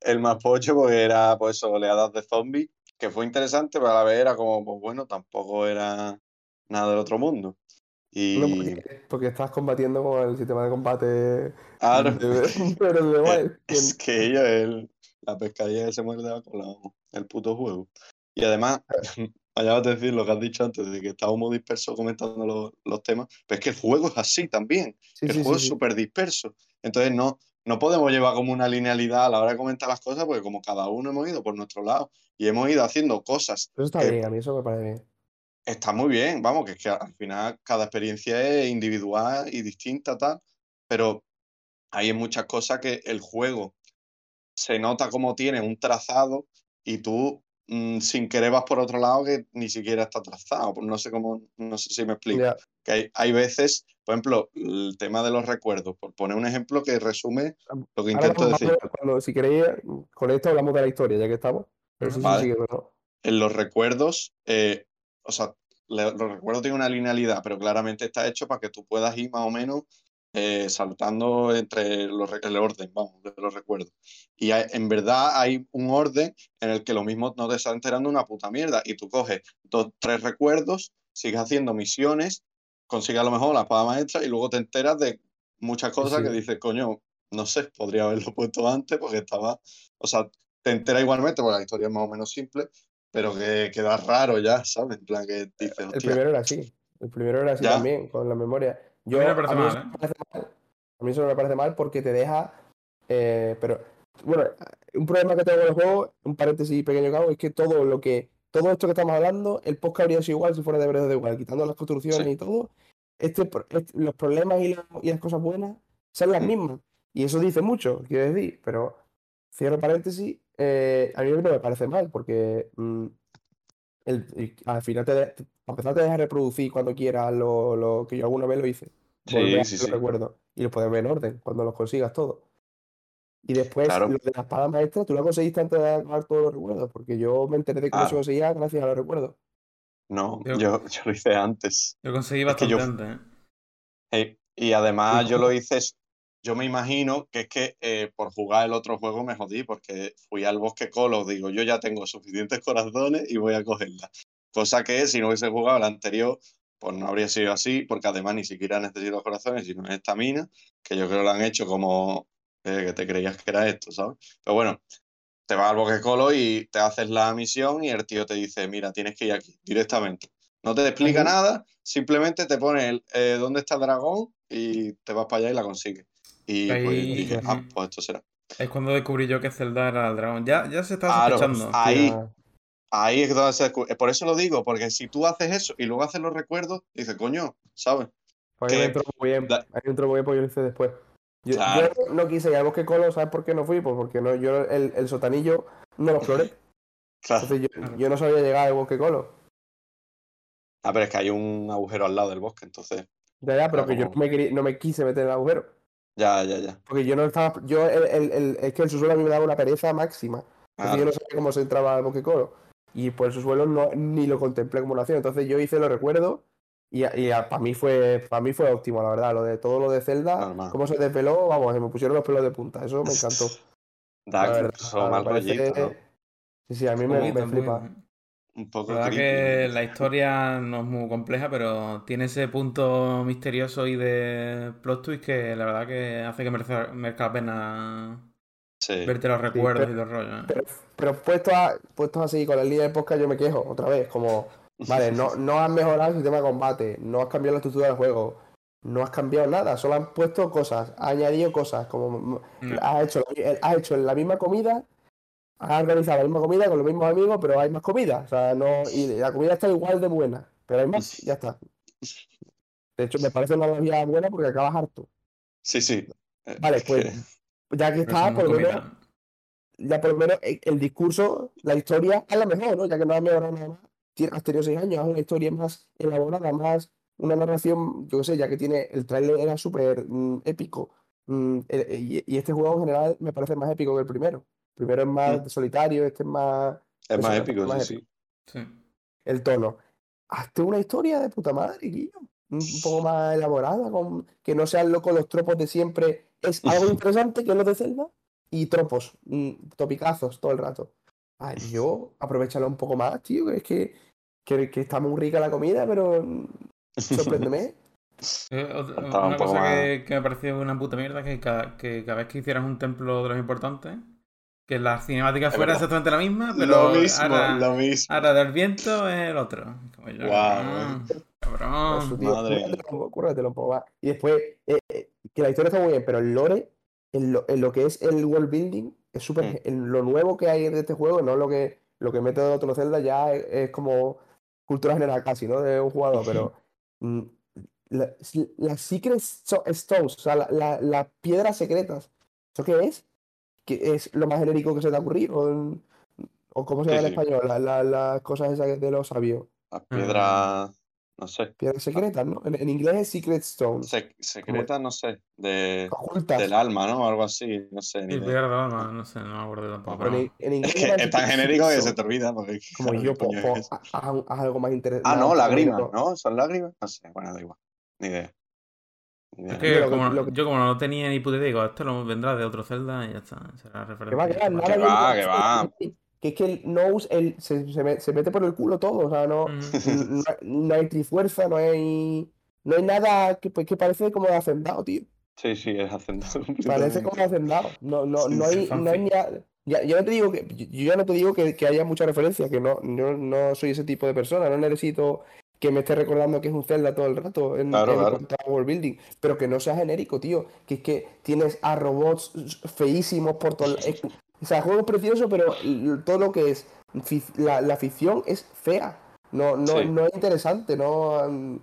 Speaker 3: el más pocho porque era, pues eso, oleadas de zombies, que fue interesante, pero a la vez era como, pues bueno, tampoco era nada del otro mundo. Y,
Speaker 2: No, porque, porque estás combatiendo con el sistema de combate
Speaker 3: claro,
Speaker 2: de, pero de
Speaker 3: es que ello es el- la pescadilla que se muerde la cola, vamos, el puto juego. Y además, vayamos a decir lo que has dicho antes, de que estábamos dispersos comentando los, los temas, pero es que el juego es así también.
Speaker 2: Sí,
Speaker 3: el
Speaker 2: sí,
Speaker 3: juego
Speaker 2: sí,
Speaker 3: es súper disperso. Entonces no, no podemos llevar como una linealidad a la hora de comentar las cosas, porque como cada uno hemos ido por nuestro lado y hemos ido haciendo cosas,
Speaker 2: Eso está
Speaker 3: que-
Speaker 2: bien, a mí eso me parece bien.
Speaker 3: está muy bien, vamos, que es que al final cada experiencia es individual y distinta, tal, pero hay muchas cosas que el juego se nota como tiene un trazado y tú mm, sin querer vas por otro lado que ni siquiera está trazado. No sé cómo, no sé si me explico. Que hay, hay veces, por ejemplo, el tema de los recuerdos, por poner un ejemplo que resume lo que intento decir.
Speaker 2: cuando, si queréis, con esto hablamos de la historia, ya que estamos. Pero sí, sí,
Speaker 3: Vale.
Speaker 2: sí, que no.
Speaker 3: En los recuerdos, eh, o sea, los recuerdos tienen una linealidad, pero claramente está hecho para que tú puedas ir más o menos eh, saltando entre los, el orden, vamos, de los recuerdos. Y hay- en verdad hay un orden en el que lo mismo no te está enterando una puta mierda. Y tú coges dos, tres recuerdos, sigues haciendo misiones, consigues a lo mejor la espada maestra y luego te enteras de muchas cosas
Speaker 2: sí.
Speaker 3: que dices, coño, no sé, podría haberlo puesto antes porque estaba. O sea, te enteras igualmente porque la historia es más o menos simple, pero que queda raro ya, ¿sabes? En plan que dices,
Speaker 2: El primero era así. El primero era así
Speaker 3: Ya.
Speaker 2: también, con la memoria. Yo,
Speaker 1: mí me parece
Speaker 2: a mí
Speaker 1: mal,
Speaker 2: eso
Speaker 1: ¿eh?
Speaker 2: me parece mal. A mí eso no me parece mal porque te deja. eh, pero, bueno, un problema que tengo con el juego, un paréntesis pequeño que hago, es que todo lo que. Todo esto que estamos hablando, el podcast habría sido igual si fuera de Breath of the Wild, quitando las construcciones
Speaker 3: Sí.
Speaker 2: y todo. Este, este- los problemas y, la- y las cosas buenas son las mismas. Y eso dice mucho, quiero decir. Pero, cierro paréntesis, eh, a mí no me parece mal porque. mm, el- al final te, de- te- para empezar te deja reproducir cuando quieras lo, lo que yo alguna vez lo hice. Volver a
Speaker 3: Sí, sí,
Speaker 2: los
Speaker 3: sí.
Speaker 2: recuerdos. Y los puedes ver en orden cuando los consigas todos. Y después,
Speaker 3: Claro.
Speaker 2: lo de la espada maestra, tú la conseguiste antes de acabar todos los recuerdos, porque yo me enteré de cómo se
Speaker 3: Claro.
Speaker 2: conseguía gracias a los recuerdos.
Speaker 3: No,
Speaker 1: Yo-
Speaker 3: yo, yo lo hice antes.
Speaker 1: Yo conseguí
Speaker 3: Es que
Speaker 1: bastante
Speaker 3: yo-
Speaker 1: antes. ¿eh?
Speaker 3: Eh, y además
Speaker 2: ¿Y
Speaker 3: yo lo hice, yo me imagino que es que eh, por jugar el otro juego me jodí porque fui al bosque Colo, digo, yo ya tengo suficientes corazones y voy a cogerla. Cosa que si no hubiese jugado el anterior, pues no habría sido así, porque además ni siquiera necesito corazones, sino estamina, que yo creo que lo han hecho como eh, que te creías que era esto, ¿sabes? Pero bueno, te vas al bosque Colo y te haces la misión y el tío te dice, mira, tienes que ir aquí directamente. No te explica nada, simplemente te pone el, eh, dónde está el dragón y te vas para allá y la consigues. Y
Speaker 1: Ahí-
Speaker 3: pues dije, ah, pues esto será.
Speaker 1: Es cuando descubrí yo que Zelda era el dragón. Ya, ya se estaba
Speaker 3: Claro,
Speaker 1: sospechando.
Speaker 3: ahí,
Speaker 2: Ya,
Speaker 3: ahí es donde se descubre. Por eso lo digo, porque si tú haces eso y luego haces los recuerdos, dices, coño, ¿sabes?
Speaker 2: pues me
Speaker 3: que-
Speaker 2: entró muy bien.
Speaker 3: da-
Speaker 2: A mí me entró muy bien porque yo lo hice después. Yo, no quise ir al bosque Colo, ¿sabes por qué no fui? Pues porque no, yo el, el sotanillo no lo exploré.
Speaker 3: Claro.
Speaker 2: Entonces yo, yo no sabía llegar al bosque Colo.
Speaker 3: Ah, pero es que hay un agujero al lado del bosque, entonces.
Speaker 2: Ya, ya, pero que yo
Speaker 3: como-
Speaker 2: no me, querí- no me quise meter en el agujero.
Speaker 3: Ya, ya, ya.
Speaker 2: Porque yo no estaba. Yo, el, el- el- es que el subsuelo a mí me daba una pereza máxima. Yo no sabía cómo se entraba al bosque Colo. Y por el subsuelo no, ni lo contemplé como una opción. Entonces yo hice los recuerdos. Y, para mí fue para mí fue óptimo, la verdad. Lo de todo lo de Zelda,
Speaker 3: Normal.
Speaker 2: cómo se desveló, vamos, se me pusieron los pelos de punta. Eso me encantó.
Speaker 3: Da mal rollito, ¿no?
Speaker 2: Sí, sí, a mí me, me flipa.
Speaker 3: Un poco
Speaker 1: La verdad que la historia no es muy compleja, pero tiene ese punto misterioso y de plot twist que la verdad que hace que merezca, merezca la pena
Speaker 3: Sí.
Speaker 1: verte los recuerdos
Speaker 2: pero-
Speaker 1: y los rollos. ¿eh?
Speaker 2: Pero, pero puestos a, puestos así con la línea de podcast, yo me quejo otra vez. Como, vale, no, no has mejorado el sistema de combate, no has cambiado la estructura del juego, no has cambiado nada, solo han puesto cosas, has añadido cosas, como
Speaker 1: No.
Speaker 2: has hecho, has hecho la misma comida, has organizado la misma comida con los mismos amigos, pero hay más comida. O sea, no, y la comida está igual de buena, pero hay más, ya está. De hecho, me parece una analogía buena porque acabas harto.
Speaker 3: Sí, sí. Eh,
Speaker 2: Vale,
Speaker 3: es
Speaker 2: pues,
Speaker 3: que-
Speaker 2: ya que está, por lo menos ya por lo menos el, el discurso, la historia es la mejor, ¿no? Ya que no has mejorado nada más. Has tenido seis años, haz una historia más elaborada, más una narración, yo qué sé, ya que tiene, el tráiler era súper mm, épico. Mm, el- y, y este juego en general me parece más épico que el primero. El primero es más
Speaker 3: Mm.
Speaker 2: solitario, este es más
Speaker 3: es más épico,
Speaker 2: más
Speaker 3: sí, sí.
Speaker 1: Sí.
Speaker 2: el tono. Hazte una historia de puta madre, Guillo. Un poco más elaborada, con, que no sean lo- con los tropos de siempre. Es algo interesante que es lo de Zelda y tropos, mm, topicazos todo el rato. Ay, yo, aprovechalo un poco más, tío, que es que, que, que está muy rica la comida, pero mm, sorpréndeme.
Speaker 1: Eh, otra-
Speaker 3: Estaba un
Speaker 1: una cosa que, que me pareció una puta mierda que cada, que cada vez que hicieras un templo de los importantes, que la cinemática fuera exactamente la misma, pero
Speaker 3: lo mismo,
Speaker 1: ahora,
Speaker 3: lo mismo.
Speaker 1: ahora del viento es el otro. Como yo,
Speaker 3: Guau,
Speaker 1: cabrón,
Speaker 2: Eso,
Speaker 1: cabrón.
Speaker 2: tío,
Speaker 3: madre
Speaker 2: cúrratelo, cúrratelo un poco más. Y después, eh, que la historia está muy bien, pero el lore, en lo, en lo que es el world building, es súper.
Speaker 3: Mm.
Speaker 2: en Lo nuevo que hay de este juego, no lo que, lo que mete de otro Zelda, ya es, es como cultura general casi, ¿no? De un jugador, pero. mm, la- las Secret Stones, o sea, la- la- las piedras secretas, ¿eso qué es? Que es lo más genérico que se te ha ocurrido. ¿O cómo se
Speaker 3: Sí,
Speaker 2: llama en
Speaker 3: sí.
Speaker 2: español? La- la- Las cosas esas de los sabios.
Speaker 3: Las piedras, no sé.
Speaker 2: Piedras secretas, ¿no? En, en inglés es Secret Stones.
Speaker 3: sec- secretas, no sé. De,
Speaker 2: Ocultas.
Speaker 3: del alma, ¿no? Algo así. No sé, ni
Speaker 1: Sí,
Speaker 3: idea.
Speaker 1: piedra de alma, no sé, no me acuerdo tampoco.
Speaker 2: En,
Speaker 1: pero-
Speaker 2: en inglés
Speaker 3: Es que es tan genérico que se te olvida. Porque,
Speaker 2: Como
Speaker 3: claro,
Speaker 2: yo,
Speaker 3: ¿qué coño
Speaker 2: po- po- haz, haz algo más interesante.
Speaker 3: Ah, no, lágrimas,
Speaker 2: no.
Speaker 3: ¿Son lágrimas? No sé, bueno, da igual. Ni idea.
Speaker 1: Es que
Speaker 2: que-
Speaker 1: como,
Speaker 2: que-
Speaker 1: yo como no tenía ni puta idea, digo, esto lo vendrá de otro Zelda y ya está. Será
Speaker 2: va, que va,
Speaker 3: Que va, que va.
Speaker 2: Que es que el Nose el, se, se, me- se mete por el culo todo. O sea, no, no, no hay trifuerza, no hay. No hay nada que, pues, que parece como de hacendado, tío.
Speaker 3: Sí, sí, es hacendado.
Speaker 2: Parece como de hacendado. No, no,
Speaker 3: Sí,
Speaker 2: no
Speaker 3: sí,
Speaker 2: hay, no hay ni a- ya, yo no te digo que. Yo ya no te digo que, que haya mucha referencia, que no, yo no soy ese tipo de persona, no necesito que me esté recordando que es un Zelda todo el rato en,
Speaker 3: Claro,
Speaker 2: en
Speaker 3: claro.
Speaker 2: a world building, pero que no sea genérico, tío. Que es que tienes a robots feísimos por todo. Es- o sea, juego precioso, pero todo lo que es la, la ficción es fea. No, no,
Speaker 3: Sí.
Speaker 2: no es interesante, no. mm,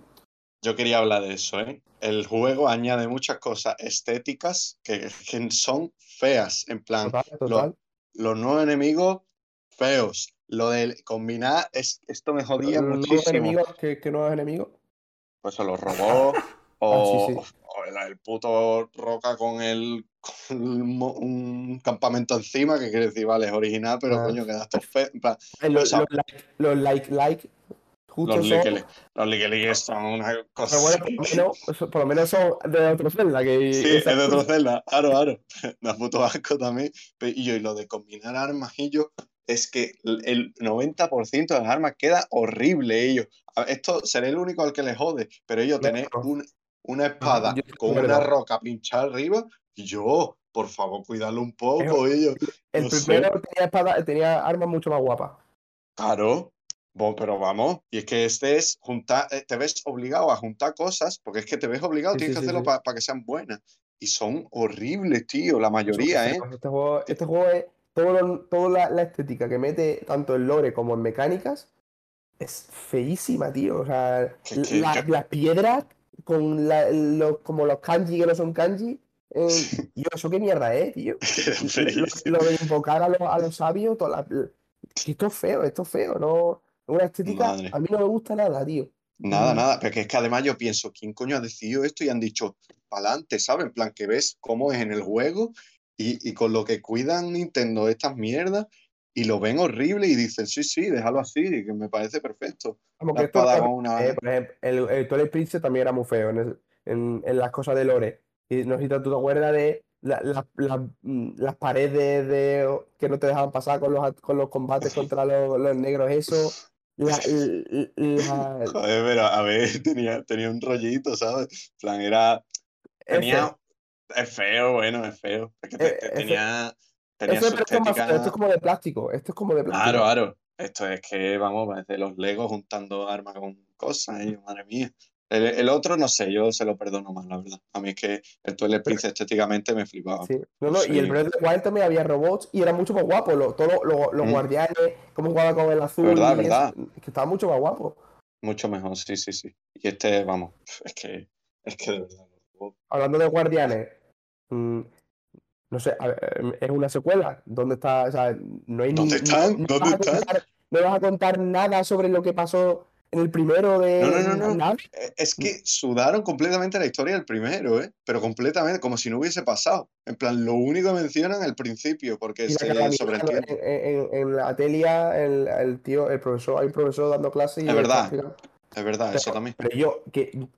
Speaker 3: Yo quería hablar de eso, ¿eh? El juego añade muchas cosas estéticas que, que son feas. En plan,
Speaker 2: Total, total.
Speaker 3: los nuevos enemigos feos. Lo de combinar, es, esto me jodía
Speaker 2: Los nuevos
Speaker 3: muchísimo.
Speaker 2: enemigos, que nuevos enemigos.
Speaker 3: Pues a los robots o,
Speaker 2: Ah, sí, sí.
Speaker 3: o el, el puto Roca con el con un campamento encima, que quiere decir, vale, es original, pero
Speaker 2: Ah.
Speaker 3: coño, queda esto feo.
Speaker 2: Los, los like, los like, like, justo
Speaker 3: los
Speaker 2: son.
Speaker 3: Los son una cosa.
Speaker 2: Pero bueno, por lo menos, eso- por lo menos son de otro Zelda. Que
Speaker 3: Sí, es de otro Zelda, aro, aro. Da puto asco también. Y yo, y lo de combinar armas y yo, es que el 90% de las armas queda horrible ellos. Esto seré el único al que le jode, pero ellos
Speaker 2: Claro.
Speaker 3: tener un- una espada
Speaker 2: yo
Speaker 3: con una roca pinchada arriba, y yo, por favor, cuidarlo un poco, ellos.
Speaker 2: El
Speaker 3: no sé.
Speaker 2: primero tenía, espada, tenía armas mucho más guapas.
Speaker 3: Claro, bo- pero vamos, y es que este es juntar, eh, te ves obligado a juntar cosas, porque es que te ves obligado,
Speaker 2: Sí,
Speaker 3: tienes
Speaker 2: sí,
Speaker 3: que hacerlo
Speaker 2: sí.
Speaker 3: para que sean buenas. Y son horribles, tío, la mayoría, ¿eh?
Speaker 2: Este juego, este juego es. Todo toda la, la estética que mete tanto en lore como en mecánicas es feísima, tío. O sea, la- las piedras con la- como los kanji que no son kanji. eh, yo, ¿eso qué mierda es, tío? Lo, de invocar a los, a los sabios, la- esto es feo, esto es feo, ¿no? Una estética,
Speaker 3: Madre.
Speaker 2: a mí no me gusta nada, tío.
Speaker 3: Nada,
Speaker 2: Mm.
Speaker 3: nada, porque es que además yo pienso, ¿quién coño ha decidido esto? Y han dicho, pa'lante, ¿sabes? En plan, que ves cómo es en el juego y, y con lo que cuidan Nintendo estas mierdas y lo ven horrible y dicen, sí, sí, déjalo así, que me parece perfecto.
Speaker 2: Como que esto
Speaker 3: con una...
Speaker 2: eh, por ejemplo, el, el Twilight Princess también era muy feo en, el- en- en las cosas de Lore. Y no sé si tú te acuerdas de la- la- la- mm, las paredes de, que no te dejaban pasar con los, con los combates contra los, los negros, eso. La,
Speaker 3: Joder, pero a ver, tenía, tenía un rollito, ¿sabes? En plan, era...
Speaker 2: es
Speaker 3: Tenía...
Speaker 2: feo.
Speaker 3: Es feo, bueno, es feo. Es que te-
Speaker 2: Eh,
Speaker 3: te-
Speaker 2: es
Speaker 3: tenía, tenía
Speaker 2: esto es esto es como de plástico. Esto es como de plástico.
Speaker 3: Claro, claro. Esto es que, vamos, parece los Legos juntando armas con cosas, madre mía. El, el otro, no sé, yo se lo perdono más, la verdad. A mí es que el Twilight Princess estéticamente me flipaba.
Speaker 2: Sí. No, no, y el. Breath of the Wild también había robots y era mucho más guapo. lo- todos los,
Speaker 3: Mm.
Speaker 2: guardianes, cómo jugaba con el azul.
Speaker 3: Verdad, verdad.
Speaker 2: es que estaba mucho más guapo.
Speaker 3: Mucho mejor, sí, sí, sí. Y este, vamos, es que, es que de verdad.
Speaker 2: Hablando de guardianes, mm, no sé, ver, em, es una secuela. ¿Dónde está? O sea, no hay ni-
Speaker 3: ¿Dónde están?
Speaker 2: no
Speaker 3: ¿Dónde están?
Speaker 2: contar- no vas a contar nada sobre lo que pasó en el primero de
Speaker 3: No, no, no. Eh, Es que sudaron completamente la historia del primero, ¿eh? Pero completamente, como si no hubiese pasado. En plan, lo único que mencionan al principio, porque se sobreentiende.
Speaker 2: en, en- en la Telia, el, el tío, el profesor, hay un profesor dando clases y
Speaker 3: Es verdad. Es verdad, eso también.
Speaker 2: Pero yo, que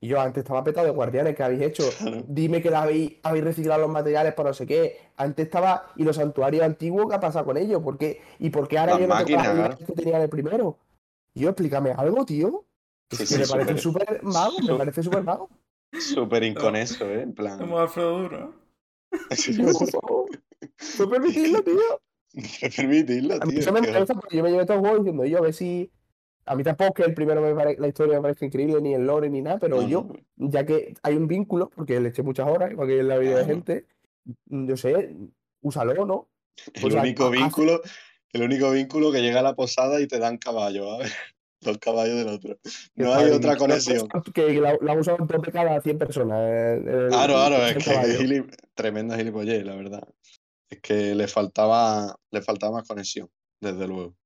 Speaker 2: yo antes estaba petado de guardianes que habéis hecho. Dime que la habéis, habéis reciclado los materiales para no sé qué. Antes estaba. ¿Y los santuarios antiguos qué ha pasado con ellos? ¿Por qué? ¿Y por qué ahora
Speaker 3: Las
Speaker 2: yo no tengo
Speaker 3: máquinas,
Speaker 2: que tenía en el primero? Yo, explícame algo, tío.
Speaker 3: Sí,
Speaker 2: que
Speaker 3: sí,
Speaker 2: me parece
Speaker 3: súper-
Speaker 2: súper vago, me parece súper vago.
Speaker 3: Súper inconeso, ¿eh? En plan.
Speaker 1: Como Alfredo Duro.
Speaker 2: ¿Puedo permitirlo, tío?
Speaker 3: Permitirlo,
Speaker 2: A mí
Speaker 3: tío.
Speaker 2: eso me yo me llevo todo el juego diciendo yo a ver si. A mí tampoco que el primero me pare- la historia me parezca increíble, ni el lore, ni nada, pero yo, ya que hay un vínculo, porque le eché muchas horas, igual que en la vida de gente, mm, yo sé, úsalo, ¿no?
Speaker 3: El
Speaker 2: O sea,
Speaker 3: único vínculo, el único vínculo que llega a la posada y te dan caballo, ¿vale? Los caballos del otro. No hay otra conexión.
Speaker 2: Que, la, la usan dos de cada 100 personas. el-
Speaker 3: Claro, claro,
Speaker 2: el
Speaker 3: es que
Speaker 2: caballo.
Speaker 3: gili- tremenda gilipollez, la verdad. Es que le faltaba, le faltaba más conexión. desde luego.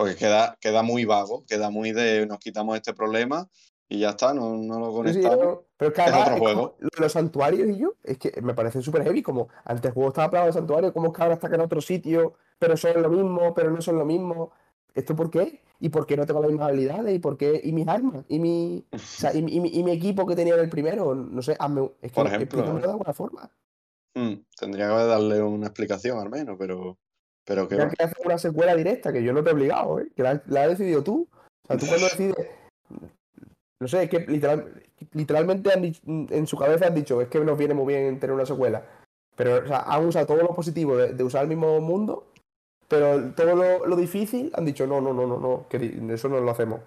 Speaker 3: Porque queda, queda muy vago, queda muy de nos quitamos este problema y ya está, no, no lo
Speaker 2: sí,
Speaker 3: conectamos.
Speaker 2: no, pero es que
Speaker 3: es otro
Speaker 2: es
Speaker 3: juego.
Speaker 2: los santuarios y yo, es que me parece súper heavy, como antes el juego estaba plagado de santuarios, como es que ahora está en otro sitio, pero son lo mismo, pero no son lo mismo. ¿Esto por qué? ¿Y por qué no tengo las mismas habilidades? ¿Y por qué? ¿Y mis armas? ¿Y mi, o sea, y, mi- y mi, y mi equipo que tenía en el primero? No sé, hazme, es que
Speaker 3: Por ejemplo, ¿eh?
Speaker 2: de alguna forma.
Speaker 3: Mm, tendría que darle una explicación al menos, pero, pero que
Speaker 2: Ya
Speaker 3: va.
Speaker 2: que hacer una secuela directa, que yo no te he obligado, ¿eh? Que la, la has decidido tú. O sea, tú cuando decides. No sé, es que literal- literalmente han en su cabeza han dicho, es que nos viene muy bien tener una secuela. Pero, o sea, han usado todo lo positivo de, de usar el mismo mundo, pero todo lo, lo difícil han dicho, no, no, no, no, no, que eso no lo hacemos.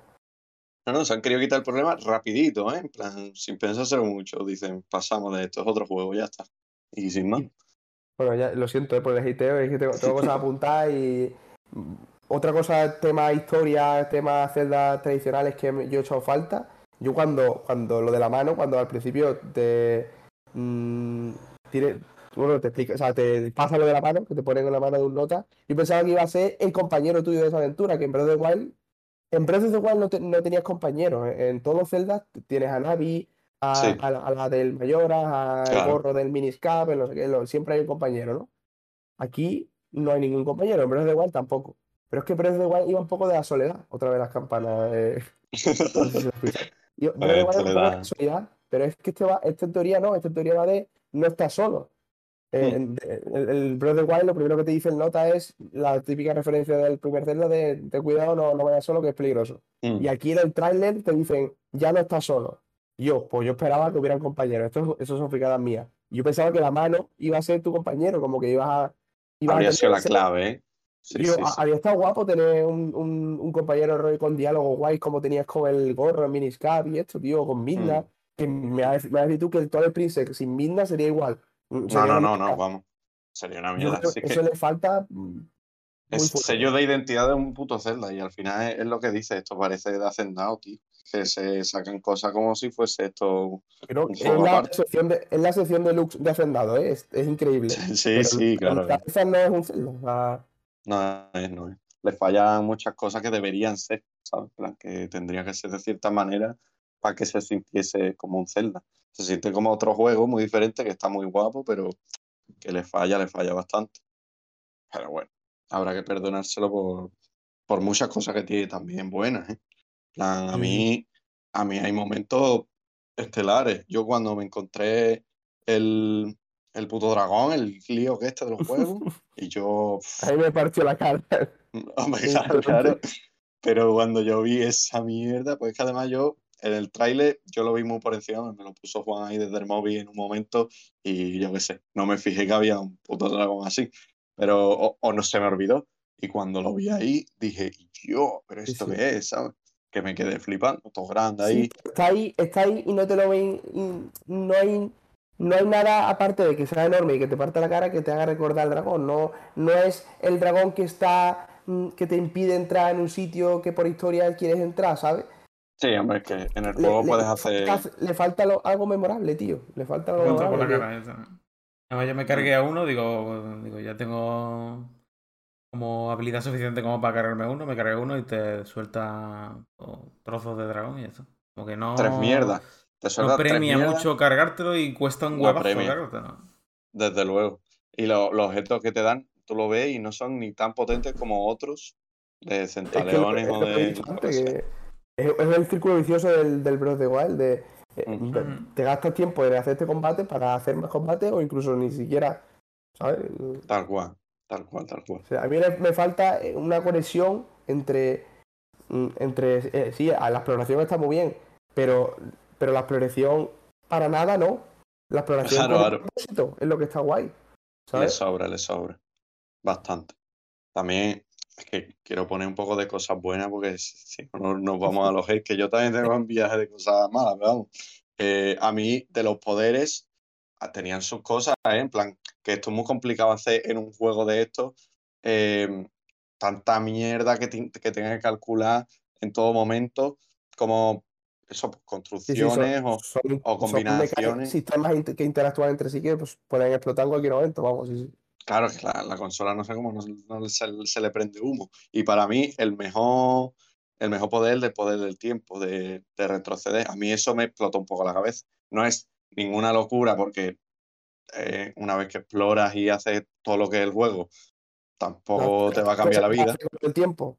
Speaker 3: No, no, se han querido quitar el problema rapidito, ¿eh? En plan, sin pensárselo mucho. Dicen, pasamos de esto, es otro juego, ya está. Y sin más.
Speaker 2: Bueno, ya lo siento, ¿eh? por el hiteo, es que tengo, tengo cosas apuntadas y otra cosa, tema historia, tema celdas tradicionales que yo he echado falta. Yo cuando, cuando lo de la mano, cuando al principio te mm, tiene, bueno, te explica, o sea, te pasa lo de la mano, que te ponen en la mano de un nota, yo pensaba que iba a ser el compañero tuyo de esa aventura, que en Breath of the Wild, en Breath of the Wild no, te- no tenías compañeros, en, en todos los celdas tienes a Navi, a,
Speaker 3: Sí.
Speaker 2: a la, a la del Mayora, al
Speaker 3: Claro.
Speaker 2: gorro del Miniscap, no sé qué, lo- siempre hay un compañero, ¿no? Aquí no hay ningún compañero, en Breath of the Wild tampoco. Pero es que Breath of the Wild iba un poco de la soledad, otra vez las campanas. eh, no sé si Breath of the
Speaker 3: Pues,
Speaker 2: Wild de
Speaker 3: soledad.
Speaker 2: la soledad, pero es que este, va, este en teoría no, en teoría va de no estás solo. Eh,
Speaker 3: Hmm.
Speaker 2: en- el, el Breath of the Wild lo primero que te dice el nota es la típica referencia del primer Zelda de, de cuidado, no, no vayas solo que es peligroso.
Speaker 3: Mm.
Speaker 2: Y aquí en el tráiler te dicen, ya no estás solo. Yo, pues yo esperaba que hubieran compañeros. Esto, eso son fricadas mías. Yo pensaba que la mano iba a ser tu compañero, como que ibas a. ibas a
Speaker 3: Habría
Speaker 2: tener
Speaker 3: sido la clave, ¿eh? Sí,
Speaker 2: Digo,
Speaker 3: sí,
Speaker 2: a-
Speaker 3: sí.
Speaker 2: había estado guapo tener un, un, un compañero rollo con diálogo guay como tenías con el gorro en Miniscap y esto, tío, con Midna.
Speaker 3: Mm.
Speaker 2: Que me a decir- me a decir tú que el Twilight Princess sin Midna sería igual. Mm,
Speaker 3: No, no, no, no, vamos. Sería una
Speaker 2: Yo
Speaker 3: mierda.
Speaker 2: que eso le falta mm,
Speaker 3: es sello de identidad de un puto Zelda y al final es, es lo que dice. Esto parece de Hacendado, tío. Que se sacan cosas como si fuese esto
Speaker 2: es la sección de, es la sección de Lux de Hacendado, ¿eh? Es, es increíble.
Speaker 3: Sí,
Speaker 2: Pero
Speaker 3: sí,
Speaker 2: en
Speaker 3: claro.
Speaker 2: cabeza no es un Zelda. o sea,
Speaker 3: No es, no es. Le fallan muchas cosas que deberían ser, ¿sabes? En plan, que tendría que ser de cierta manera para que se sintiese como un Zelda. Se siente como otro juego muy diferente, que está muy guapo, pero que le falla, le falla bastante. Pero bueno, habrá que perdonárselo por, por muchas cosas que tiene también buenas, ¿eh? En plan, a mí, a mí hay momentos estelares. Yo cuando me encontré el, el puto dragón, el lío que este de los juegos, y yo,
Speaker 2: a mí me partió la cara.
Speaker 3: Claro. Pero cuando yo vi esa mierda, pues que además yo, en el tráiler, yo lo vi muy por encima, me lo puso Juan ahí desde el móvil en un momento y yo qué sé, no me fijé que había un puto dragón así, pero o, o no se me olvidó. Y cuando lo vi ahí, dije, yo, pero
Speaker 2: Sí,
Speaker 3: esto
Speaker 2: sí.
Speaker 3: qué es, ¿sabes? Que me quedé flipando, todo grande ahí.
Speaker 2: está ahí, está ahí y no te lo ven. No hay, no hay nada aparte de que sea enorme y que te parte la cara que te haga recordar al dragón. No, no es el dragón que está mm, que te impide entrar en un sitio que por historia quieres entrar, ¿sabes?
Speaker 3: Sí, hombre, es que en el juego
Speaker 2: le
Speaker 3: puedes hacer.
Speaker 2: le falta lo- algo memorable, tío. Le falta algo
Speaker 1: Me entró por la
Speaker 2: memorable.
Speaker 1: cara. Además, yo me cargué a uno, digo, digo, ya tengo como habilidad suficiente como para cargarme uno, me cargué uno y te suelta oh, trozos de dragón y. Como que no,
Speaker 3: Tres mierdas. Te
Speaker 1: no
Speaker 3: sueltas tres
Speaker 1: premia mucho cargártelo y cuesta un
Speaker 3: No
Speaker 1: huevazo cargártelo.
Speaker 3: Desde luego. Y lo- los objetos que te dan, tú lo ves y no son ni tan potentes como otros de
Speaker 2: Es que lo,
Speaker 3: centaleones
Speaker 2: es
Speaker 3: o de que
Speaker 2: es, es el círculo vicioso del, del of the Wild, de, eh, de- te gastas tiempo en hacer este combate para hacer más combate o incluso ni siquiera, ¿sabes?
Speaker 3: Tal cual, tal cual, tal cual.
Speaker 2: O sea, a mí me falta eh, una conexión entre, mm, entre eh, sí, a la exploración está muy bien, pero, pero la exploración para nada no. La exploración
Speaker 3: Claro, claro.
Speaker 2: propósito es lo que está guay,
Speaker 3: Le sobra, le sobra. Bastante. También es que quiero poner un poco de cosas buenas porque si no nos- vamos a los que yo también tengo un viaje de cosas malas, pero vamos. Eh, a mí, de los poderes, tenían sus cosas, ¿eh? En plan, que esto es muy complicado hacer en un juego de estos. eh, tanta mierda que, ti- que tengas que calcular en todo momento, como eso, pues,
Speaker 2: Sí, sí, son,
Speaker 3: construcciones o,
Speaker 2: son,
Speaker 3: o combinaciones.
Speaker 2: sistemas que interactúan entre sí que pues, pueden explotar en cualquier momento, vamos, sí.
Speaker 3: Claro, que la, la consola no sé cómo no, no se, se le prende humo. Y para mí, el mejor, el mejor poder del poder del tiempo, de, de retroceder. A mí eso me explotó un poco la cabeza. No es ninguna locura porque eh, una vez que exploras y haces todo lo que es el juego, tampoco
Speaker 2: Las
Speaker 3: te va a cambiar la vida.
Speaker 2: puedes hacer con el tiempo.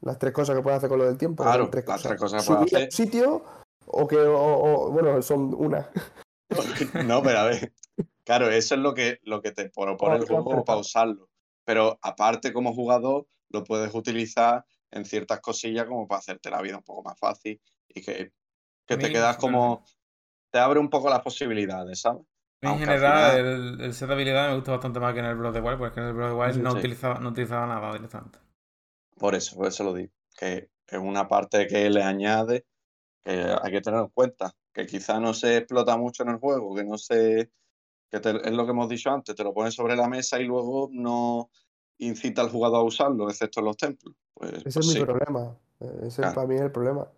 Speaker 2: Las tres cosas que puedes hacer con lo del tiempo.
Speaker 3: Claro,
Speaker 2: son tres
Speaker 3: las
Speaker 2: cosas.
Speaker 3: tres cosas que puedes
Speaker 2: Subir
Speaker 3: hacer.
Speaker 2: un sitio o que, o- o- bueno, son una.
Speaker 3: No, pero a ver, claro, eso es lo que, lo que te propone el juego para usarlo. Pero aparte, como jugador, lo puedes utilizar en ciertas cosillas como para hacerte la vida un poco más fácil y que, que te quedas como. Te abre un poco las posibilidades, ¿sabes?
Speaker 1: En
Speaker 3: Aunque
Speaker 1: general,
Speaker 3: final-
Speaker 1: el, el set de habilidades me gusta bastante más que en el Breath of the Wild, porque en el Breath of the Wild
Speaker 2: Sí,
Speaker 1: no,
Speaker 3: sí.
Speaker 1: Utilizaba, no utilizaba nada directamente.
Speaker 3: Por eso, por eso lo digo. Que es una parte que le añade que hay que tener en cuenta. Que quizá no se explota mucho en el juego, que no se. que te- es lo que hemos dicho antes, te lo pones sobre la mesa y luego no incita al jugador a usarlo, excepto en los templos. Pues,
Speaker 2: Ese
Speaker 3: pues
Speaker 2: es mi
Speaker 3: sí.
Speaker 2: problema. Eh, Ese
Speaker 3: Claro.
Speaker 2: para mí es el problema.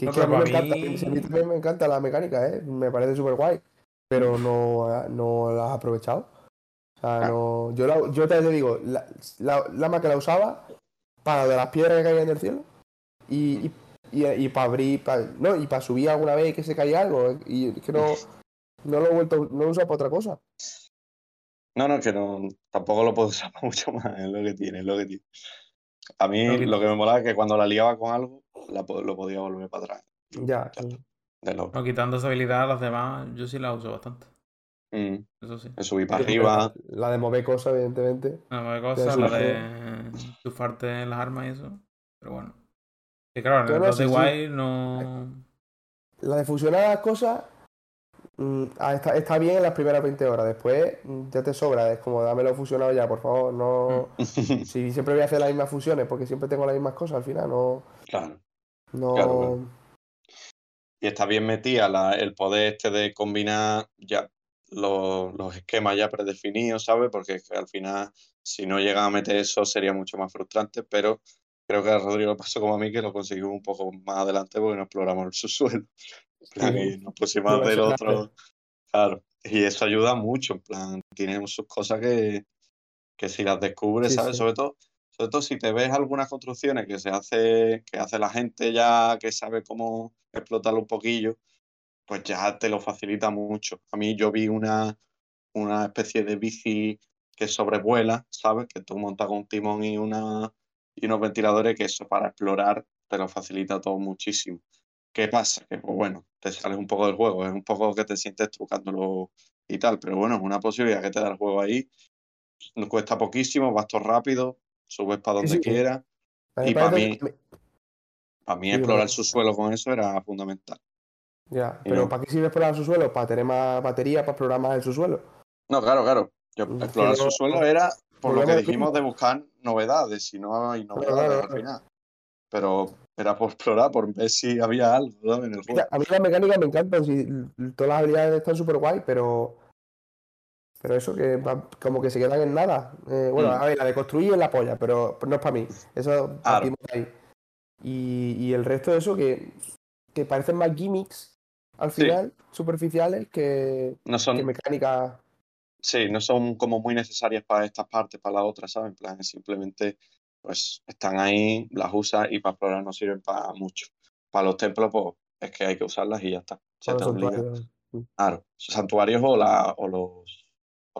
Speaker 2: Que,
Speaker 1: No,
Speaker 2: es que a mí me encanta,
Speaker 1: mí-
Speaker 2: si a mí también me encanta la mecánica, ¿eh? Me parece súper guay. Pero no, no la has aprovechado. O sea, no. Yo, la- yo te digo, la, la, la más que la usaba para de las piedras que caían del cielo y, y, y, para abrir, pa- no, y para subir alguna vez y que se caía algo. Y es que no, no lo he vuelto, no lo he usado para otra cosa.
Speaker 3: No, no, que no, tampoco lo puedo usar mucho más, es lo que tiene, es lo que tiene. A mí
Speaker 1: lo que
Speaker 3: me molaba es que cuando la liaba con algo, la lo podía volver para atrás.
Speaker 2: Ya.
Speaker 3: está, De loco.
Speaker 1: No, quitando esa habilidad, las demás yo sí las uso bastante.
Speaker 3: Mm,
Speaker 1: Eso sí.
Speaker 3: de subir para
Speaker 2: La,
Speaker 3: arriba.
Speaker 2: la de mover cosas, evidentemente.
Speaker 1: La de
Speaker 2: Ya
Speaker 1: cosas, la
Speaker 2: lo
Speaker 1: de chufarte en las armas y eso. Pero bueno. Y claro, en el
Speaker 2: no
Speaker 1: no.
Speaker 2: La de fusionar las cosas mm, ah, está, está bien en las primeras 20 horas. Después mm, ya te sobra. Es como dámelo fusionado ya, por favor. No. Si siempre voy a hacer las mismas fusiones porque siempre tengo las mismas cosas al final, no.
Speaker 3: Claro.
Speaker 2: No.
Speaker 3: Claro. Y está bien metida la- el poder este de combinar ya los, los esquemas ya predefinidos, ¿sabes? Porque es que al final, si no llegan a meter eso, sería mucho más frustrante, pero creo que a Rodrigo pasó como a mí, que lo conseguimos un poco más adelante porque no exploramos el subsuelo. En plan,
Speaker 2: Sí.
Speaker 3: y nos pusimos ver
Speaker 2: ser
Speaker 3: otro. Claro. Y eso ayuda mucho, en plan, tienen sus cosas que, que si las descubres,
Speaker 2: Sí,
Speaker 3: ¿sabes?
Speaker 2: sí.
Speaker 3: Sobre todo, sobre todo si te ves algunas construcciones que se hace, que hace la gente ya que sabe cómo explotarlo un poquillo, pues ya te lo facilita mucho. A mí yo vi una, una especie de bici que sobrevuela, ¿sabes? Que tú montas con un timón y, una, y unos ventiladores que eso para explorar te lo facilita todo muchísimo. ¿Qué pasa? Que pues bueno, te sales un poco del juego, es un poco que te sientes trucándolo y tal, pero bueno, es una posibilidad que te da el juego ahí. Cuesta poquísimo, vas todo rápido, subes para donde
Speaker 2: sí.
Speaker 3: quieras. Y para mí- Para mí
Speaker 2: Sí,
Speaker 3: explorar el subsuelo con eso era fundamental.
Speaker 2: Ya, pero
Speaker 3: no.
Speaker 2: ¿para qué sirve explorar el subsuelo? Para tener más batería, para explorar más el subsuelo.
Speaker 3: No, claro, claro. Yo, explorar el
Speaker 2: no-
Speaker 3: subsuelo era por lo que dijimos de buscar novedades, y no hay novedades al final. Pero era por explorar, por ver si había algo ¿no? en el juego.
Speaker 2: A mí las mecánicas me encantan, l- todas las habilidades están súper guay, pero. Pero eso que como que se quedan en nada. Eh, bueno,
Speaker 3: Mm.
Speaker 2: a ver, la de construir es la polla, pero no es para mí. Eso partimos de ahí. Y, y el resto de eso que, que parecen más gimmicks al
Speaker 3: Sí.
Speaker 2: final, superficiales, que,
Speaker 3: No
Speaker 2: que
Speaker 3: son,
Speaker 2: mecánicas.
Speaker 3: sí, no son como muy necesarias para estas partes, para la otra, ¿sabes? En plan, simplemente pues están ahí, las usas y para explorar no sirven para mucho. Para los templos, pues es que hay que usarlas y ya está. Se
Speaker 2: para
Speaker 3: te. Claro, santuarios o, la, o, los,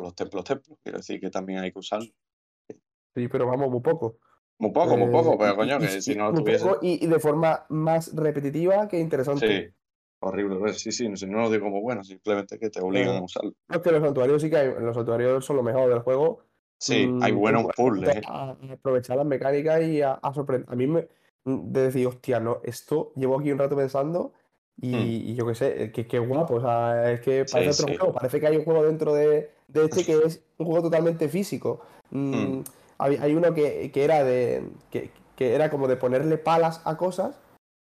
Speaker 3: los templos templos, quiero decir que también hay que usarlos.
Speaker 2: Sí, pero vamos, muy poco.
Speaker 3: Muy poco, muy
Speaker 2: Eh,
Speaker 3: poco, pero coño,
Speaker 2: y-
Speaker 3: que
Speaker 2: y-
Speaker 3: si no lo tuviese.
Speaker 2: y, y de forma más repetitiva que interesante.
Speaker 3: Sí, horrible. pues, Sí, sí, si no lo digo como bueno, simplemente que te obligan
Speaker 2: Eh,
Speaker 3: a usarlo.
Speaker 2: No, es que los santuarios sí que hay, los santuarios son lo mejor del juego.
Speaker 3: Sí, hay
Speaker 2: Mm,
Speaker 3: buenos
Speaker 2: en cuanto
Speaker 3: puzzles. ¿eh?
Speaker 2: A, a aprovechar las mecánicas y a, a sorprender. A mí me mm, de decir, hostia, no, esto llevo aquí un rato pensando y, y yo qué sé, eh, que qué guapo. O sea, es que
Speaker 3: Sí,
Speaker 2: parece otro
Speaker 3: sí.
Speaker 2: juego. Parece que hay un juego dentro de, de este que es un juego totalmente físico. Mm,
Speaker 3: Mm.
Speaker 2: hay, hay uno que, que era de. Que, que era como de ponerle palas a cosas.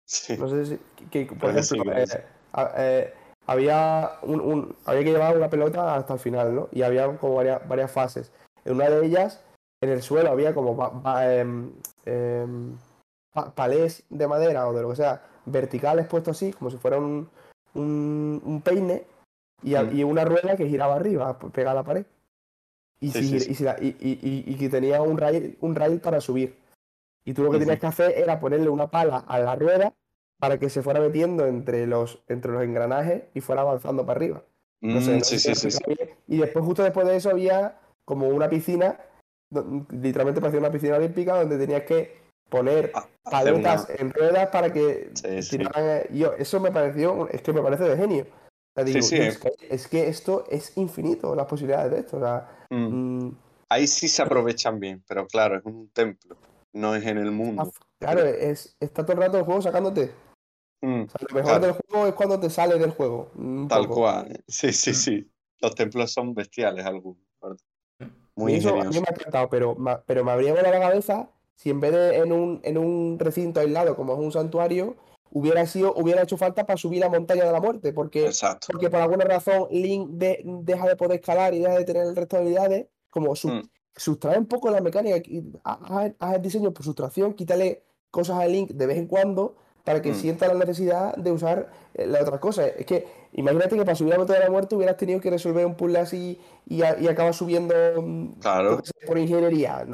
Speaker 3: Sí,
Speaker 2: No sé si. Que, que, por
Speaker 3: que
Speaker 2: ejemplo,
Speaker 3: que
Speaker 2: eh, eh, había, un, un- había que llevar una pelota hasta el final, ¿no? Y había como varias, varias fases. En una de ellas, en el suelo había como pa- pa- em, em, pa- palés de madera o de lo que sea, verticales puestos así, como si fuera un, un, un peine, y, a-
Speaker 3: Mm.
Speaker 2: y una rueda que giraba arriba, pegada a la pared. y,
Speaker 3: Sí,
Speaker 2: si-
Speaker 3: sí,
Speaker 2: y si la- y- que tenía un rail, un rail para subir. Y tú lo que tenías que hacer era ponerle una pala a la rueda para que se fuera metiendo entre los, entre los engranajes y fuera avanzando para arriba. No sé, no
Speaker 3: sí, sí, sí.
Speaker 2: Y después, justo después de eso, había como una piscina, literalmente parecía una piscina olímpica, donde tenías que poner
Speaker 3: hacer una-
Speaker 2: paletas en ruedas para que
Speaker 3: Sí, sí.
Speaker 2: tiraran. eh, yo, eso me pareció, es que me parece de genio. O sea,
Speaker 3: Sí,
Speaker 2: digo,
Speaker 3: sí,
Speaker 2: "Dios, es, que, es que esto es infinito, las posibilidades de esto. O sea,
Speaker 3: Mm.
Speaker 2: mm,
Speaker 3: Ahí sí se aprovechan bien, pero claro, es un templo, no es en el mundo.
Speaker 2: claro, es, está todo el rato el juego sacándote.
Speaker 3: Mm,
Speaker 2: O sea, lo mejor
Speaker 3: Claro.
Speaker 2: del juego es cuando te sales del juego.
Speaker 3: Tal
Speaker 2: poco.
Speaker 3: cual. ¿eh? Sí, sí,
Speaker 1: Mm.
Speaker 3: sí. Los templos son bestiales algunos. Muy ingeniosos.
Speaker 2: me ha encantado, pero, pero me habría volado la cabeza si en vez de en un, en un recinto aislado como es un santuario, hubiera sido, hubiera hecho falta para subir la montaña de la muerte, porque,
Speaker 3: Exacto.
Speaker 2: porque por alguna razón Link de- deja de poder escalar y deja de tener el resto de habilidades, como su-
Speaker 3: Mm.
Speaker 2: sustrae un poco la mecánica, haz el diseño por sustracción, quítale cosas a Link de vez en cuando para que
Speaker 3: Mm.
Speaker 2: sienta la necesidad de usar eh, las otras cosas. Es que imagínate que para subir la montaña de la muerte hubieras tenido que resolver un puzzle así y, a- y acabas subiendo mm,
Speaker 3: Claro.
Speaker 2: por ingeniería.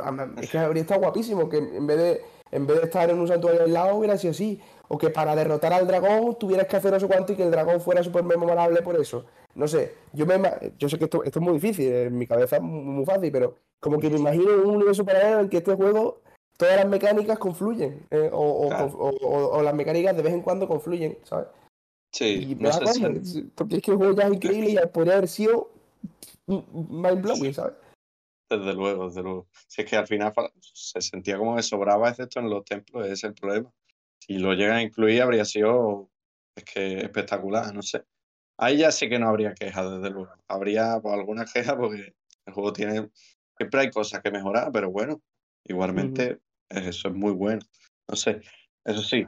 Speaker 2: Es que habría estado guapísimo que en vez de, en vez de estar en un santuario aislado hubiera sido así. O que para derrotar al dragón tuvieras que hacer no sé cuánto y que el dragón fuera súper memorable por eso. No sé, yo, me, yo sé que esto, esto es muy difícil, en mi cabeza es muy, muy fácil, pero como que me imagino un universo paralelo en que este juego todas las mecánicas confluyen. eh, o, o-
Speaker 3: Claro.
Speaker 2: o- o- o las mecánicas de vez en cuando confluyen, ¿sabes?
Speaker 3: Sí,
Speaker 2: Y
Speaker 3: no sé si...
Speaker 2: porque es que el juego ya es increíble y podría haber sido mind blowing, ¿sabes?
Speaker 3: Desde luego, desde luego. Si es que al final se sentía como que sobraba, excepto en los templos, ese es el problema. Si lo llegan a incluir, habría sido es que espectacular, no sé. Ahí ya sí que no habría quejas, desde luego. Habría pues, alguna queja porque el juego tiene. Siempre hay cosas que mejorar, pero bueno, igualmente eso es muy bueno. No sé, eso sí,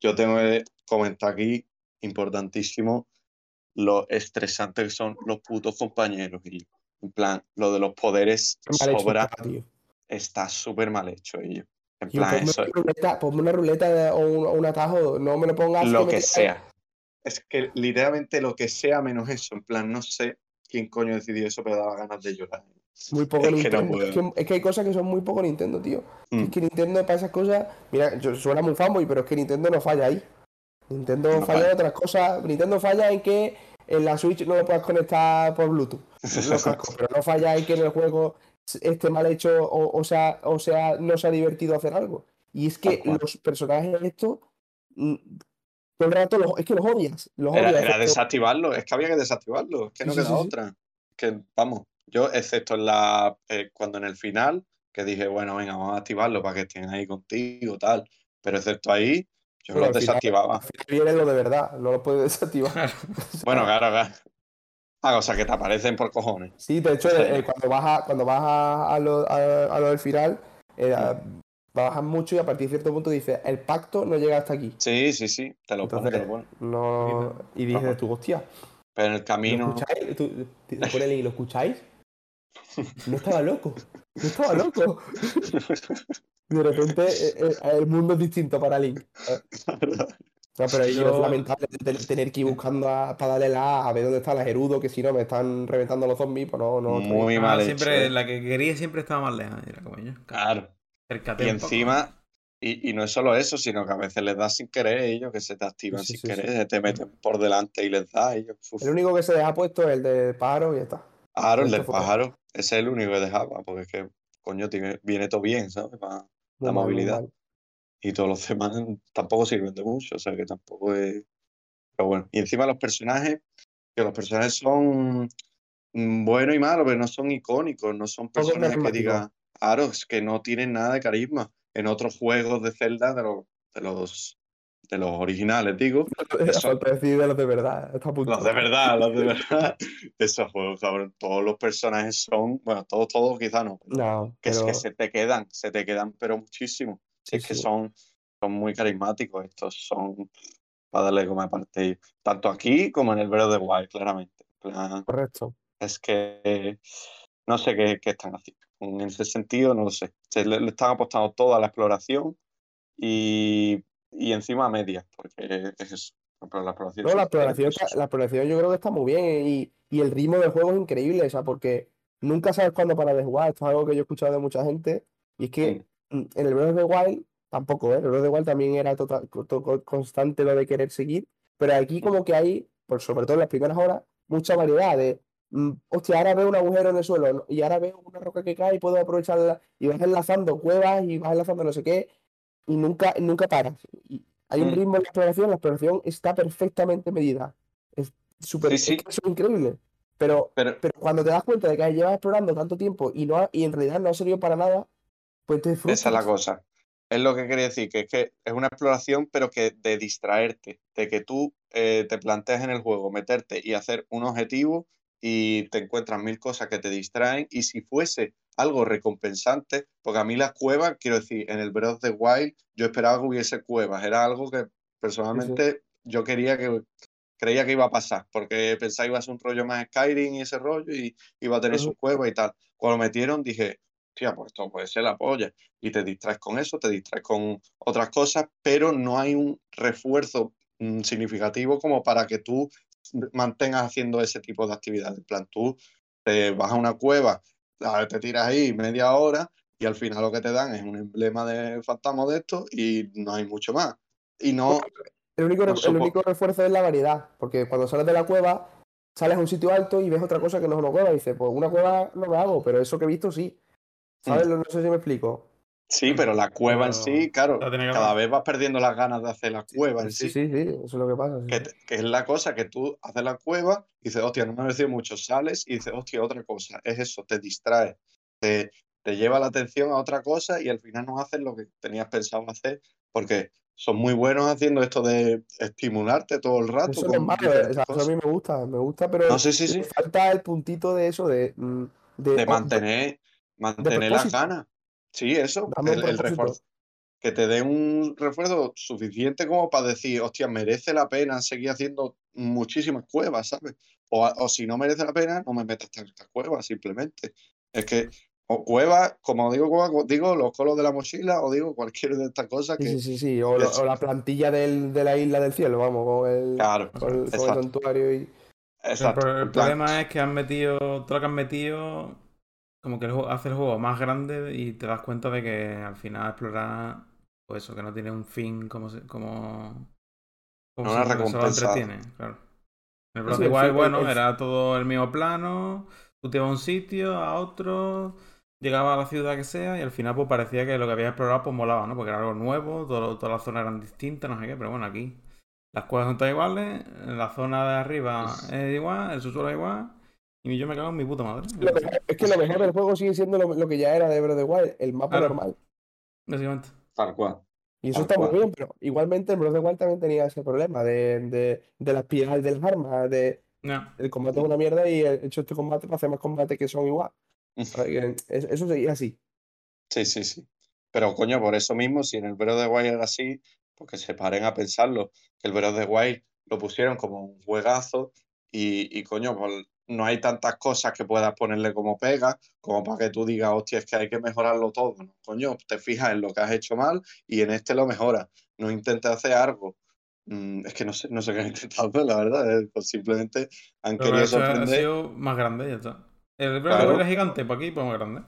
Speaker 3: yo tengo que comentar aquí, importantísimo, lo estresante que son los putos compañeros. Y, en plan, lo de los poderes
Speaker 2: hecho
Speaker 3: sobra,
Speaker 2: está,
Speaker 3: súper mal hecho ello. En plan,
Speaker 2: ponme,
Speaker 3: eso
Speaker 2: una ruleta, ponme una ruleta de- o, un, atajo, no me lo pongas
Speaker 3: lo que sea. Es que literalmente lo que sea menos eso. En plan, no sé quién coño decidió eso, pero daba ganas de llorar.
Speaker 2: Muy poco
Speaker 3: Es que no
Speaker 2: Nintendo. es, que, es que hay cosas que son muy poco Nintendo, tío.
Speaker 3: Mm.
Speaker 2: Es que Nintendo para esas cosas. Mira, yo suena muy fanboy, pero es que Nintendo no falla ahí. Nintendo
Speaker 3: No
Speaker 2: falla
Speaker 3: falla.
Speaker 2: en otras cosas. Nintendo falla en que en la Switch no lo puedas conectar por Bluetooth. Cascos, pero no falla en que en el juego esté mal hecho o, o sea, o sea, no se ha divertido hacer algo. Y es que los personajes estos. mm, Todo el rato los, es que los odias. Los
Speaker 3: Era,
Speaker 2: odias.
Speaker 3: era desactivarlo, es que había que desactivarlo, es que no
Speaker 2: Sí,
Speaker 3: queda
Speaker 2: sí, sí.
Speaker 3: otra. Que vamos, yo, excepto en la eh, cuando en el final, que dije, bueno, venga, vamos a activarlo para que estén ahí contigo, tal. Pero excepto ahí, yo
Speaker 2: Bueno,
Speaker 3: los desactivaba.
Speaker 2: viene lo de verdad, no lo puedes desactivar.
Speaker 3: Bueno, claro, claro. Ah, o sea, que te aparecen por cojones.
Speaker 2: Sí, de hecho, eh, cuando vas a, cuando vas a, a lo, a- a lo del final, eh, mucho y a partir de cierto punto dices, el pacto no llega hasta aquí.
Speaker 3: Sí, sí, sí, te lo pone, te
Speaker 2: Entonces,
Speaker 3: lo pone.
Speaker 2: no... Y dices tú, hostia,
Speaker 3: Pero en el
Speaker 2: ¿lo
Speaker 3: camino.
Speaker 2: escucháis? Tú- te el link, ¿lo escucháis? No estaba loco, no estaba loco. De repente eh, eh, el mundo es distinto para Link. No, pero
Speaker 1: Yo-
Speaker 2: es lamentable tener que ir buscando a- para darle la A, a ver dónde está la Gerudo, que si no me están reventando los zombies, pues no, no.
Speaker 3: Muy
Speaker 1: Ah,
Speaker 3: mal hecho.
Speaker 1: siempre,
Speaker 3: eh.
Speaker 1: la que quería siempre estaba más lejos. Era.
Speaker 3: Claro. Y encima, y, y no es solo eso, sino que a veces les das sin querer ellos, que se te activan
Speaker 2: Sí, sí,
Speaker 3: sin
Speaker 2: sí,
Speaker 3: querer,
Speaker 2: sí.
Speaker 3: se te meten por delante y les das ellos. uf.
Speaker 2: El único que se deja puesto es el de pájaro y ya está. Esto
Speaker 3: del pájaro, ese es el único que dejaba, porque es que, coño, tiene- viene todo bien, ¿sabes? Pa-
Speaker 2: Muy
Speaker 3: La movilidad.
Speaker 2: mal.
Speaker 3: y todos los demás tampoco sirven de mucho, o sea que tampoco es... Pero bueno, y encima los personajes, que los personajes son mm, buenos y malos, pero no son icónicos, no son personajes que digan, claro, es que no tienen nada de carisma. En otros juegos de Zelda, de los, de los, de los originales, digo, Eso-
Speaker 2: Falta decir de los de verdad. Está
Speaker 3: los de verdad, los de verdad, esos juegos, cabrón, todos los personajes son, bueno, todos, todos quizá no,
Speaker 2: No,
Speaker 3: que, es
Speaker 2: pero
Speaker 3: que se te quedan, se te quedan, pero muchísimo.
Speaker 2: sí,
Speaker 3: es que
Speaker 2: sí.
Speaker 3: son, son muy carismáticos, estos son para darle como parte, tanto aquí como en el the Wild, claramente. En plan,
Speaker 2: correcto.
Speaker 3: es que no sé qué, qué están haciendo. En ese sentido, no lo sé. Se le, le están apostando todo a la exploración y, y encima a medias, porque es eso. Pero la
Speaker 2: No, la está- la yo creo que está muy bien y, y el ritmo del juego es increíble, o sea, porque nunca sabes cuándo parar de jugar. Esto es algo que yo he escuchado de mucha gente. Y es que mm, en el Breath of the Wild tampoco, ¿eh? El Breath of the Wild también era total, co- co- constante lo de querer seguir. Pero aquí como que hay, por sobre todo en las primeras horas, mucha variedad de, mm, hostia, ahora veo un agujero en el suelo y ahora veo una roca que cae y puedo aprovecharla y vas enlazando cuevas y vas enlazando no sé qué y nunca, nunca paras. Y hay un
Speaker 3: Mm.
Speaker 2: ritmo en la exploración, la exploración está perfectamente medida. Es súper,
Speaker 3: Sí,
Speaker 2: es
Speaker 3: sí.
Speaker 2: increíble. Pero,
Speaker 3: Pero,
Speaker 2: pero cuando te das cuenta de que llevas explorando tanto tiempo y, no ha- y en realidad no ha servido para nada, pues te
Speaker 3: Esa es la
Speaker 2: frustras.
Speaker 3: cosa. Es lo que quería decir, que es que es una exploración, pero que de distraerte, de que tú eh, te planteas en el juego meterte y hacer un objetivo y te encuentras mil cosas que te distraen y si fuese algo recompensante, porque a mí las cuevas, quiero decir, en el Breath of the Wild yo esperaba que hubiese cuevas, era algo que personalmente yo quería que creía que iba a pasar, porque pensaba que iba a ser un rollo más Skyrim y ese rollo y iba a tener
Speaker 2: Ujú.
Speaker 3: sus cuevas y tal. Cuando lo metieron dije, hostia, pues esto puede ser la polla y te distraes con eso, te distraes con otras cosas, pero no hay un refuerzo mm, significativo como para que tú mantengas haciendo ese tipo de actividades. En plan, tú te vas a una cueva, te tiras ahí media hora y al final lo que te dan es un emblema de fantasma de esto y no hay mucho más. Y no,
Speaker 2: El único,
Speaker 3: No
Speaker 2: el único refuerzo es la variedad, porque cuando sales de la cueva, sales a un sitio alto y ves otra cosa que no es una cueva y dices, pues una cueva no me hago, pero eso que he visto sí. ¿Sabes? No sé si me explico.
Speaker 3: Sí, pero la cueva en sí, claro, cada vez vas perdiendo las ganas de hacer la cueva en
Speaker 2: Sí,
Speaker 3: sí.
Speaker 2: sí, sí, eso es lo que pasa. sí,
Speaker 3: que, es la cosa que tú haces la cueva y dices, hostia, no me ha parecido mucho, sales y dices, hostia, otra cosa, es eso, te distrae, te, te lleva la atención a otra cosa y al final no haces lo que tenías pensado hacer, porque son muy buenos haciendo esto de estimularte todo el rato
Speaker 2: Eso es malo, eh,
Speaker 3: diferentes
Speaker 2: o sea, eso a mí me gusta, me gusta, pero
Speaker 3: No, sí, sí,
Speaker 2: falta el puntito de eso, de, mm, de,
Speaker 3: de mantener, mantener las
Speaker 2: propósito.
Speaker 3: ganas. Sí, eso,
Speaker 2: dame
Speaker 3: el, refuerzo. Que te dé un refuerzo suficiente como para decir, hostia, merece la pena seguir haciendo muchísimas cuevas, ¿sabes? O, o si no merece la pena, no me metas tantas cuevas, simplemente. Es que, o cuevas, como digo, cueva, digo los colos de la mochila, o digo cualquier de estas cosas
Speaker 2: Sí,
Speaker 3: que.
Speaker 2: sí, sí, sí. O, lo-
Speaker 3: es-
Speaker 2: o la plantilla del- de la isla del cielo, vamos, con el,
Speaker 3: Claro,
Speaker 2: con el, con el
Speaker 3: exacto.
Speaker 2: santuario y.
Speaker 3: Exacto.
Speaker 1: el
Speaker 3: en
Speaker 1: problema es que han metido, todo lo que han metido, como que el juego- hace el juego más grande y te das cuenta de que al final explorar, pues eso, que no tiene un fin como, se- como, como
Speaker 3: Una
Speaker 1: si solo
Speaker 3: recompensa.
Speaker 1: entretiene, claro. En el Breath of Wild, bueno,
Speaker 2: el-
Speaker 1: era todo el mismo plano, tú te ibas a un sitio, a otro, llegabas a la ciudad que sea y al final pues parecía que lo que habías explorado pues molaba, ¿no? Porque era algo nuevo, todo- todas las zonas eran distintas, no sé qué, pero bueno, aquí las cuevas son todas iguales, la zona de arriba es igual, el subsuelo es igual, y yo me cago en mi puta madre.
Speaker 2: Lo mejor- es que lo mejor del juego sigue siendo lo, lo que ya era de Breath of the Wild, el mapa
Speaker 1: Claro.
Speaker 2: normal.
Speaker 1: Básicamente.
Speaker 3: tal cual.
Speaker 2: Y eso está muy bien, pero igualmente en Breath of the Wild también tenía ese problema de, de, de la espiral de las armas, de
Speaker 1: No.
Speaker 2: el combate es una mierda y he hecho este combate para hacer más combates que son igual. Es- Eso seguía así.
Speaker 3: Sí, sí, sí. Pero coño, por eso mismo, si en el Breath of the Wild era así, porque se paren a pensarlo, que el Breath of the Wild lo pusieron como un juegazo y, y coño, pues no hay tantas cosas que puedas ponerle como pega, como para que tú digas, hostia, es que hay que mejorarlo todo. ¿no? Coño, te fijas en lo que has hecho mal y en este lo mejoras. No intentes hacer algo. Mm, es que no sé, no sé qué han intentado hacer, la verdad. eh, Pues simplemente han
Speaker 1: Pero
Speaker 3: querido
Speaker 1: eso ha
Speaker 3: sorprender.
Speaker 1: sido más grande, ya está. El
Speaker 3: Claro.
Speaker 1: Es gigante, para aquí pues más grande.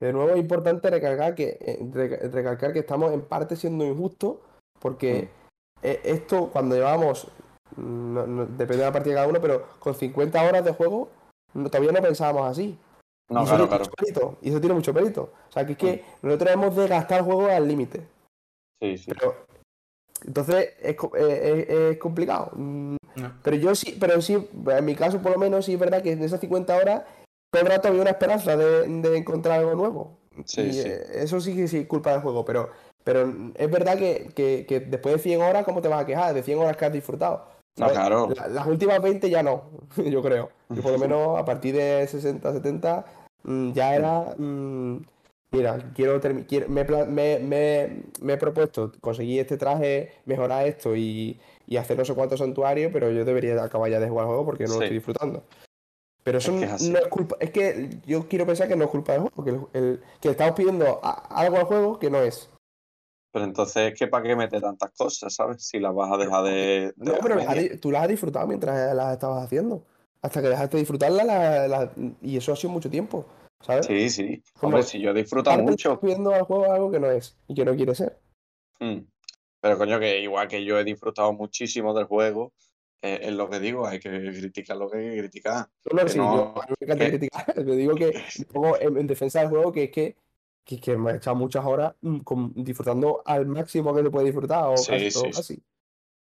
Speaker 2: De nuevo es importante recalcar que, eh, reca- recalcar que estamos en parte siendo injustos porque eh, esto cuando llevamos, mm, no- no- depende de la partida de cada uno, pero con 50 horas de juego no- todavía no pensábamos así.
Speaker 3: No,
Speaker 2: y, eso
Speaker 3: claro,
Speaker 2: tiene
Speaker 3: claro.
Speaker 2: mucho mérito, y eso tiene mucho mérito. O sea, que es que nosotros hemos de gastar el juego al límite.
Speaker 3: Sí, sí.
Speaker 2: Pero entonces es, eh, es- es complicado. Mm,
Speaker 1: No.
Speaker 2: Pero yo sí, pero sí, en mi caso por lo menos sí es verdad que en esas 50 horas todo el rato había una esperanza de, de encontrar algo nuevo.
Speaker 3: Sí,
Speaker 2: y
Speaker 3: sí.
Speaker 2: eh, eso sí que sí es culpa del juego, pero, pero es verdad que, que- que después de 100 horas, ¿cómo te vas a quejar? De 100 horas que has disfrutado.
Speaker 3: No,
Speaker 2: ¿sabes?
Speaker 3: claro.
Speaker 2: La- las últimas 20 ya no, yo creo. Y por lo menos a partir de 60, 70 mm, ya era... mm, mira, quiero, quiero- me, me- me- me he propuesto conseguir este traje, mejorar esto y, y hacer no sé cuántos santuarios, pero yo debería acabar ya de jugar el juego porque no lo estoy disfrutando. Pero eso
Speaker 3: Es que
Speaker 2: no es culpa, es que yo quiero pensar que no es culpa del juego, que, el, el- que estamos pidiendo a- algo al juego que no es.
Speaker 3: Pero entonces, ¿qué para qué mete tantas cosas, sabes? Si las vas a dejar de, de
Speaker 2: No, pero las tú las has disfrutado mientras las estabas haciendo. hasta que dejaste de disfrutarla la- la- y eso ha sido mucho tiempo, ¿sabes?
Speaker 3: Sí, sí.
Speaker 2: Como
Speaker 3: Hombre, si yo
Speaker 2: Aparte,
Speaker 3: mucho.
Speaker 2: estás viendo al juego algo que no es y que no quiere ser.
Speaker 3: Mm. Pero coño, que igual que yo he disfrutado muchísimo del juego, eh, es lo que digo, hay que criticar lo que hay que criticar.
Speaker 2: No, no,
Speaker 3: Que
Speaker 2: sí,
Speaker 3: no-
Speaker 2: yo criticar. Te digo que en, en defensa del juego que es que, que, que me he echado muchas horas mm, con- disfrutando al máximo que se puede disfrutar o
Speaker 3: Sí,
Speaker 2: casi,
Speaker 3: sí,
Speaker 2: o
Speaker 3: sí.
Speaker 2: casi.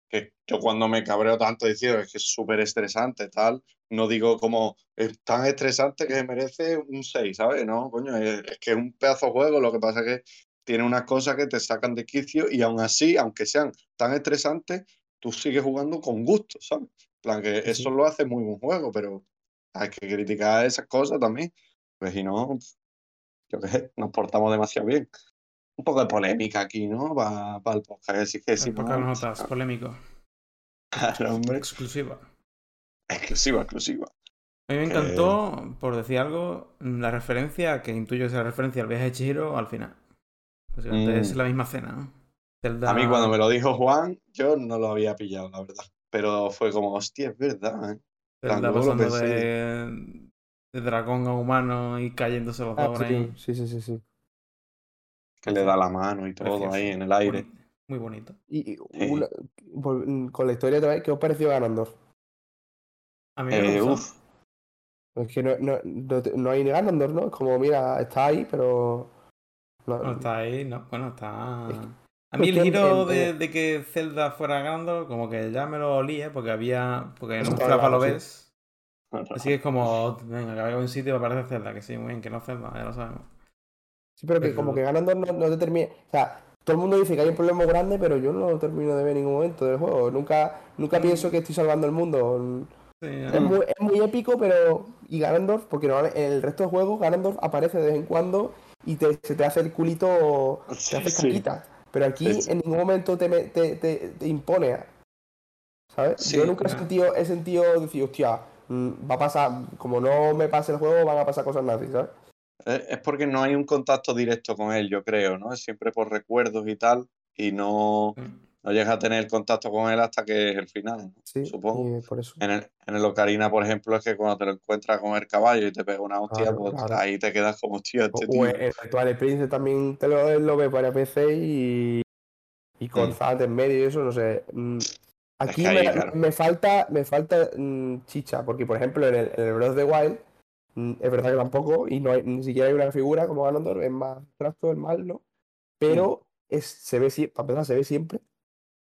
Speaker 3: que yo cuando me cabreo tanto diciendo que es súper estresante, tal, no digo como es tan estresante que merece un 6, ¿sabes? No, coño, es, es que es un pedazo de juego, lo que pasa es que tiene unas cosas que te sacan de quicio y aún así, aunque sean tan estresantes, tú sigues jugando con gusto, ¿sabes? Plan, que eso lo hace muy buen juego, pero hay que criticar esas cosas también, pues si no, yo qué sé, nos portamos demasiado bien. Un poco de polémica aquí, ¿no? Para el podcast, así que si no,
Speaker 1: notas, polémico.
Speaker 3: claro, hombre.
Speaker 1: Exclusiva.
Speaker 3: Exclusiva, exclusiva.
Speaker 1: A mí me encantó, por decir algo, la referencia, que intuyo que es la referencia al viaje de Chihiro al final. Básicamente
Speaker 3: Mm.
Speaker 1: es la misma cena, ¿no? Zelda-
Speaker 3: A mí cuando me lo dijo Juan, yo no lo había pillado, la verdad. Pero fue como, hostia, es verdad, ¿eh?
Speaker 1: Zelda pasando de, de dragón a humano y cayéndose los
Speaker 2: Ah,
Speaker 1: dos ahí.
Speaker 2: sí, sí, sí, sí.
Speaker 3: Que le da la mano y todo
Speaker 1: Precioso.
Speaker 3: ahí en el aire.
Speaker 1: Muy bonito.
Speaker 2: Y y
Speaker 3: Sí.
Speaker 2: una- vol- con la historia otra vez, ¿qué os pareció Ganondorf?
Speaker 1: A mí me
Speaker 3: Eh, uf,
Speaker 2: Es que no, no, no, no hay ni Ganondorf, ¿no? Es como, mira, está ahí, pero. no-
Speaker 1: No está ahí, no. Bueno, está.
Speaker 2: Es que-
Speaker 1: A mí el giro de, que Zelda fuera ganando, como que ya me lo olía, porque había. Porque en un flapa lo ves. Así que es como, venga, que vaya a un sitio para aparece Zelda, que sí, muy bien, que no Zelda, ya lo sabemos.
Speaker 2: Sí, pero que como que Ganondorf no, no te termina. O sea, todo el mundo dice que hay un problema grande, pero yo no lo termino de ver en ningún momento del juego. Nunca, nunca
Speaker 1: Mm.
Speaker 2: pienso que estoy salvando el mundo.
Speaker 1: Sí,
Speaker 2: Es muy, es muy épico, pero. Y Ganondorf, porque normalmente en el resto del juego, Ganondorf aparece de vez en cuando y te, se te hace el culito. Te
Speaker 3: Sí,
Speaker 2: hace
Speaker 3: sí.
Speaker 2: caquita. Pero aquí en ningún momento te, me- te, te, te impone. ¿Sabes?
Speaker 3: Sí,
Speaker 2: Yo nunca he sentido, he sentido decir, hostia, va a pasar. Como no me pase el juego, van a pasar cosas nazis, ¿sabes?
Speaker 3: Es porque no hay un contacto directo con él, yo creo, ¿no? Es siempre por recuerdos y tal, y no,
Speaker 1: Sí.
Speaker 3: no llegas a tener contacto con él hasta que es el final, ¿no?
Speaker 2: Sí,
Speaker 3: Supongo.
Speaker 2: y por eso.
Speaker 3: En el, en el Ocarina, por ejemplo, es que cuando te lo encuentras con el caballo y te pega una hostia,
Speaker 2: Claro,
Speaker 3: pues
Speaker 2: claro.
Speaker 3: ahí te quedas como, hostia, este
Speaker 2: O
Speaker 3: tío.
Speaker 2: en el Twilight Princess también te lo, lo ves varias veces y, y con
Speaker 3: Mm.
Speaker 2: Zack en medio y eso, no sé. Mm, Aquí
Speaker 3: que
Speaker 2: me,
Speaker 3: claro.
Speaker 2: me falta, me falta mm, chicha, porque por ejemplo en el, en el Breath of the Wild mm, es verdad que tampoco, y no hay, ni siquiera hay una figura como Ganondorf, es más abstracto, es mal, ¿no? Pero es, se ve siempre, para empezar, se ve siempre.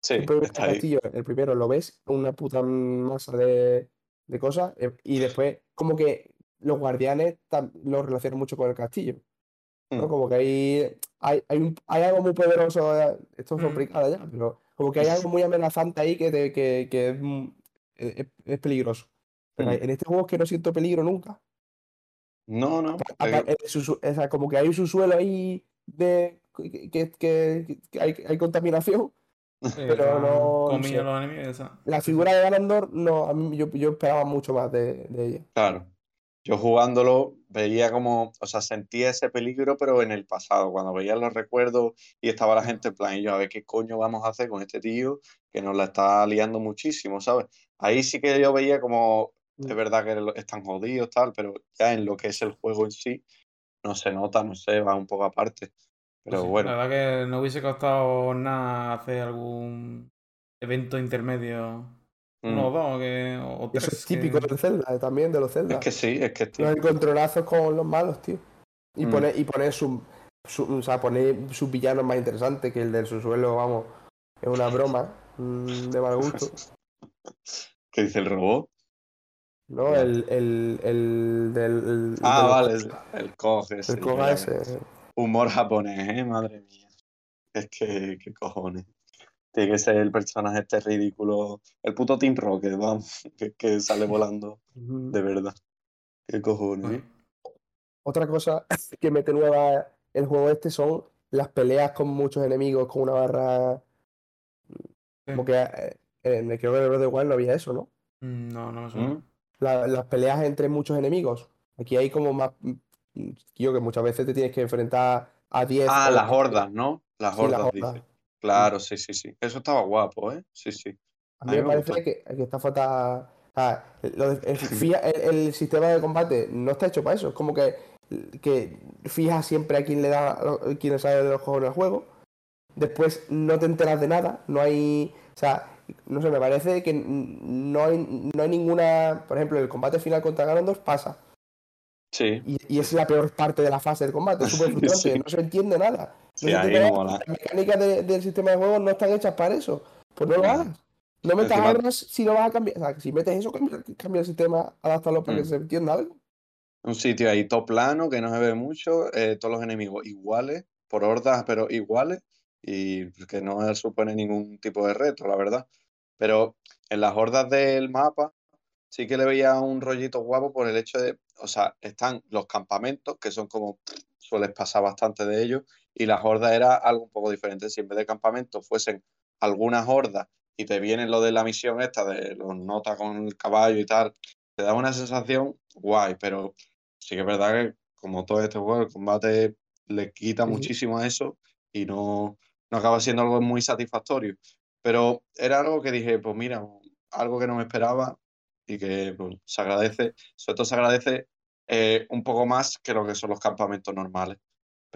Speaker 3: Sí,
Speaker 2: Siempre
Speaker 3: está
Speaker 2: el castillo, el primero lo ves, una puta masa de, de cosas, eh, y después como que los guardianes lo relacionan mucho con el castillo. ¿no?
Speaker 3: Mm.
Speaker 2: Como que hay, hay, hay, un- hay algo muy poderoso, eh, esto es
Speaker 1: Mm.
Speaker 2: complicado ya, pero como que hay algo muy amenazante ahí que, te- que, que es, mm, es- es peligroso. Pero
Speaker 3: Mm.
Speaker 2: en este juego es que no siento peligro nunca.
Speaker 3: No, no.
Speaker 2: O sea, como que hay un subsuelo ahí de que, que, hay, hay contaminación. Pero no- no
Speaker 1: Comido
Speaker 2: sé.
Speaker 1: los enemigos, esa.
Speaker 2: La figura de Ganondorf, no, a mí yo, yo esperaba mucho más de, de ella.
Speaker 3: Claro. Yo jugándolo veía como, o sea, sentía ese peligro, pero en el pasado, cuando veía los recuerdos y estaba la gente en plan, y yo, a ver qué coño vamos a hacer con este tío que nos la está liando muchísimo, ¿sabes? Ahí sí que yo veía como, es
Speaker 2: Mm.
Speaker 3: verdad que están jodidos, tal, pero ya en lo que es el juego en sí, no se nota, no sé, va un poco aparte. Pero
Speaker 1: Sí,
Speaker 3: bueno,
Speaker 1: La verdad que no hubiese costado nada hacer algún evento intermedio. Uno o dos, que, o o
Speaker 2: Eso
Speaker 1: tres.
Speaker 2: es típico
Speaker 1: que-
Speaker 2: del Zelda, eh, también de los Zelda.
Speaker 3: es que sí, es que es
Speaker 2: Los encontronazos con los malos, tío. Y
Speaker 3: Mm.
Speaker 2: poner, y poner su, su- o sea, poner sus villanos más interesantes que el del subsuelo, vamos, es una broma mm, de mal gusto.
Speaker 3: ¿Qué dice el robot?
Speaker 2: ¿No? El, el, el del. el-
Speaker 3: Ah,
Speaker 2: del-
Speaker 3: vale, el, el coge,
Speaker 2: El
Speaker 3: ya,
Speaker 2: ese.
Speaker 3: Humor japonés, ¿eh? Madre mía. Es que, qué cojones. Tiene que ser el personaje este ridículo. El puto Team Rocket, vamos, que, que sale volando de verdad. Qué cojones, ¿eh?
Speaker 2: Otra cosa que mete nueva el juego este son las peleas con muchos enemigos, con una barra. Como que eh, en el creo que en el Breath of the Wild no había eso, ¿no?
Speaker 1: Mm, No, no me suena.
Speaker 3: ¿Mm?
Speaker 2: La- las peleas entre muchos enemigos. Aquí hay como más. Yo que muchas veces te tienes que enfrentar a 10.
Speaker 3: Ah, las
Speaker 2: 15.
Speaker 3: hordas, ¿no? Las
Speaker 2: Sí, las
Speaker 3: hordas,
Speaker 2: hordas.
Speaker 3: dice. Claro, sí, sí, sí. Eso estaba guapo, ¿eh? Sí, sí.
Speaker 2: A
Speaker 3: A
Speaker 2: mí me parece que, que está falta. O sea, lo de- el, fija- el- el sistema de combate no está hecho para eso. Es como que, que fija siempre a quien le da, a quien sale de los juegos en el juego. Después no te enteras de nada. No hay. O sea, no sé, me parece que no hay, no hay ninguna. Por ejemplo, el combate final contra Ganondorf pasa.
Speaker 3: Sí,
Speaker 2: Y, y es la peor parte de la fase del combate. Es súper frustrante.
Speaker 3: Sí.
Speaker 2: No se entiende nada.
Speaker 3: Sí, no.
Speaker 2: Las mecánicas de- del sistema de juego no están hechas para eso. Pues no lo hagas. No metas
Speaker 3: Encima-
Speaker 2: armas si no vas a cambiar. O sea, si metes eso, cambia, cambia el sistema, adáptalo para que se entienda algo.
Speaker 3: un sitio ahí todo plano, que no se ve mucho, eh, todos los enemigos iguales, por hordas, pero iguales, y que no supone ningún tipo de reto, la verdad. Pero en las hordas del mapa sí que le veía un rollito guapo por el hecho de, o sea, están los campamentos, que son como, sueles pasar bastante de ellos, y las hordas era algo un poco diferente. Si en vez de campamentos fuesen algunas hordas y te vienen lo de la misión esta, de los notas con el caballo y tal, te da una sensación guay, pero sí que es verdad que como todo este juego, el combate le quita
Speaker 2: sí.
Speaker 3: muchísimo a eso y no, no acaba siendo algo muy satisfactorio. Pero era algo que dije, pues mira, algo que no me esperaba y que pues, se agradece, sobre todo se agradece eh, un poco más que lo que son los campamentos normales.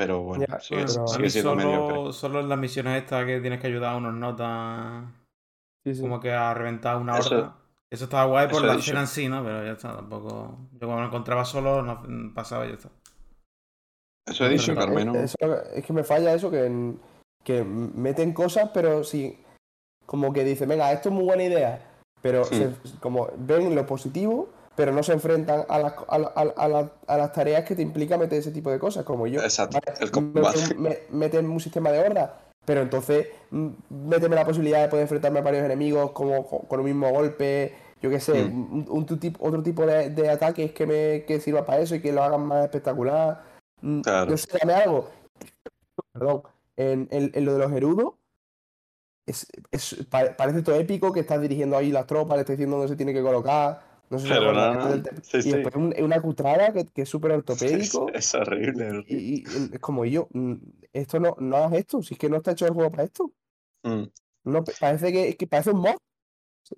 Speaker 3: Pero bueno,
Speaker 2: Ya,
Speaker 3: sigue,
Speaker 2: pero-
Speaker 1: a
Speaker 3: sigue
Speaker 1: mí
Speaker 3: siendo mediocre.
Speaker 1: solo, solo en las misiones estas que tienes que ayudar a unos notas
Speaker 2: Sí, sí.
Speaker 1: como que a reventar una
Speaker 3: Eso-
Speaker 1: horda. Eso estaba guay por la escena en sí, ¿no? Pero ya está, tampoco. Yo cuando lo encontraba solo, no mm, pasaba y ya está.
Speaker 3: Eso he dicho,
Speaker 2: Eh,
Speaker 3: menos...
Speaker 2: eso es que me falla eso, que, en- que meten cosas, pero sí, como que dicen, venga, esto es muy buena idea, pero se- como ven lo positivo, pero no se enfrentan a las, a, la- a la- a la- a las tareas que te implica meter ese tipo de cosas, como yo.
Speaker 3: Exacto,
Speaker 2: Vale,
Speaker 3: el combate.
Speaker 2: meten, me- meten un sistema de horda, pero entonces mm, méteme la posibilidad de poder enfrentarme a varios enemigos como con, un mismo golpe, yo qué sé,
Speaker 3: Mm.
Speaker 2: un, un otro tipo de, de ataques que me que sirva para eso y que lo hagan más espectacular. Mm,
Speaker 3: Claro.
Speaker 2: No sé, dame algo. Perdón, en, en- en lo de los Gerudos, es, es- pa- parece todo épico que estás dirigiendo ahí las tropas, le estás diciendo dónde se tiene que colocar. No sé si
Speaker 3: Pero
Speaker 2: recuerdas
Speaker 3: no,
Speaker 2: esto
Speaker 3: no,
Speaker 2: del te-
Speaker 3: sí,
Speaker 2: y
Speaker 3: sí.
Speaker 2: después un- una cutrada que, que es súper
Speaker 3: Es,
Speaker 2: ortopédico.
Speaker 3: es horrible. horrible.
Speaker 2: Y, y- es como yo, mm, esto no, no hagas esto, si es que no está hecho el juego para esto.
Speaker 3: Mm.
Speaker 2: No, pa- parece que, que parece un mod.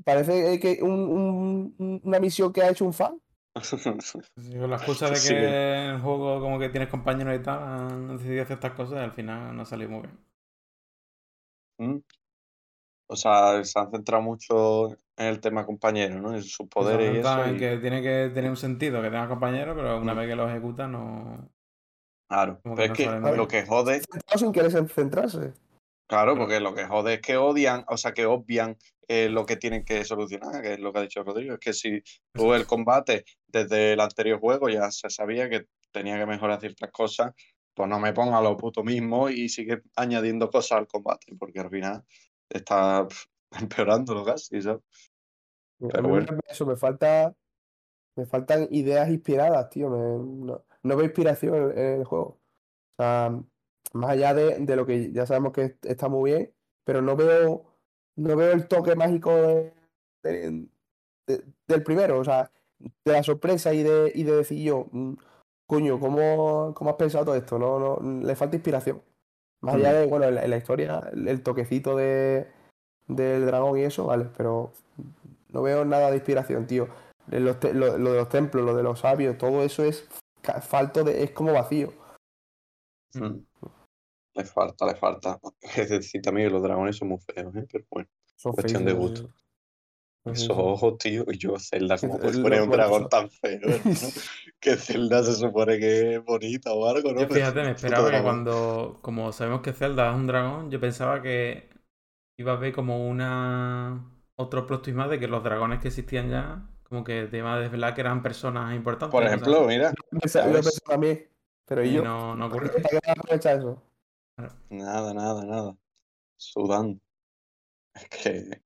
Speaker 2: Parece que un- un- un- una misión que ha hecho un fan.
Speaker 1: Sí, con la excusa de que el juego como que tienes compañeros y tal, han decidido hacer estas cosas y al final no ha salido muy bien.
Speaker 3: Mm. O sea, se han centrado mucho en el tema compañero, ¿no? En sus poderes y eso. y-
Speaker 1: que tiene que tener un sentido que tenga compañeros, pero una
Speaker 3: Mm.
Speaker 1: vez que lo ejecuta no...
Speaker 3: Claro,
Speaker 1: como
Speaker 3: pero
Speaker 1: que
Speaker 3: es
Speaker 1: no
Speaker 3: que lo que jode,
Speaker 2: Centrado sin querer cen- centrarse.
Speaker 3: claro,
Speaker 1: Claro.
Speaker 3: porque lo que jode es que odian, o sea, que obvian eh, lo que tienen que solucionar, que es lo que ha dicho Rodrigo. Es que si tú el combate desde el anterior juego ya se sabía que tenía que mejorar ciertas cosas, pues no me ponga lo puto mismo y sigue añadiendo cosas al combate, porque al final está empeorándolo casi, ¿sabes? Pero bueno.
Speaker 2: me- eso me falta. Me faltan ideas inspiradas, tío. me- no, no veo inspiración en, en el juego. O sea, más allá de, de lo que ya sabemos que est- está muy bien, pero no veo, no veo el toque mágico de- de- de- del primero. O sea, de la sorpresa y de, y de decir yo, mm, coño, ¿cómo, cómo has pensado todo esto? No, no, le falta inspiración. Más allá
Speaker 3: Mm.
Speaker 2: de, bueno, en la, en la historia, el, toquecito de, del dragón y eso, vale, pero no veo nada de inspiración, tío. De los te- lo, lo de los templos, lo de los sabios, todo eso es falto de, es como vacío.
Speaker 3: Mm. Le falta, le falta. Es decir, también los dragones son muy feos, ¿eh? Pero bueno,
Speaker 2: Son
Speaker 3: Cuestión de
Speaker 2: feísimos,
Speaker 3: gusto. Esos ojos, tío, y yo Zelda, pues
Speaker 2: lo-
Speaker 3: fuera un dragón tan feo, hermano. Que Zelda se supone que es bonita o algo, ¿no?
Speaker 1: Yo
Speaker 3: Pero
Speaker 1: fíjate, me esperaba que cuando, como sabemos que Zelda es un dragón, yo pensaba que iba a ver como una otro plot twist más de que los dragones que existían ya, como que te iba a desvelar que eran personas importantes.
Speaker 3: Por ejemplo,
Speaker 1: así.
Speaker 3: mira,
Speaker 2: Yo
Speaker 3: ¿sabes?
Speaker 2: pensaba también, pero
Speaker 1: y
Speaker 2: yo,
Speaker 1: no, no
Speaker 2: ¿para
Speaker 1: ocurre.
Speaker 3: nada, nada, nada. Sudando. Es que,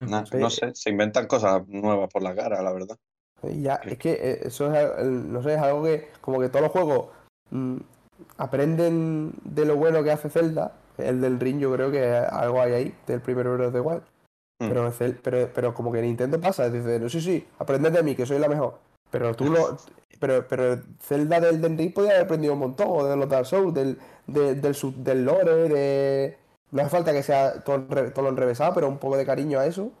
Speaker 3: na-
Speaker 2: Sí.
Speaker 3: no sé, se inventan cosas nuevas por la cara, la verdad.
Speaker 2: Ya, es que eh, eso es, no sé, es algo que, como que todos los juegos mm, aprenden de lo bueno que hace Zelda. El del Ring yo creo que algo hay ahí, del primer Breath of the Wild.
Speaker 3: Mm.
Speaker 2: Pero, pero, pero como que Nintendo pasa, dice, no sí, sí, aprended de mí, que soy la mejor. Pero tú lo. Pero, pero Zelda del Elden Ring podía haber aprendido un montón, o de los Dark Souls, del, de- del, sub- del lore, de. No hace falta que sea todo, todo lo enrevesado, pero un poco de cariño a eso.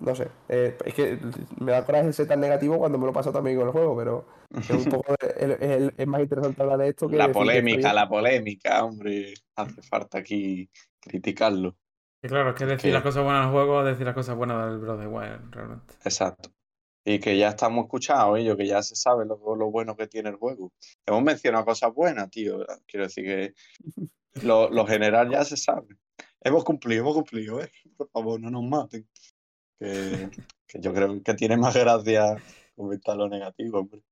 Speaker 2: no sé. eh, es que me da coraje ser tan negativo cuando me lo paso también con el juego, pero es un poco es, es- es más interesante hablar de esto que
Speaker 3: La
Speaker 2: que
Speaker 3: polémica, la polémica, hombre. Hace falta aquí criticarlo.
Speaker 1: Y claro, es que decir
Speaker 3: que-
Speaker 1: las cosas buenas del juego es decir las cosas buenas del the Wild, realmente.
Speaker 3: Exacto. Y que ya estamos escuchados, ellos, que ya se sabe lo, lo bueno que tiene el juego. Hemos mencionado cosas buenas, tío. Quiero decir que lo, lo general ya se sabe. Hemos cumplido, hemos cumplido, ¿eh? Por favor, no nos maten. Que, que yo creo que tiene más gracia comentar lo negativo, hombre.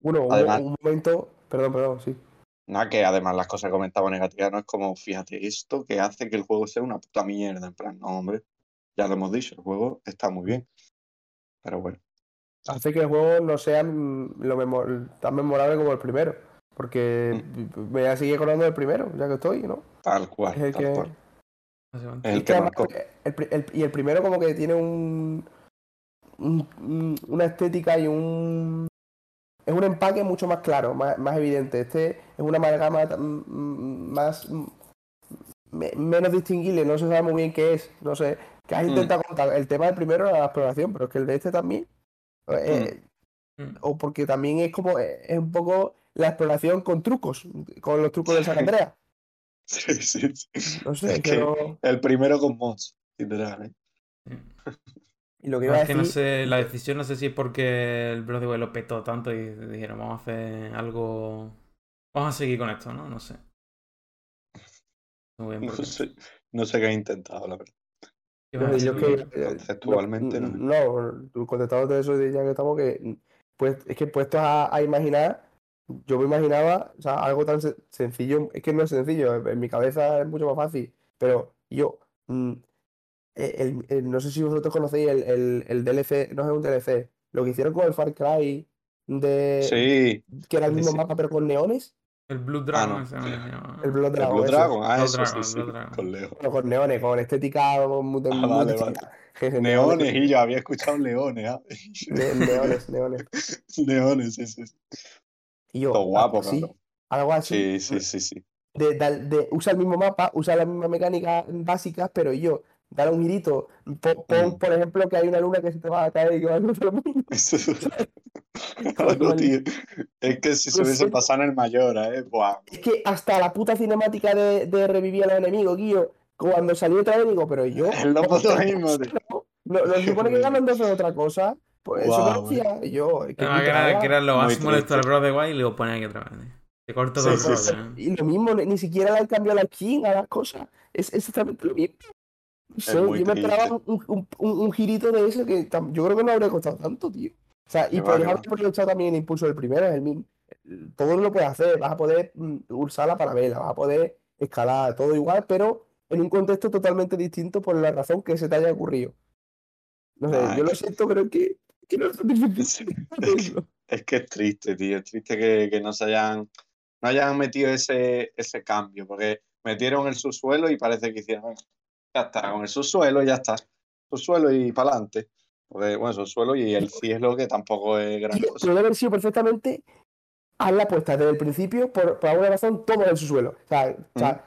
Speaker 2: Bueno, un,
Speaker 3: Además-
Speaker 2: un momento, perdón, perdón, sí.
Speaker 3: Nada, que además las cosas que comentaba negativas no es como, fíjate, esto que hace que el juego sea una puta mierda. En plan, no, hombre, ya lo hemos dicho, el juego está muy bien. Pero bueno,
Speaker 2: Hace que el juego no sea lo memo- tan memorable como el primero. Porque
Speaker 3: Mm.
Speaker 2: me voy a seguir acordando del primero, ya que estoy, ¿no?
Speaker 3: tal cual,
Speaker 2: Es el
Speaker 3: tal
Speaker 2: que.
Speaker 3: cual. Es el que
Speaker 2: además
Speaker 3: marcó.
Speaker 2: el pri- el- y el primero como que tiene un, un- un- una estética y un es un empaque mucho más claro, más, más evidente. Este es una amalgama mm, más mm, me- menos distinguible, no se sabe muy bien qué es, no sé. Que has
Speaker 3: Mm.
Speaker 2: intentado contar el tema del primero era la exploración, pero es que el de este también eh,
Speaker 1: Mm.
Speaker 2: o porque también es como eh, es un poco la exploración con trucos, con los trucos del San Andreas.
Speaker 3: Sí, sí, sí.
Speaker 2: No sé,
Speaker 3: Es que
Speaker 2: pero
Speaker 3: el primero con mods, literal, ¿eh?
Speaker 2: y lo que
Speaker 1: No,
Speaker 2: iba a
Speaker 1: es que no
Speaker 2: decir
Speaker 1: sé, la decisión no sé si es porque el Wild lo petó tanto y dijeron, vamos a hacer algo. Vamos a seguir con esto, ¿no? No sé. Muy bien,
Speaker 3: No sé, no sé qué he intentado, la verdad.
Speaker 1: ¿Qué
Speaker 2: Yo, que, eh,
Speaker 3: Conceptualmente,
Speaker 2: no,
Speaker 3: no.
Speaker 2: no, contestándote eso, ya que estamos, que pues es que puestos a, a imaginar, yo me imaginaba, o sea, algo tan se- sencillo, es que no es sencillo, en mi cabeza es mucho más fácil, pero yo, mm, eh, el- el- no sé si vosotros conocéis el, el, el DLC, no es un DLC, lo que hicieron con el Far Cry de
Speaker 3: Sí,
Speaker 2: que era el mismo
Speaker 3: sí.
Speaker 2: mapa pero con neones,
Speaker 1: El Blue Dragon.
Speaker 3: no.
Speaker 1: ese me llama.
Speaker 2: el Blood
Speaker 3: el
Speaker 2: Dragon,
Speaker 3: Blue. Dragon, ah,
Speaker 1: Blood
Speaker 3: eso
Speaker 1: Dragon,
Speaker 3: sí,
Speaker 1: Blood
Speaker 3: sí,
Speaker 1: Dragon.
Speaker 3: con Leo.
Speaker 2: Bueno, con neones, con estética muy, muy
Speaker 3: Ah, vale. Neones, y yo había escuchado leones, ¿ah?
Speaker 2: Ne- neones, neones.
Speaker 3: Leones, sí, sí. Sí.
Speaker 2: Y yo,
Speaker 3: Todo guapo,
Speaker 2: algo así,
Speaker 3: cabrón.
Speaker 2: algo así,
Speaker 3: Sí, sí, sí, sí.
Speaker 2: de, dar- de- usa el mismo mapa, usa las mismas mecánicas básicas, pero yo, dar un girito, po- pon,
Speaker 3: Mm.
Speaker 2: por ejemplo, que hay una luna que se te va a caer y que va a el mundo.
Speaker 3: Claro, tío. Es que si se hubiese pasado en el Mayora, ¿eh? Buah.
Speaker 2: Es que hasta la puta cinemática de, de revivir a los enemigos, Guillo, cuando salió otra vez digo, pero yo...
Speaker 3: Es lo
Speaker 2: ¿cómo
Speaker 3: puto
Speaker 2: que
Speaker 3: mismo, tío.
Speaker 2: supone que Ganondorf es otra cosa, pues eso no lo hacía, y yo... es que ni
Speaker 1: que era, que era lo más molesto. Breath of the Wild y lo pone aquí otra vez. tío. Te corto
Speaker 3: Sí,
Speaker 1: todo el
Speaker 3: sí.
Speaker 1: ¿eh?
Speaker 2: Y lo mismo, ni, ni siquiera le han cambiado la skin a las cosas. Es exactamente lo mismo. No yo me esperaba un, un- un- un girito de eso que tam- yo creo que no habría costado tanto, tío. O sea, y podrías haber aprovechado también el impulso del primero, es el mismo. Todo lo puedes hacer, vas a poder mm, usar la parabela, vas a poder escalar, todo igual, pero en un contexto totalmente distinto por la razón que se te haya ocurrido. No sé,
Speaker 3: Ah,
Speaker 2: yo lo siento, pero es que, que no es difícil.
Speaker 3: Que, es que es triste, tío. Es triste que, que no se hayan, no hayan metido ese, ese cambio, porque metieron el subsuelo y parece que hicieron, "Venga, ya está, con el subsuelo ya está. Subsuelo y para adelante. Porque, bueno, subsuelo y el cielo, que tampoco es gran
Speaker 2: Y
Speaker 3: cosa.
Speaker 2: puede haber sido perfectamente hazla puesta desde el principio, por, por alguna razón, todo en el subsuelo. O sea, o sea,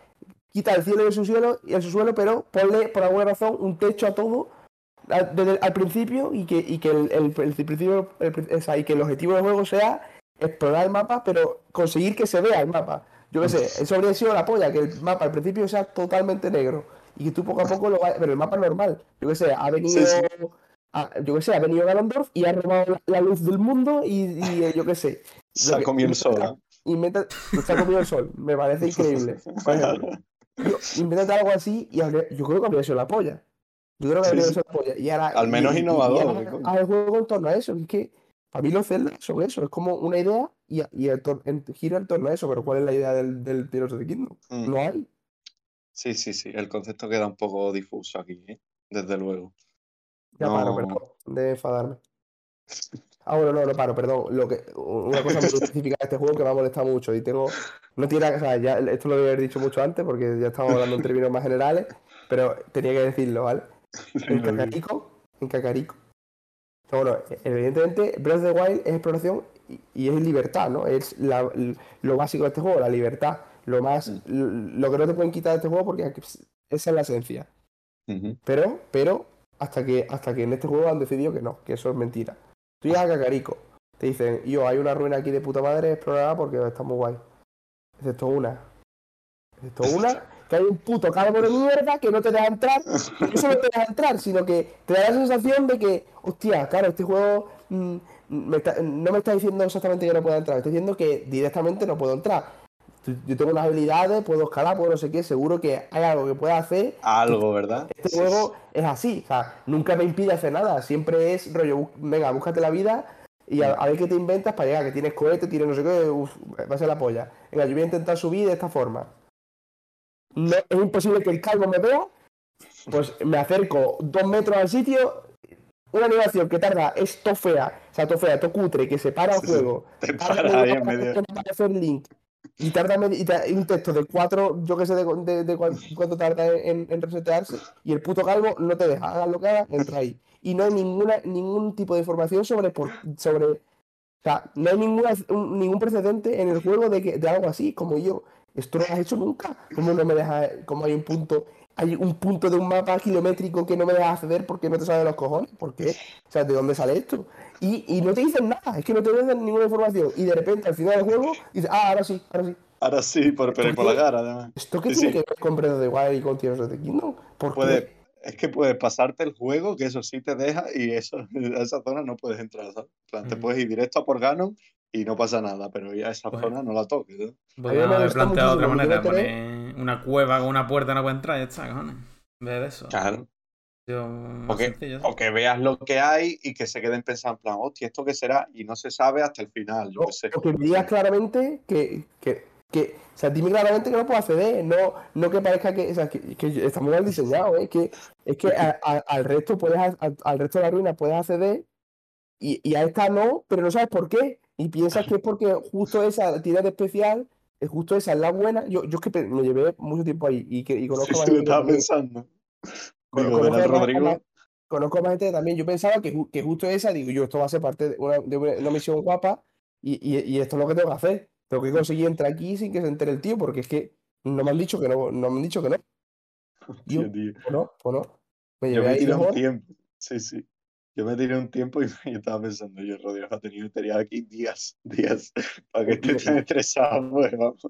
Speaker 2: quita el cielo y el subsuelo, y el subsuelo, pero ponle por alguna razón un techo a todo a- desde el- al principio y que, y que el, el- el principio, el o sea, y que el objetivo del juego sea explorar el mapa, pero conseguir que se vea el mapa. Yo qué sé, eso habría sido la polla, que el mapa al principio sea totalmente negro y que tú poco a poco lo vayas, pero el mapa es normal. Yo qué sé, ha venido,
Speaker 3: Sí, sí.
Speaker 2: a- yo qué sé, ha venido Ganondorf y ha robado la, la luz del mundo y, y, eh, yo qué sé,
Speaker 3: Se ha comido el sol, ¿eh?
Speaker 2: inventa, se ha comido el sol, me parece increíble. Por ejemplo, yo, invéntate algo así y habría- yo creo que habría sido la polla. Yo creo que
Speaker 3: Sí,
Speaker 2: habría
Speaker 3: sí.
Speaker 2: Y ahora,
Speaker 3: Al
Speaker 2: y-
Speaker 3: menos
Speaker 2: y- y
Speaker 3: innovador,
Speaker 2: haz el juego en torno a eso. Es que para mí los Zelda son eso, es como una idea y, y el en- gira en torno a eso. Pero ¿cuál es la idea del, del Tears of the Kingdom?
Speaker 3: Mm.
Speaker 2: No hay.
Speaker 3: Sí, sí, sí. El concepto queda un poco difuso aquí, ¿eh? Desde luego.
Speaker 2: Ya paro, perdón, de enfadarme. Ah, bueno, no, no paro, perdón. Lo que, una cosa muy específica de este juego que me ha molestado mucho y tengo. No tiene, o sea, ya esto lo debería haber dicho mucho antes porque ya estamos hablando en términos más generales, pero tenía que decirlo, ¿vale? En Cacarico, en Cacarico. Bueno, evidentemente Breath of the Wild es exploración y, y es libertad, ¿no? Es la- lo básico de este juego, la libertad. Lo más, lo que no te pueden quitar de este juego porque esa es la esencia. Pero, pero hasta que, hasta que en este juego han decidido que no, que eso es mentira. Tú llegas a Cacarico, te dicen, yo, hay una ruina aquí de puta madre, explorada porque está muy guay. Excepto una. Excepto una, que hay un puto calvo de mierda que no te deja entrar. No te deja entrar, sino que te da la sensación de que, hostia, claro, este juego mm, me está- no me está diciendo exactamente que no pueda entrar, me está diciendo que directamente no puedo entrar. Yo tengo unas habilidades, puedo escalar, puedo no sé qué, seguro que hay algo que pueda hacer
Speaker 3: Algo, ¿verdad?
Speaker 2: este
Speaker 3: Sí,
Speaker 2: juego es así, o sea, nunca me impide hacer nada, siempre es rollo, venga, búscate la vida y a, a ver qué te inventas para llegar, que tienes cohete, tienes no sé qué, uf, va a ser la polla. Venga, yo voy a intentar subir de esta forma. No, es imposible que el calvo me vea, pues me acerco dos metros al sitio, una animación que tarda, es to fea, o sea, to fea, to cutre, que se para el juego,
Speaker 3: Te para ahí en medio.
Speaker 2: link. Y tarda y un texto de cuatro, yo que sé de, de- de cuán- cuánto tarda en, en resetearse, y el puto calvo no te deja, hagas lo que hagas, entra ahí. Y no hay ninguna, ningún tipo de información sobre, por, sobre o sea, no hay ninguna, un- ningún precedente en el juego de, que, de algo así, como yo. Esto no lo has hecho nunca. ¿Cómo no me deja, cómo hay un punto, hay un punto de un mapa kilométrico que no me deja acceder porque no te sale de los cojones? ¿Por qué? O sea, ¿de dónde sale esto? Y, y no te dicen nada, es que no te dicen ninguna información. Y de repente al final del juego dices, ah, ahora sí, ahora sí.
Speaker 3: Ahora sí, por, pero por la cara, además.
Speaker 2: ¿Esto qué
Speaker 3: Sí,
Speaker 2: tiene
Speaker 3: sí.
Speaker 2: que ver con Breath of the Wild y con Tears of the Kingdom? ¿Por qué?
Speaker 3: Puede, es que puedes pasarte el juego, que eso sí te deja, y eso, a esa zona no puedes entrar, ¿sabes? En plan, te
Speaker 1: Ujú.
Speaker 3: puedes ir directo a por Ganon y no pasa nada, pero ya esa
Speaker 1: Bueno.
Speaker 3: zona no la toques, ¿no?
Speaker 1: Podrían
Speaker 2: me
Speaker 1: haber planteado de otra manera, poner una cueva con una puerta no puede entrar y ya está, cojones. De eso.
Speaker 3: Claro.
Speaker 1: Yo,
Speaker 3: O que,
Speaker 1: sencillo,
Speaker 3: o que veas lo que hay y que se queden pensando en plan, hostia, ¿esto qué será? Y no se sabe hasta el final, yo
Speaker 2: O,
Speaker 3: qué sé.
Speaker 2: o que me digas claramente que, que, que, o sea, dime claramente que no puedo acceder, no, no que parezca que, o sea, que, que está muy mal diseñado, ¿eh? que, es que a- a- al resto puedes, a- al resto de la ruina puedes acceder y, y a esta no, pero no sabes por qué, y piensas que es porque justo esa de especial, es justo esa es la buena, yo, yo es que me llevé mucho tiempo ahí y, que, y conozco
Speaker 3: Sí,
Speaker 2: más
Speaker 3: sí, estaba pensando.
Speaker 2: Con-
Speaker 3: Digo,
Speaker 2: conozco
Speaker 3: Rodrigo.
Speaker 2: conozco más gente también. Yo pensaba que, que justo esa, digo yo, esto va a ser parte de una, de una- misión guapa y, y- y esto es lo que tengo que hacer. Tengo que conseguir entrar aquí sin que se entere el tío, porque es que no me han dicho que no, no me han dicho que no.
Speaker 3: Tío,
Speaker 2: Yo,
Speaker 3: tío.
Speaker 2: pues no, pues no. Me
Speaker 3: Yo
Speaker 2: llevé
Speaker 3: me
Speaker 2: ahí
Speaker 3: tiempo. Sí, sí. Yo me tiré un tiempo y yo estaba pensando, yo, Rodrigo, ha tenido que tener aquí días, días, para que esté tan estresado, pues, vamos.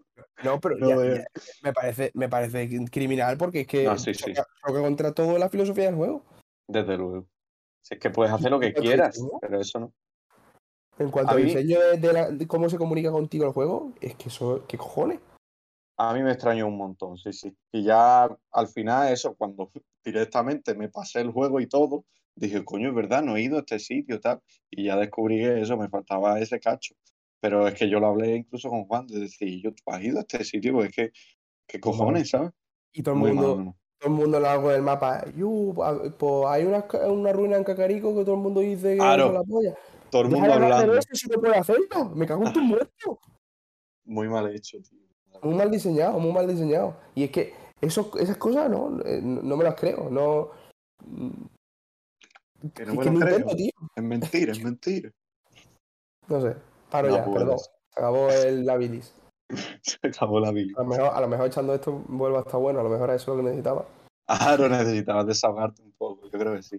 Speaker 2: No, pero
Speaker 3: No
Speaker 2: ya-
Speaker 3: veo.
Speaker 2: ya me parece, me parece criminal porque es que
Speaker 3: No, sí, sí.
Speaker 2: choca, contra toda la filosofía del juego.
Speaker 3: Desde luego. Si es que puedes hacer lo que
Speaker 2: ¿Y cuánto
Speaker 3: quieras, pero eso no.
Speaker 2: En cuanto al diseño de, de la- de cómo se comunica contigo el juego, es que eso, ¿qué cojones?
Speaker 3: A mí me extrañó un montón, sí, sí. Y ya al final, eso, cuando directamente me pasé el juego y todo, dije, coño, es verdad, no he ido a este sitio, tal. Y ya descubrí que eso, me faltaba ese cacho. Pero es que yo lo hablé incluso con Juan, de decir, yo, tú has ido a este sitio, pues es que, ¿qué cojones, sabes?
Speaker 2: Y todo el
Speaker 3: Muy
Speaker 2: mundo, todo el mundo lo hago en el mapa. "Yu, a- pues hay una, una ruina en Cacarico que todo el mundo dice que
Speaker 3: Claro.
Speaker 2: es la polla.
Speaker 3: Todo el mundo hablando.
Speaker 2: eso si no puedo hacerlo. Me cago en tu muerto.
Speaker 3: Muy mal hecho, tío.
Speaker 2: Muy mal diseñado, muy mal diseñado. Y es que eso, esas cosas eh, no, no me las creo. No.
Speaker 3: Que
Speaker 2: Es
Speaker 3: no me
Speaker 2: que
Speaker 3: lo creo.
Speaker 2: Tío.
Speaker 3: Es mentira, es mentira.
Speaker 2: No sé. Paro
Speaker 3: No
Speaker 2: ya,
Speaker 3: puedes.
Speaker 2: perdón. Se acabó el la bilis.
Speaker 3: Se acabó la vida.
Speaker 2: A lo, mejor, a lo mejor echando esto vuelva a estar bueno. A lo mejor eso es lo que necesitaba.
Speaker 3: Ahora necesitabas desahogarte un poco, yo creo que sí.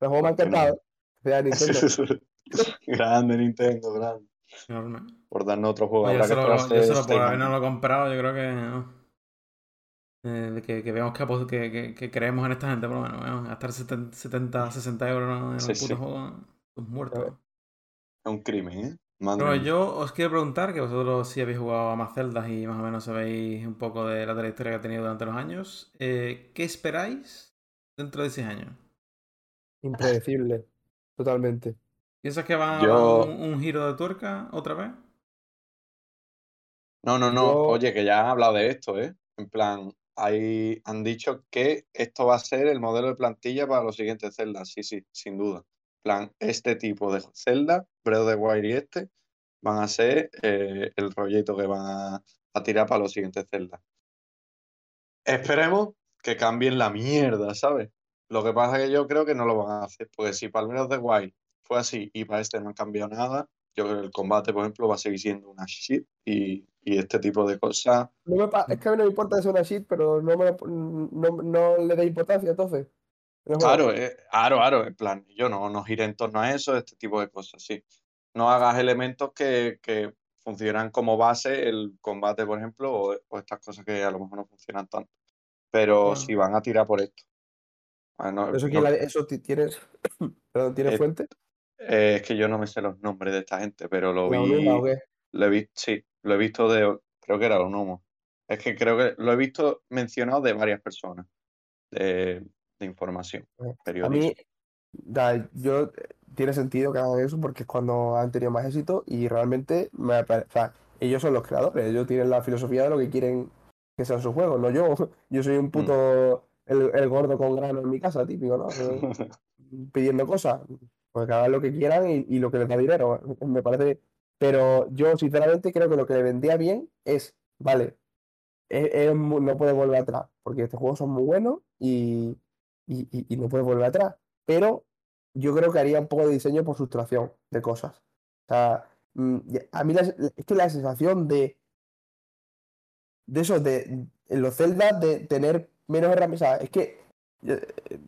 Speaker 2: El juego me ha
Speaker 3: ¿Por qué no?
Speaker 2: encantado. O sea, Nintendo.
Speaker 3: grande Nintendo, grande.
Speaker 1: Enorme.
Speaker 3: Por darnos otro juego.
Speaker 1: Oye, yo
Speaker 3: que
Speaker 1: solo,
Speaker 3: esperarse
Speaker 1: yo solo
Speaker 3: este
Speaker 1: por
Speaker 3: año.
Speaker 1: habernos comprado, yo creo que no. Eh, que, que veamos que, que, que, creemos en esta gente, por lo menos. ¿no? Gastar 70, 70, 60 euros en
Speaker 3: Sí,
Speaker 1: un puto
Speaker 3: sí.
Speaker 1: juego, pues muerto.
Speaker 3: Es un crimen, ¿eh? Madre
Speaker 1: Pero yo os quiero preguntar, que vosotros sí habéis jugado a más celdas y más o menos sabéis un poco de la trayectoria que ha tenido durante los años. eh, ¿Qué esperáis dentro de 6 años?
Speaker 2: Impredecible. Totalmente.
Speaker 1: ¿Piensas que van a
Speaker 3: Yo-
Speaker 1: dar un, un giro de tuerca otra vez?
Speaker 3: No, no, no.
Speaker 2: Yo-
Speaker 3: Oye, que ya han hablado de esto, ¿eh? En plan, ahí han dicho que esto va a ser el modelo de plantilla para los siguientes celdas. Sí, sí, sin duda. Plan, este tipo de celda, Breath the Wild y este, van a ser eh, el rollito que van a, tirar para los siguientes celdas. Esperemos que cambien la mierda, ¿sabes? Lo que pasa es que yo creo que no lo van a hacer, porque si para el of the Wild fue así y para este no han cambiado nada, yo creo que el combate, por ejemplo, va a seguir siendo una shit y, y este tipo de cosas.
Speaker 2: No me pa- es que a mí no me importa que sea una shit, pero no, me, lo- no, no le da importancia entonces.
Speaker 3: Claro, eh, claro, claro, en plan, yo no, no gire en torno a eso, este tipo de cosas, sí. No hagas elementos que, que funcionan como base el combate, por ejemplo, o, o estas cosas que a lo mejor no funcionan tanto. Pero si van a tirar por esto.
Speaker 2: ¿Eso,
Speaker 3: no-
Speaker 2: la- eso tienes, perdón, ¿tiene
Speaker 3: Eh,
Speaker 2: fuente?
Speaker 3: Eh, es que yo no me sé los nombres de esta gente, pero lo
Speaker 2: ¿La
Speaker 3: vi, lo he visto, sí, lo he visto de, creo que era Onomo. Es que creo que lo he visto mencionado de varias personas de, de información
Speaker 2: A
Speaker 3: periodistas.
Speaker 2: mí, da, yo, tiene sentido que hagan eso porque es cuando han tenido más éxito y realmente me o sea, ellos son los creadores, ellos tienen la filosofía de lo que quieren que sean sus juegos, no yo. Yo soy un puto el, el gordo con grano en mi casa, típico, ¿no? Eh, Pidiendo cosas. Pues que hagan lo que quieran y, y lo que les da dinero. Me parece. Pero yo, sinceramente, creo que lo que le vendría bien es, vale, es- es no puedes volver atrás, porque estos juegos son muy buenos y, y, y- no puedes volver atrás. Pero yo creo que haría un poco de diseño por sustracción de cosas. O sea, mm, a mí es que la sensación de, de eso, de en los Zelda, de tener menos herramientas. es que,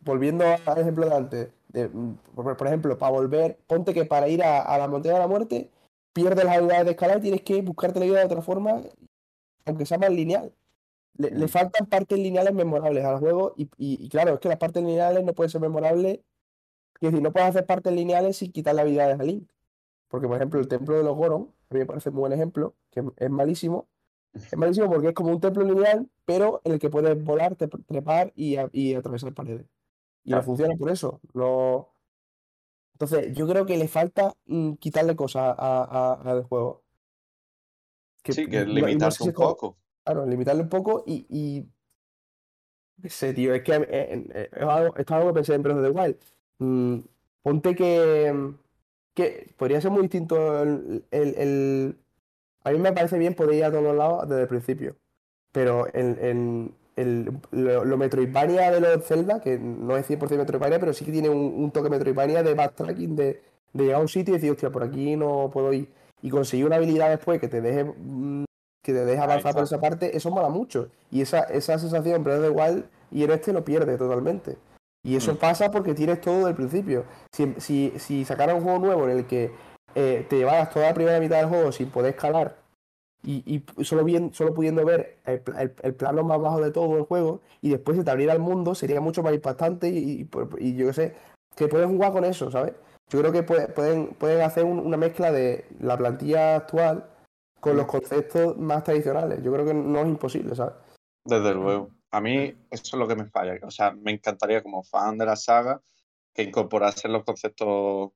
Speaker 2: volviendo al ejemplo de antes, de, por, por ejemplo, para volver, ponte que para ir a, a la montaña de la muerte, pierdes las habilidades de escalar y tienes que buscarte la vida de otra forma, aunque sea más lineal. Le, le
Speaker 3: Mm.
Speaker 2: faltan partes lineales memorables al juego y, y- y claro, es que las partes lineales no pueden ser memorables. Es decir, no puedes hacer partes lineales sin quitar las habilidades a Link. Porque, por ejemplo, el templo de los Goron, a mí me parece un buen ejemplo, que es malísimo. Es malísimo porque es como un templo lineal, pero en el que puedes volar, te- trepar y, y atravesar paredes. Y no
Speaker 3: Claro.
Speaker 2: funciona por eso. No... Entonces, yo creo que le falta mm, quitarle cosas al juego.
Speaker 3: Sí, que
Speaker 2: no- no sé si
Speaker 3: un poco.
Speaker 2: Claro, limitarle un poco y, y... qué sé, tío, es que eh, eh, es algo, esto es algo que pensé en Breath of the Wild. Mm, ponte que, que podría ser muy distinto el, el- el- A mí me parece bien poder ir a todos lados desde el principio, pero en, en- el- lo, lo Metroidvania de los Zelda, que no es 100% Metroidvania, pero sí que tiene un, un toque Metroidvania de backtracking, de, de llegar a un sitio y decir, hostia, por aquí no puedo ir. Y conseguir una habilidad después que te deje mm, que te deje avanzar por esa parte, eso mola mucho. Y esa, esa sensación of the Wild y en este lo pierde totalmente. Y eso
Speaker 3: Mm.
Speaker 2: pasa porque tienes todo del principio. Si, si, si sacaran un juego nuevo en el que eh, te llevaras toda la primera mitad del juego sin poder escalar y, y solo, bien, solo pudiendo ver el, el- plano más bajo de todo el juego y después se te abriera el mundo, sería mucho más impactante y, y, yo qué sé, que puedes jugar con eso, ¿sabes? Yo creo que puede- pueden, pueden hacer un- una mezcla de la plantilla actual con los conceptos más tradicionales. Yo creo que no es imposible, ¿sabes?
Speaker 3: Desde luego. A mí eso es lo que me falla. O sea, me encantaría como fan de la saga que incorporasen los conceptos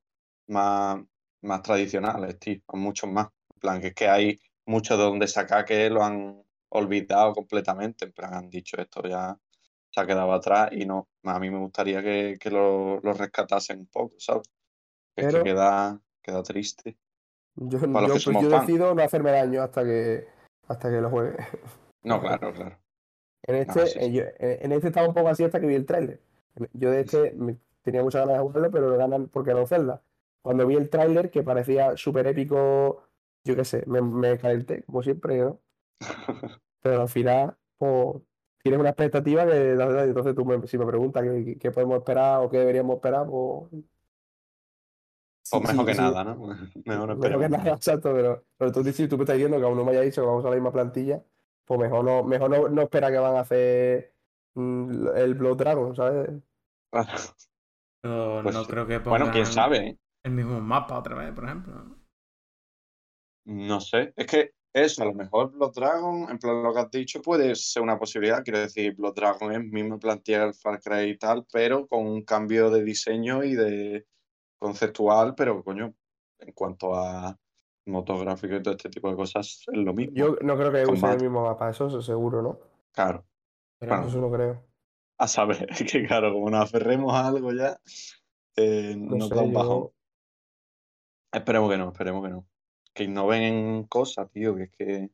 Speaker 3: más, más tradicionales, tío, muchos más. En plan, que es que hay mucho de donde sacar que lo han olvidado completamente. En plan, han dicho esto ya se ha quedado atrás y no. A mí me gustaría que, que lo, lo rescatasen un poco, ¿sabes? Es
Speaker 2: Pero-
Speaker 3: que queda, queda triste.
Speaker 2: Yo, yo, decido no hacerme daño hasta que, hasta que lo juegue.
Speaker 3: No, claro, claro.
Speaker 2: En este,
Speaker 3: sí, sí.
Speaker 2: yo- en este estaba un poco así hasta que vi el tráiler. Yo de este tenía muchas ganas de jugarlo, pero lo ganan porque era un Zelda. Cuando vi el tráiler, que parecía súper épico, yo qué sé, me, me calenté, como siempre, ¿no? Pero al final, pues, tienes una expectativa que la verdad, entonces tú me- si me preguntas qué, qué podemos esperar o qué deberíamos esperar, pues...
Speaker 3: O
Speaker 2: sí,
Speaker 3: mejor
Speaker 2: sí,
Speaker 3: que
Speaker 2: sí,
Speaker 3: nada, ¿no? Mejor no
Speaker 2: Mejor que nada, exacto, pero, pero tú, si tú me estás diciendo que aún no me hayas dicho que vamos a la misma plantilla, pues mejor no, mejor no, no espera que van a hacer mm, el Blood Dragon, ¿sabes?
Speaker 3: Pues
Speaker 1: no
Speaker 3: sí.
Speaker 1: creo que
Speaker 3: Bueno, quién
Speaker 1: pongan
Speaker 3: sabe, ¿eh?
Speaker 1: El mismo mapa otra vez, por ejemplo.
Speaker 3: No sé, es que eso, a lo mejor Blood Dragon, en plan lo que has dicho, puede ser una posibilidad. Quiero decir, Blood Dragon es misma plantilla del Far Cry y tal, pero con un cambio de diseño y de conceptual, pero coño, en cuanto a motográfico y todo este tipo de cosas, es lo mismo.
Speaker 2: Yo no creo que usen el mismo mapa, eso es seguro, ¿no?
Speaker 3: Claro,
Speaker 1: Pero
Speaker 3: Bueno.
Speaker 2: Eso no creo.
Speaker 3: a saber, es que claro, como nos aferremos a algo ya, eh,
Speaker 2: No
Speaker 3: nos
Speaker 2: sé,
Speaker 3: da un bajón.
Speaker 2: yo...
Speaker 3: Esperemos que no, esperemos que no. Que innoven en cosas, tío, que es que.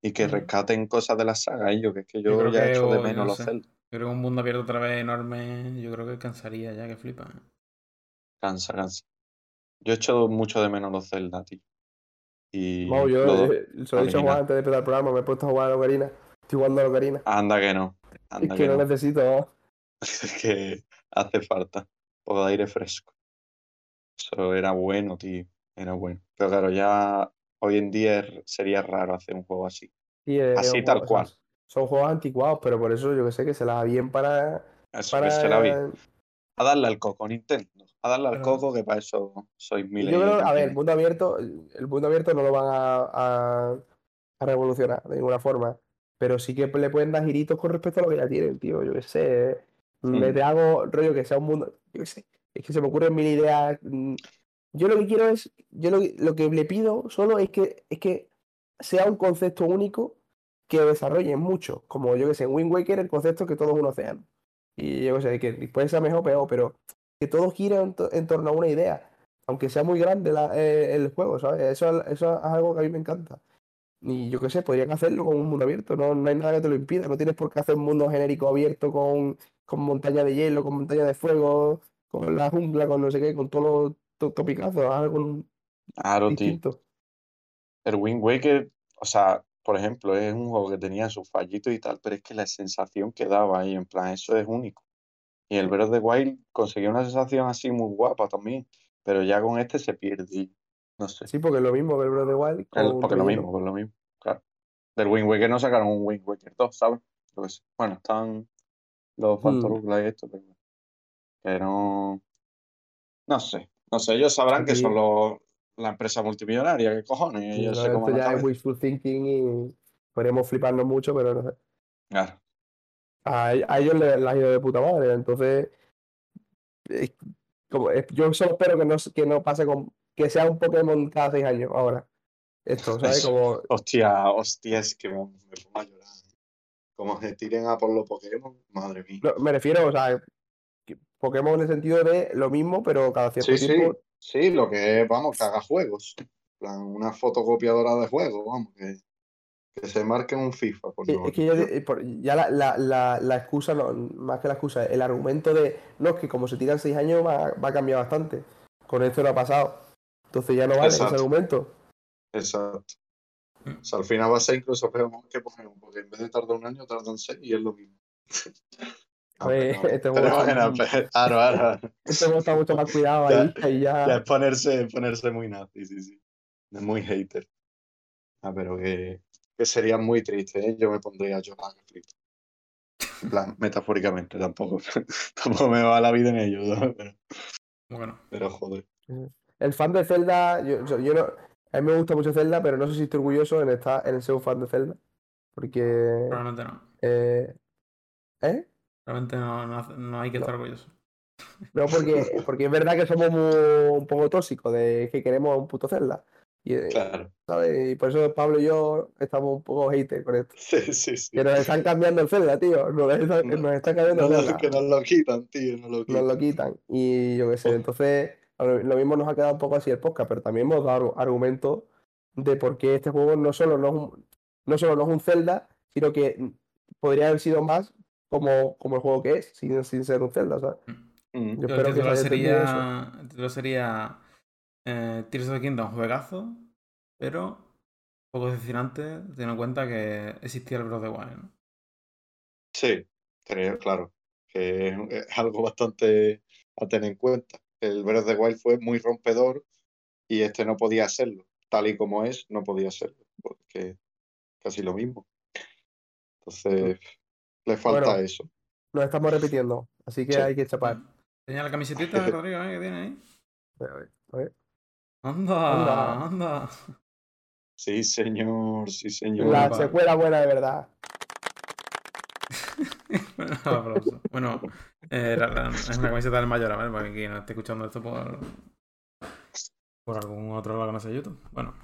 Speaker 3: Y que rescaten cosas de la saga, ellos, que es que
Speaker 1: Yo
Speaker 3: yo,
Speaker 1: creo
Speaker 3: ya
Speaker 1: que,
Speaker 3: echo de menos
Speaker 1: no
Speaker 3: los. Zelda.
Speaker 1: Yo creo que un mundo abierto otra vez enorme, yo creo que cansaría ya, que flipa.
Speaker 3: Cansa, cansa. Yo echo mucho de menos los Zelda, tío. Y
Speaker 2: Vamos, yo eh, se lo he dicho a Juan antes de empezar el programa, me he puesto a jugar a la Ocarina. Estoy jugando a la Ocarina.
Speaker 3: Anda que no.
Speaker 2: Es que
Speaker 3: que
Speaker 2: no
Speaker 3: no.
Speaker 2: necesito, ¿no?
Speaker 3: Es que Hace falta. Un poco de aire fresco. Eso era bueno, tío. Era bueno. Pero claro, ya hoy en día sería raro hacer un juego así.
Speaker 2: Sí,
Speaker 3: Así tal
Speaker 2: juego-
Speaker 3: cual.
Speaker 2: Son juegos anticuados, pero por eso yo que sé que se la da bien para.
Speaker 3: Eso
Speaker 2: para...
Speaker 3: que se la vi. A darle al coco, Nintendo. A darle al
Speaker 1: Pero-
Speaker 3: coco, que para eso sois miles.
Speaker 2: yo creo, a ver, el mundo abierto, el mundo abierto no lo van a, a- a revolucionar de ninguna forma. Pero sí que le pueden dar giritos con respecto a lo que ya tienen, tío. Yo qué sé. Me
Speaker 3: Mm.
Speaker 2: te hago rollo que sea un mundo. Yo qué sé. Es que se me ocurren mil ideas. Yo lo que quiero es. Yo lo, lo que le pido solo es que, es que sea un concepto único que desarrollen mucho. Como yo que sé, en Wind Waker el concepto es que todo es un océano. Y yo que sé, que puede ser mejor o peor, pero que todo gira en, to- en torno a una idea. Aunque sea muy grande eh, el juego, ¿sabes? Eso, eso es algo que a mí me encanta. Y yo qué sé, podrían hacerlo con un mundo abierto, no, no hay nada que te lo impida. No tienes por qué hacer un mundo genérico abierto con, con montaña de hielo, con montaña de fuego, con la jungla, con no sé qué, con todos los to- topicazos, algo
Speaker 3: Claro, tío.
Speaker 2: distinto.
Speaker 3: El Wind Waker, o sea, por ejemplo, es un juego que tenía sus fallitos y tal, pero es que la sensación que daba ahí, en plan, eso es único. Y el Breath of the Wild conseguía una sensación así muy guapa también, pero ya con este se pierde. No sé.
Speaker 2: Sí, porque es lo mismo que el Breath of the Wild con
Speaker 3: El- porque lo mismo, pues lo mismo, claro. Del Wind Waker no sacaron un Wind Waker 2, ¿sabes? Bueno, están los
Speaker 2: Hmm.
Speaker 3: Phantom y esto, pero, que no. No sé, no sé, ellos sabrán que son los, la empresa multimillonaria, ¿qué cojones?
Speaker 2: Sí,
Speaker 3: Ellos
Speaker 2: no,
Speaker 3: se
Speaker 2: esto ya es wishful thinking y podríamos fliparnos mucho, pero no sé.
Speaker 3: Claro.
Speaker 2: A, a ellos les, les ha ido de puta madre, entonces es como, es- yo solo espero que no, que no pase con que sea un Pokémon cada seis años ahora. Esto, ¿sabes? Como
Speaker 3: Hostia, hostia, es que me, me pongo a llorar. Como se tiren a por los Pokémon, madre mía.
Speaker 2: no, me refiero, o sea, que Pokémon en el sentido de lo mismo, pero cada cierto
Speaker 3: Sí, sí,
Speaker 2: tiempo.
Speaker 3: sí, lo que es, vamos, que haga juegos. Una fotocopiadora de juegos, vamos, que, que se marque un FIFA. Por
Speaker 2: Es
Speaker 3: favor.
Speaker 2: es que ya, la, la, la, la excusa, no, más que la excusa, el argumento de no, es que como se tiran seis años va, va a cambiar bastante. Con esto no ha pasado. Entonces ya no vale ese
Speaker 3: Exacto.
Speaker 2: argumento.
Speaker 3: Exacto. O sea, al final va a ser incluso peor que Pokémon, porque en vez de tardar un año, tardan seis y es lo mismo. Pero-
Speaker 2: este juego está-
Speaker 3: ahora,
Speaker 2: Este juego está mucho más cuidado
Speaker 3: Ya-
Speaker 2: ahí, ya.
Speaker 3: ya es ponerse, ponerse muy nazi, sí, sí. Es muy hater. Ah, pero que, que sería muy triste, ¿eh? Yo me pondría a llorar. En plan, metafóricamente, tampoco, tampoco me va la vida en ello, ¿no? pero,
Speaker 1: Bueno,
Speaker 3: pero joder.
Speaker 2: El fan de Zelda, yo, yo- yo no, a mí me gusta mucho Zelda, pero no sé si estoy orgulloso en estar en el ser un fan de Zelda. Porque.
Speaker 1: probablemente no.
Speaker 2: eh, ¿Eh?
Speaker 1: Realmente no, no, no hay que
Speaker 2: No.
Speaker 1: estar orgulloso.
Speaker 2: No, porque, porque es verdad que somos muy- un poco tóxicos, de que queremos un puto Zelda. Y, eh,
Speaker 3: Claro.
Speaker 2: ¿sabes? Y por eso Pablo y yo estamos un poco haters con esto.
Speaker 3: Sí, sí, sí.
Speaker 2: Que nos están cambiando el Zelda, tío. Nos, están-
Speaker 3: No,
Speaker 2: nos están cambiando
Speaker 3: No
Speaker 2: el Zelda.
Speaker 3: que nos lo quitan, tío, nos lo
Speaker 2: nos
Speaker 3: quitan.
Speaker 2: lo quitan. Y yo qué sé,
Speaker 3: Oh.
Speaker 2: entonces lo lo mismo nos ha quedado un poco así el podcast, pero también hemos dado argumentos de por qué este juego no solo no es un, no solo no es un Zelda, sino que podría haber sido más como, como el juego que es, sin, sin ser un Zelda, ¿sabes?
Speaker 3: Mm.
Speaker 2: Yo
Speaker 1: Yo el
Speaker 2: espero que se
Speaker 1: título
Speaker 2: haya entendido eso.
Speaker 1: sería, el título sería eh, Tears of the Kingdom, juegazo, pero un poco decepcionante teniendo en cuenta que existía el Breath of the Wild. ¿no?
Speaker 3: Sí, creo, claro, que es, es algo bastante a tener en cuenta. El Breath of the Wild fue muy rompedor y este no podía hacerlo. Tal y como es, no podía hacerlo, porque casi lo mismo. Entonces, le falta
Speaker 2: Bueno.
Speaker 3: eso.
Speaker 2: Nos estamos repitiendo, así que
Speaker 3: Sí.
Speaker 2: hay que chapar.
Speaker 1: Tenía la camisetita, Rodrigo, ¿eh? que tiene ahí.
Speaker 2: A ver, a ver.
Speaker 1: Anda,
Speaker 2: Anda.
Speaker 1: anda.
Speaker 3: Sí, señor, sí, señor.
Speaker 2: La secuela buena de verdad.
Speaker 1: Bueno, aplauso. Bueno, eh, la- la- es una camiseta del Mayora, ¿vale? Para quien no esté escuchando esto por, por algún otro lado que no sea YouTube. Bueno,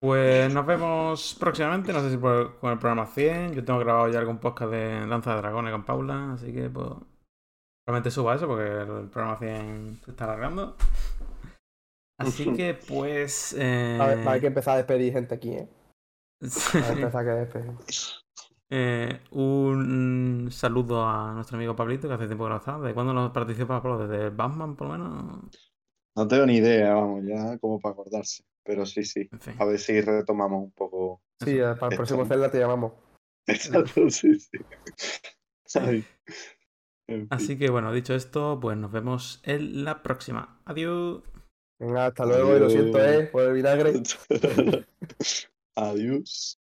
Speaker 1: pues nos vemos próximamente. No sé si por- con el programa 100. Yo tengo grabado ya algún podcast de Danza de Dragones con Paula, así que pues. Probablemente suba eso porque el, programa 100 se está alargando. Así que pues. Eh...
Speaker 2: A ver, hay que empezar a despedir gente aquí, ¿eh? Hay que empezar a despedir.
Speaker 1: Eh, un saludo a nuestro amigo Pablito, que hace tiempo que no está. ¿De cuándo nos participa Pablo? ¿Desde Batman, por lo menos?
Speaker 3: No tengo ni idea, vamos, ya como para acordarse. Pero sí, sí.
Speaker 1: En fin.
Speaker 3: A ver si retomamos un poco.
Speaker 2: Sí, para el próximo Zelda te llamamos.
Speaker 3: Exacto, sí, sí. Ay. En fin.
Speaker 1: Así que bueno, dicho esto, pues nos vemos en la próxima. Adiós.
Speaker 2: Venga, hasta luego y lo siento, eh, por el vinagre.
Speaker 3: Adiós.